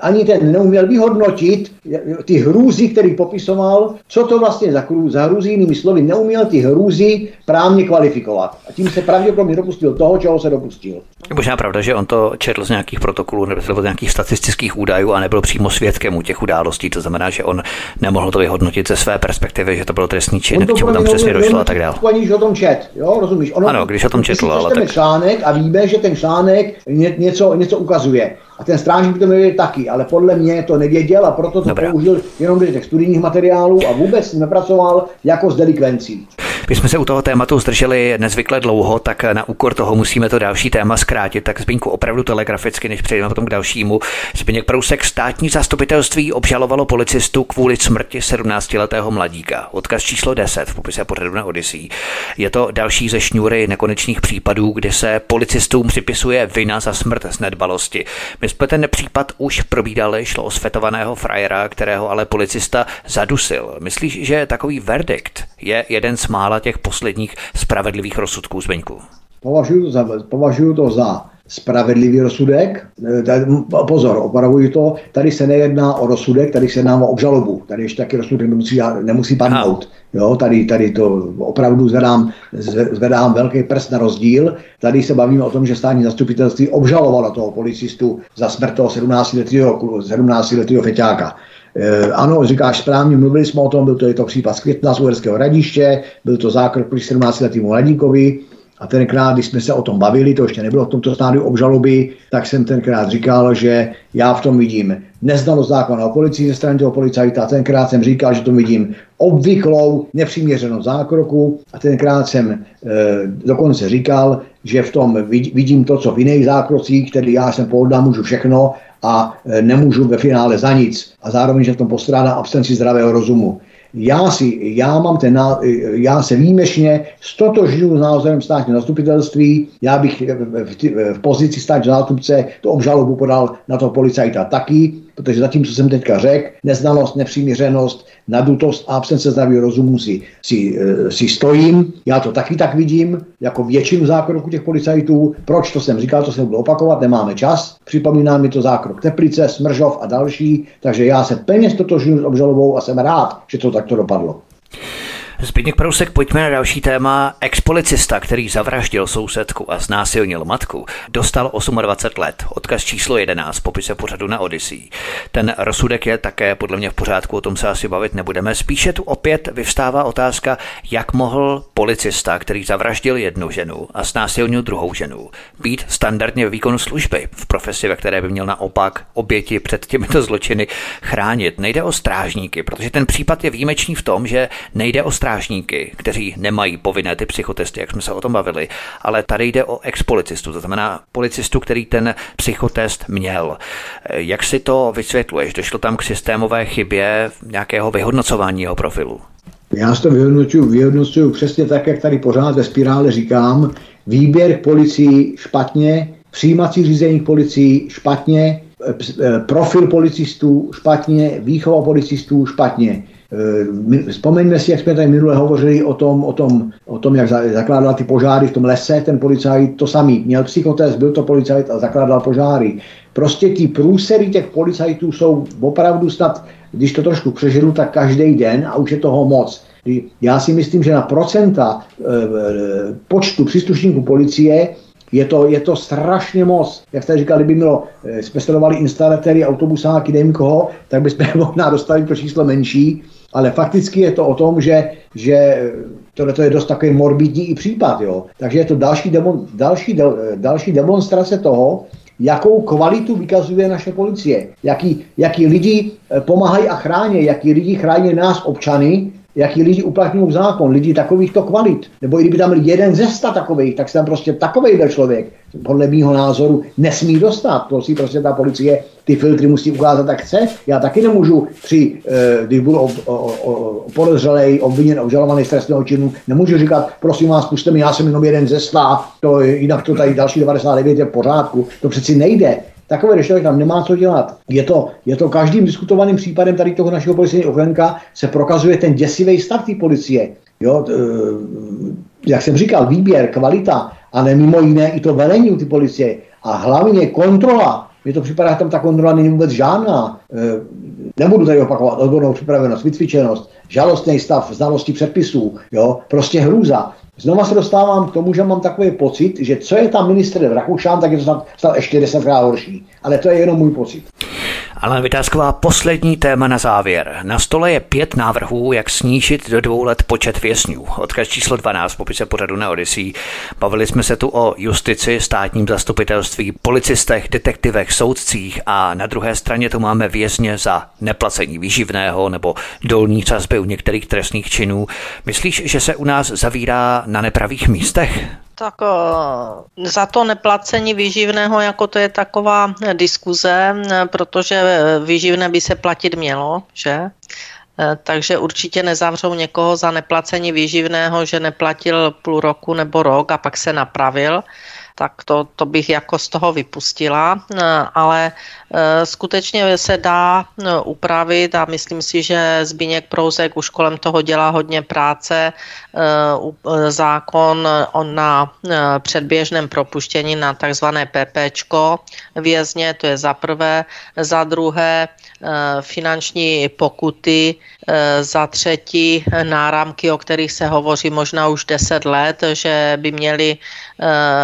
ani ten neuměl vyhodnotit eh, ty hrůzy, který popisoval, co to vlastně za, za hrůzy, jinými slovy, neuměl ty hrůzy právně kvalifikovat. A tím se pravděpodobně dopustil toho, čeho se dopustil. Je možná pravda, že on to četl z nějakých protokolů nebo z nějakých statistických údajů a nebyl přímo svědkem u těch událostí. To znamená, že on nemohl to vyhodnotit ze své perspektivy, že to byl trestný čin, k čemu tam přesně došlo a tak dále. Aniž o tom čet, jo, rozumíš? Ono, Ano, když o tom četl, ale tak- článek a víme, že ten článek ně, něco, něco ukazuje. A ten strážník to nevěděl taky, ale podle mě to nevěděl a proto to Dobrá. použil jenom do těch studijních materiálů a vůbec nepracoval jako s delikvencí. Když jsme se u toho tématu zdrželi nezvykle dlouho, tak na úkor toho musíme to další téma zkrátit. Tak Zbyňku opravdu telegraficky, než přejdeme potom k dalšímu. Zbyněk Prousek státní zastupitelství obžalovalo policistu kvůli smrti 17-letého mladíka. Odkaz číslo 10 v popise pořadu na Odyssey. Je to další ze šňůry nekonečných případů, kdy se policistům připisuje vina za smrt z nedbalosti. My ten případ už probídali, šlo o svetovaného frajera, kterého ale policista zadusil. Myslíš, že takový verdikt je jeden z mála těch posledních spravedlivých rozsudků Zbeňku? Považuji to za, považuji to za spravedlivý rozsudek. E, tady- m, Pozor, opravuji to, tady se nejedná o rozsudek, tady se jedná o obžalobu. Tady ještě taky rozsudek nemusí, nemusí padnout. Jo, tady, tady to opravdu zvedám, zve- zvedám velký prst na rozdíl. Tady se bavíme o tom, že státní zastupitelství obžalovalo toho policistu za smrt toho 17-letého 17 feťáka. E, ano, říkáš správně, mluvili jsme o tom, byl to, je to případ z května z Uherského hradiště, byl to zákrok proti 17-letému mladíkovi, a tenkrát, když jsme se o tom bavili, to ještě nebylo v tomto stádiu obžaloby, tak jsem tenkrát říkal, že já v tom vidím neznalost zákona o policii ze strany toho policajta. Tenkrát jsem říkal, že to vidím obvyklou nepřiměřenost zákroku a tenkrát jsem e, dokonce říkal, že v tom vid- vidím to, co v jiných zákrocích, který já jsem pohodlá, můžu všechno a e, nemůžu ve finále za nic. A zároveň, že v tom postrádá absenci zdravého rozumu. Já, si, já, mám ten, ná- já se výjimečně stotožňuji s názorem státního zastupitelství. Já bych v, v, v pozici státního zástupce to obžalobu podal na toho policajta taky, protože zatím, co jsem teďka řekl, neznalost, nepřiměřenost, nadutost a absence zdravého rozumu si, si, eh, si stojím. Já to taky tak vidím, jako většinu zákroků těch policajtů. Proč to jsem říkal, to se budu opakovat, nemáme čas. Připomíná mi to zákrok Teplice, Smržov a další, takže já se plně stotožňuji s obžalobou a jsem rád, že to takto dopadlo. Zbigněk Prousek, pojďme na další téma. Expolicista, který zavraždil sousedku a znásilnil matku, dostal 28 let. Odkaz číslo 11 v popise pořadu na Odyssey. Ten rozsudek je také podle mě v pořádku, o tom se asi bavit nebudeme. Spíše tu opět vyvstává otázka, jak mohl policista, který zavraždil jednu ženu a znásilnil druhou ženu, být standardně ve výkonu služby v profesi, ve které by měl naopak oběti před těmito zločiny chránit. Nejde o strážníky, protože ten případ je výjimečný v tom, že nejde o strážníky, kteří nemají povinné ty psychotesty, jak jsme se o tom bavili, ale tady jde o expolicistu, to znamená policistu, který ten psychotest měl. Jak si to vysvětluješ? Došlo tam k systémové chybě nějakého vyhodnocování jeho profilu? Já si to vyhodnocuju, vyhodnocuju přesně tak, jak tady pořád ve spirále říkám. Výběr k policii špatně, přijímací řízení k policii špatně, eh, eh, profil policistů špatně, výchova policistů špatně. Eh, Vzpomeňme si, jak jsme tady minule hovořili o tom, o tom, o tom jak za- zakládal ty požáry v tom lese, ten policajt to samý. Měl psychotest, byl to policajt a zakládal požáry. Prostě ty průsery těch policajtů jsou opravdu snad, když to trošku přeženu, tak každý den a už je toho moc. Já si myslím, že na procenta eh, eh, počtu příslušníků policie Je to, je to strašně moc. Jak jste říkali, kdyby mělo, jsme sledovali instalatéry, autobusáky, nevím koho, tak bychom [LAUGHS] možná dostali to číslo menší, ale fakticky je to o tom, že, že tohle to je dost takový morbidní i případ. Jo. Takže je to další, demon, další, další demonstrace toho, jakou kvalitu vykazuje naše policie, jaký, jaký lidi eh, pomáhají a chrání, jaký lidi chrání nás občany, jaký lidi uplatňují zákon, lidi takovýchto kvalit. Nebo i kdyby tam byl jeden ze sta takových, tak se tam prostě takový člověk, podle mýho názoru, nesmí dostat. To si prostě ta policie ty filtry musí ukázat, tak chce. Já taky nemůžu při, eh, když budu podezřelej, obviněn, obžalovaný z trestného činu, nemůžu říkat, prosím vás, puste mi, já jsem jenom jeden ze sta, to, jinak to tady další 99 je v pořádku. To přeci nejde. Takové člověk tam nemá co dělat. Je to, je to každým diskutovaným případem tady toho našeho policejního okénka se prokazuje ten děsivý stav té policie. Jo, t, jak jsem říkal, výběr, kvalita, ale mimo jiné i to velení u ty policie a hlavně kontrola. Mně to připadá, že tam ta kontrola není vůbec žádná. E, nebudu tady opakovat odbornou připravenost, vycvičenost, žalostný stav, znalosti předpisů, jo, prostě hrůza. Znova se dostávám k tomu, že mám takový pocit, že co je tam ministr Rakušan, tak je to snad, snad ještě desetkrát horší. Ale to je jenom můj pocit. Ale Vytázková, poslední téma na závěr. Na stole je pět návrhů, jak snížit do dvou let počet vězňů. Odkaz číslo 12 popise pořadu na Odyssey. Bavili jsme se tu o justici, státním zastupitelství, policistech, detektivech, soudcích a na druhé straně tu máme vězně za neplacení výživného nebo dolní sazby u některých trestných činů. Myslíš, že se u nás zavírá na nepravých místech? Tak eh, za to neplacení výživného, jako to je taková diskuze, protože výživné by se platit mělo, že? Eh, takže určitě nezavřou někoho za neplacení výživného, že neplatil půl roku nebo rok a pak se napravil tak to, to bych jako z toho vypustila, eh, ale eh, skutečně se dá eh, upravit a myslím si, že Zbíněk Prouzek už kolem toho dělá hodně práce. Zákon na předběžném propuštění na takzvané PPčko vězně, to je za prvé. Za druhé finanční pokuty, za třetí náramky, o kterých se hovoří možná už 10 let, že by měli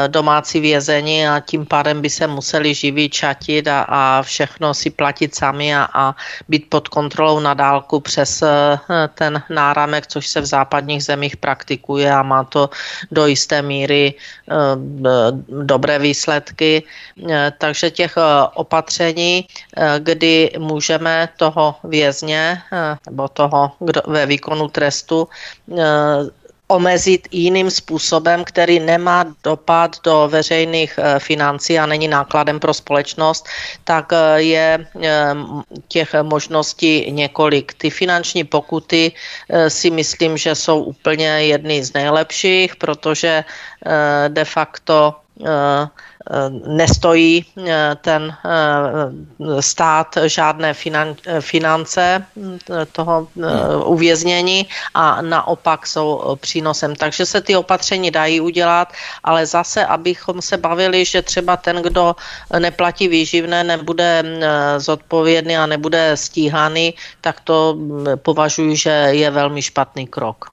domácí vězení a tím pádem by se museli živit, čatit a, a všechno si platit sami a, a být pod kontrolou na dálku přes eh, ten náramek, což se v západních zemích praktikuje a má to do jisté míry eh, dobré výsledky. Eh, takže těch opatření, kdy můžeme toho vězně nebo toho kdo, ve výkonu trestu omezit jiným způsobem, který nemá dopad do veřejných eh, financí a není nákladem pro společnost, tak eh, je eh, těch možností několik. Ty finanční pokuty si myslím, že jsou úplně jedny z nejlepších, protože de facto nestojí eh, ten eh, stát žádné finance toho uvěznění a naopak jsou přínosem. Takže se ty opatření dají udělat, ale zase, abychom se bavili, že třeba ten, kdo neplatí výživné, nebude zodpovědný a nebude stíhaný, tak to považuji, že je velmi špatný krok.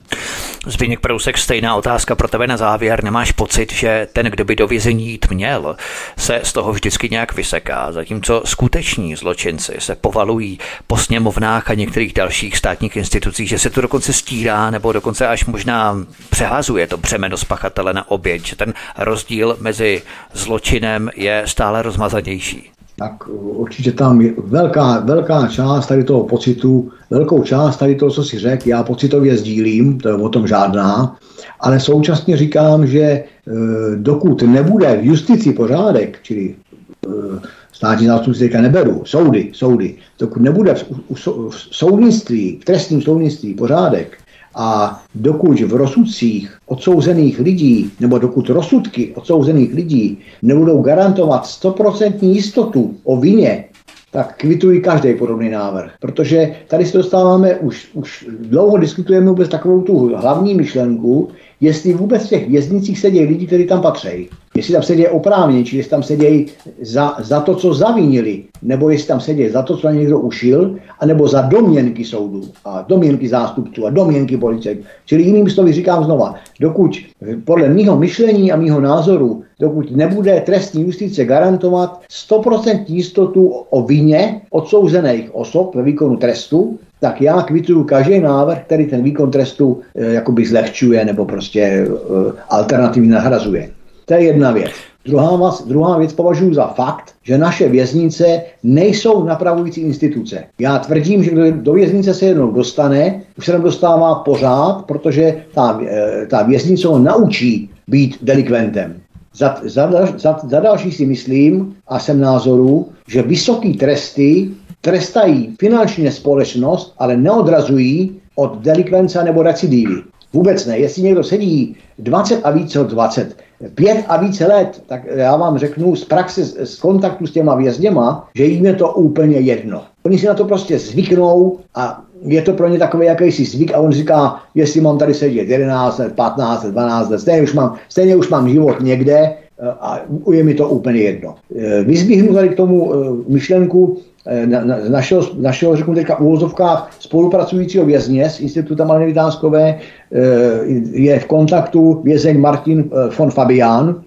Zbigněk Prousek, stejná otázka pro tebe na závěr. Nemáš pocit, že ten, kdo by do vězení jít měl, se z toho vždycky nějak vyseká, zatímco skuteční zločinci se povalují po sněmovnách a některých dalších státních institucích, že se to dokonce stírá nebo dokonce až možná přehazuje to břemeno spachatele na oběť, že ten rozdíl mezi zločinem je stále rozmazanější tak určitě tam je velká, velká část tady toho pocitu, velkou část tady toho, co si řekl, já pocitově sdílím, to je o tom žádná, ale současně říkám, že e, dokud nebude v justici pořádek, čili e, státní zástupci teďka neberu, soudy, soudy, dokud nebude v, v soudnictví, v trestním soudnictví pořádek, a dokud v rozsudcích odsouzených lidí, nebo dokud rozsudky odsouzených lidí nebudou garantovat 100% jistotu o vině, tak kvitují každý podobný návrh. Protože tady se dostáváme, už, už dlouho diskutujeme vůbec takovou tu hlavní myšlenku, jestli vůbec v těch věznicích sedí lidi, kteří tam patří. Jestli tam sedějí oprávněně, či jestli tam sedějí za, za to, co zavínili, nebo jestli tam sedějí za to, co někdo ušil, anebo za domněnky soudu a domněnky zástupců a domněnky policie. Čili jiným slovy říkám znova, dokud podle mého myšlení a mého názoru, dokud nebude trestní justice garantovat 100% jistotu o vině odsouzených osob ve výkonu trestu, tak já kvituju každý návrh, který ten výkon trestu e, jakoby zlehčuje nebo prostě e, alternativně nahrazuje. To je jedna věc. Druhá, druhá věc považuji za fakt, že naše věznice nejsou napravující instituce. Já tvrdím, že kdo do věznice se jednou dostane, už se tam dostává pořád, protože ta, e, ta věznice ho naučí být delikventem. Za, za, za, za další si myslím a jsem názoru, že vysoké tresty trestají finančně společnost, ale neodrazují od delikvence nebo recidívy. Vůbec ne. Jestli někdo sedí 20 a více od 20, 5 a více let, tak já vám řeknu z praxe, z kontaktu s těma vězněma, že jim je to úplně jedno. Oni si na to prostě zvyknou a je to pro ně takový jakýsi zvyk a on říká, jestli mám tady sedět 11 let, 15 let, 12 let, stejně už mám, stejně už mám život někde eh, a je mi to úplně jedno. Eh, vyzbíhnu tady k tomu eh, myšlenku na, na, našeho, našeho, řeknu teďka, uvozovkách spolupracujícího vězně z Instituta Maliny Vitánskové eh, je v kontaktu vězeň Martin eh, von Fabián,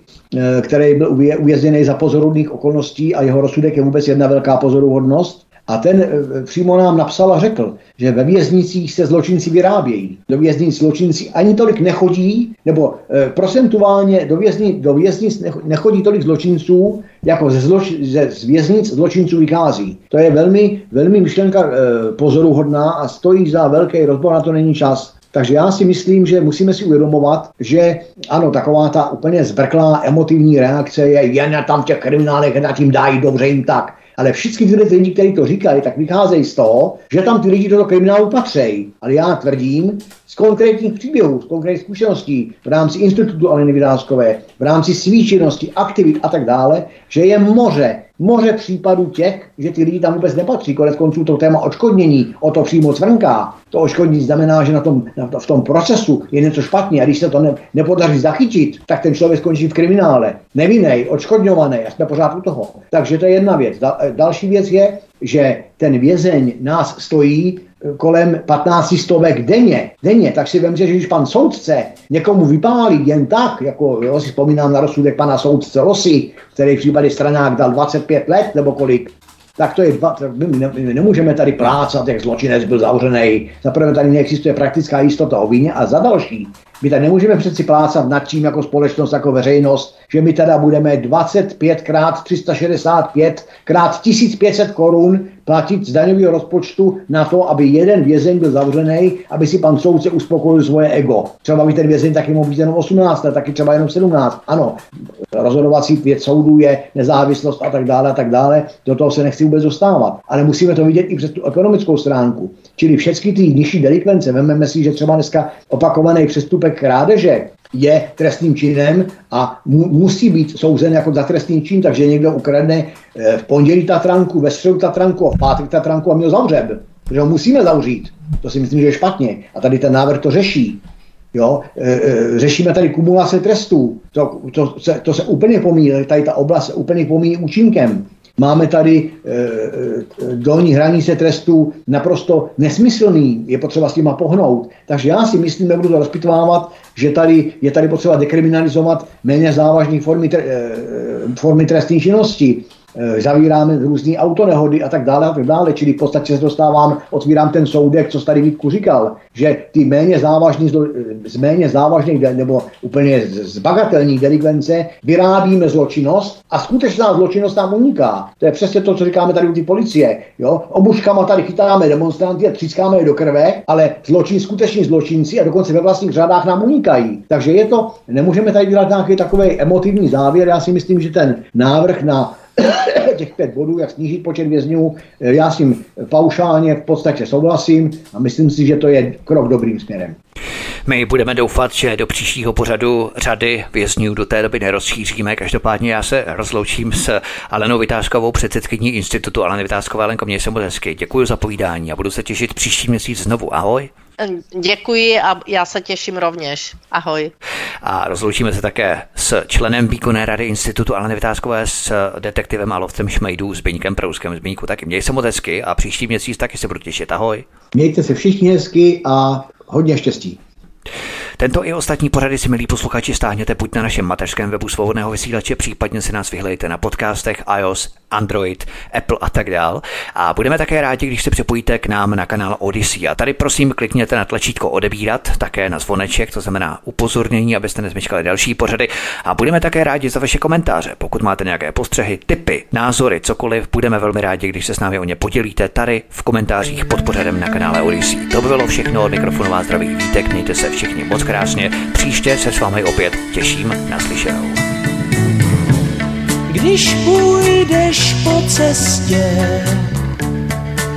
který byl uvězněný za pozoruhodných okolností a jeho rozsudek je vůbec jedna velká pozoruhodnost. A ten eh, přímo nám napsal a řekl, že ve věznicích se zločinci vyrábějí. Do věznic zločinci ani tolik nechodí, nebo e, procentuálně do, vězni, do věznic nechodí tolik zločinců, jako ze, zloč, ze z věznic zločinců vychází. To je velmi, velmi myšlenka e, pozoruhodná a stojí za velký rozbor, na to není čas. Takže já si myslím, že musíme si uvědomovat, že ano, taková ta úplně zbrklá emotivní reakce je jen tam těch kriminálech, na tím dají dobře jim tak ale všichni tyhle lidi, kteří to říkají, tak vycházejí z toho, že tam ty lidi do toho kriminálu patří. Ale já tvrdím z konkrétních příběhů, z konkrétních zkušeností v rámci institutu Aleny Vydáskové, v rámci činnosti, aktivit a tak dále, že je moře moře případů těch, že ty lidi tam vůbec nepatří. Konec konců to téma odškodnění, o to přímo cvrnká. To odškodnění znamená, že na tom, na v tom procesu je něco špatně a když se to ne, nepodaří zachytit, tak ten člověk skončí v kriminále. Nevinný, odškodňovaný a jsme pořád u toho. Takže to je jedna věc. Dal, další věc je, že ten vězeň nás stojí kolem 15 stovek denně, denně, tak si vemte, že když pan soudce někomu vypálí jen tak, jako jo, si vzpomínám na rozsudek pana soudce Losy, který v případě stranák dal 25 let nebo kolik, tak to je dva, my, ne, my nemůžeme tady plácat, jak zločinec byl zavřený. Za prvé tady neexistuje praktická jistota o vině a za další, my tady nemůžeme přeci plácat nad čím jako společnost, jako veřejnost, že my teda budeme 25 krát 365 krát 1500 korun platit z daňového rozpočtu na to, aby jeden vězeň byl zavřený, aby si pan soudce uspokojil svoje ego. Třeba by ten vězeň taky mohl být jenom 18 let, taky třeba jenom 17. Ano, rozhodovací věc soudů je nezávislost a tak dále a tak dále. Do toho se nechci vůbec dostávat. Ale musíme to vidět i přes tu ekonomickou stránku. Čili všechny ty nižší delikvence, vezmeme si, že třeba dneska opakovaný přestupek krádeže je trestným činem a mu, musí být souzen jako za trestný čin, takže někdo ukradne eh, v pondělí Tatranku, ve středu Tatranku v pátek Tatranku a měl zavřeb. Protože ho musíme zavřít. To si myslím, že je špatně. A tady ten návrh to řeší. Jo? E, e, řešíme tady kumulace trestů. To, to, se, to se úplně pomíjí, tady ta oblast se úplně pomíjí účinkem. Máme tady e, dolní hranice trestů naprosto nesmyslný, je potřeba s těma pohnout. Takže já si myslím, nebudu to rozpitvávat, že tady je tady potřeba dekriminalizovat méně závažné formy, e, formy trestní činnosti. Eh, zavíráme různé autonehody a tak dále a tak dále. Čili v podstatě se dostávám, otvírám ten soudek, co tady Vítku říkal, že ty méně závažný, z méně závažných nebo úplně z bagatelní delikvence vyrábíme zločinnost a skutečná zločinnost nám uniká. To je přesně to, co říkáme tady u ty policie. Jo? Obuškama tady chytáme demonstranty a třískáme je do krve, ale zločin, skuteční zločinci a dokonce ve vlastních řadách nám unikají. Takže je to, nemůžeme tady dělat nějaký takový emotivní závěr. Já si myslím, že ten návrh na těch pět bodů, jak snížit počet vězňů, eh, já s tím paušálně v podstatě souhlasím a myslím si, že to je krok dobrým směrem. My budeme doufat, že do příštího pořadu řady vězňů do té doby nerozšíříme. Každopádně já se rozloučím s Alenou Vytázkovou, předsedkyní institutu Aleny Vytázkové. Alenko, měj se moc hezky. Děkuji za povídání a budu se těšit příští měsíc znovu. Ahoj. Děkuji a já se těším rovněž. Ahoj. A rozloučíme se také s členem výkonné rady Institutu Aleny Vytázkové s detektivem a lovcem šmejdů Zbyňkem Prouskem. Zbyňku taky měj se moc hezky a příští měsíc taky se budu těšit. Ahoj. Mějte se všichni hezky a hodně štěstí. Tento i ostatní pořady si, milí posluchači, stáhněte buď na našem mateřském webu svobodného vysílače, případně si nás vyhledejte na podcastech iOS, Android, Apple a tak dál. A budeme také rádi, když se připojíte k nám na kanál Odyssey. A tady prosím klikněte na tlačítko odebírat, také na zvoneček, to znamená upozornění, abyste nezmeškali další pořady. A budeme také rádi za vaše komentáře. Pokud máte nějaké postřehy, tipy, názory, cokoliv, budeme velmi rádi, když se s námi o ně podělíte tady v komentářích pod pořadem na kanále Odyssey. To by bylo všechno od mikrofonová zdraví Vítek, mějte se všichni moc krásně. Příště se s vámi opět těším na slyšenou. Když půjdeš po cestě,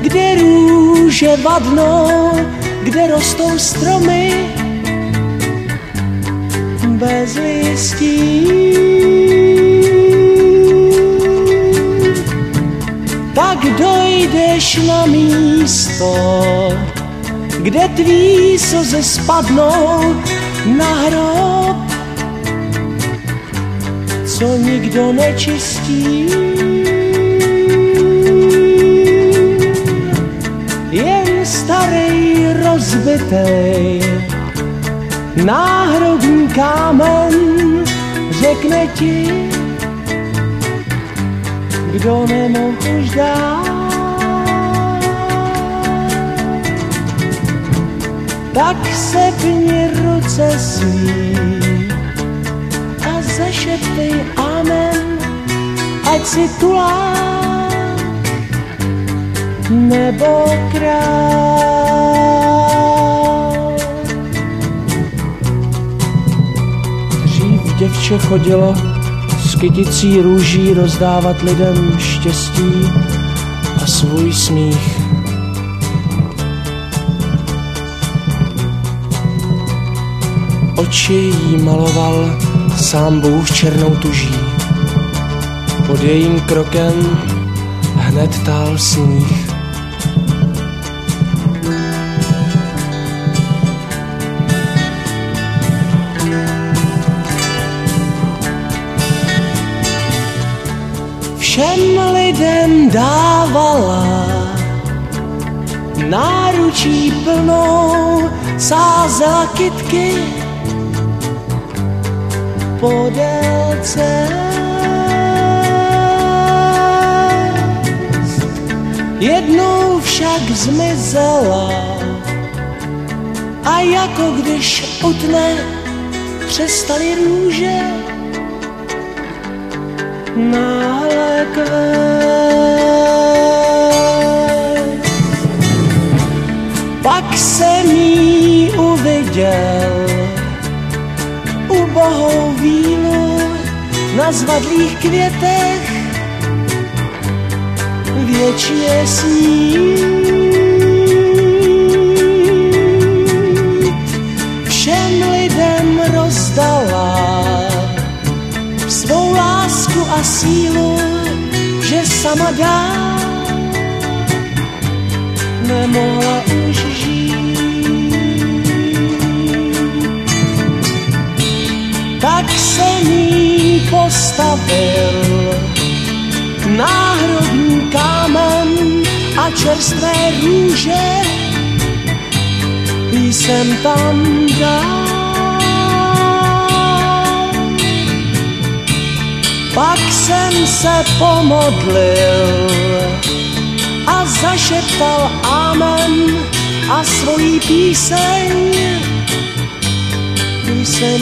kde růže vadnou, kde rostou stromy bez listí. Tak dojdeš na místo, kde tví slzy spadnou na hrob, co nikdo nečistí. Jen starý rozbitej náhrobní kámen řekne ti, kdo nemohl už dát. Tak sepni ruce svý a zašeptej amen, ať si tulák nebo král. Dřív děvče chodilo s kyticí růží rozdávat lidem štěstí a svůj smích oči jí maloval sám Bůh černou tuží. Pod jejím krokem hned tál sníh. Všem lidem dávala náručí plnou sázela kytky podél cest. Jednou však zmizela a jako když utne přestali růže náhle Pak jsem jí uviděl ubohou vílu na zvadlých květech věčně snít. Všem lidem rozdala svou lásku a sílu, že sama dá nemohla už jsem jí postavil. Náhrobní kámen a čerstvé růže. Jsem tam dal. Pak jsem se pomodlil a zašeptal amen a svojí píseň. Jsem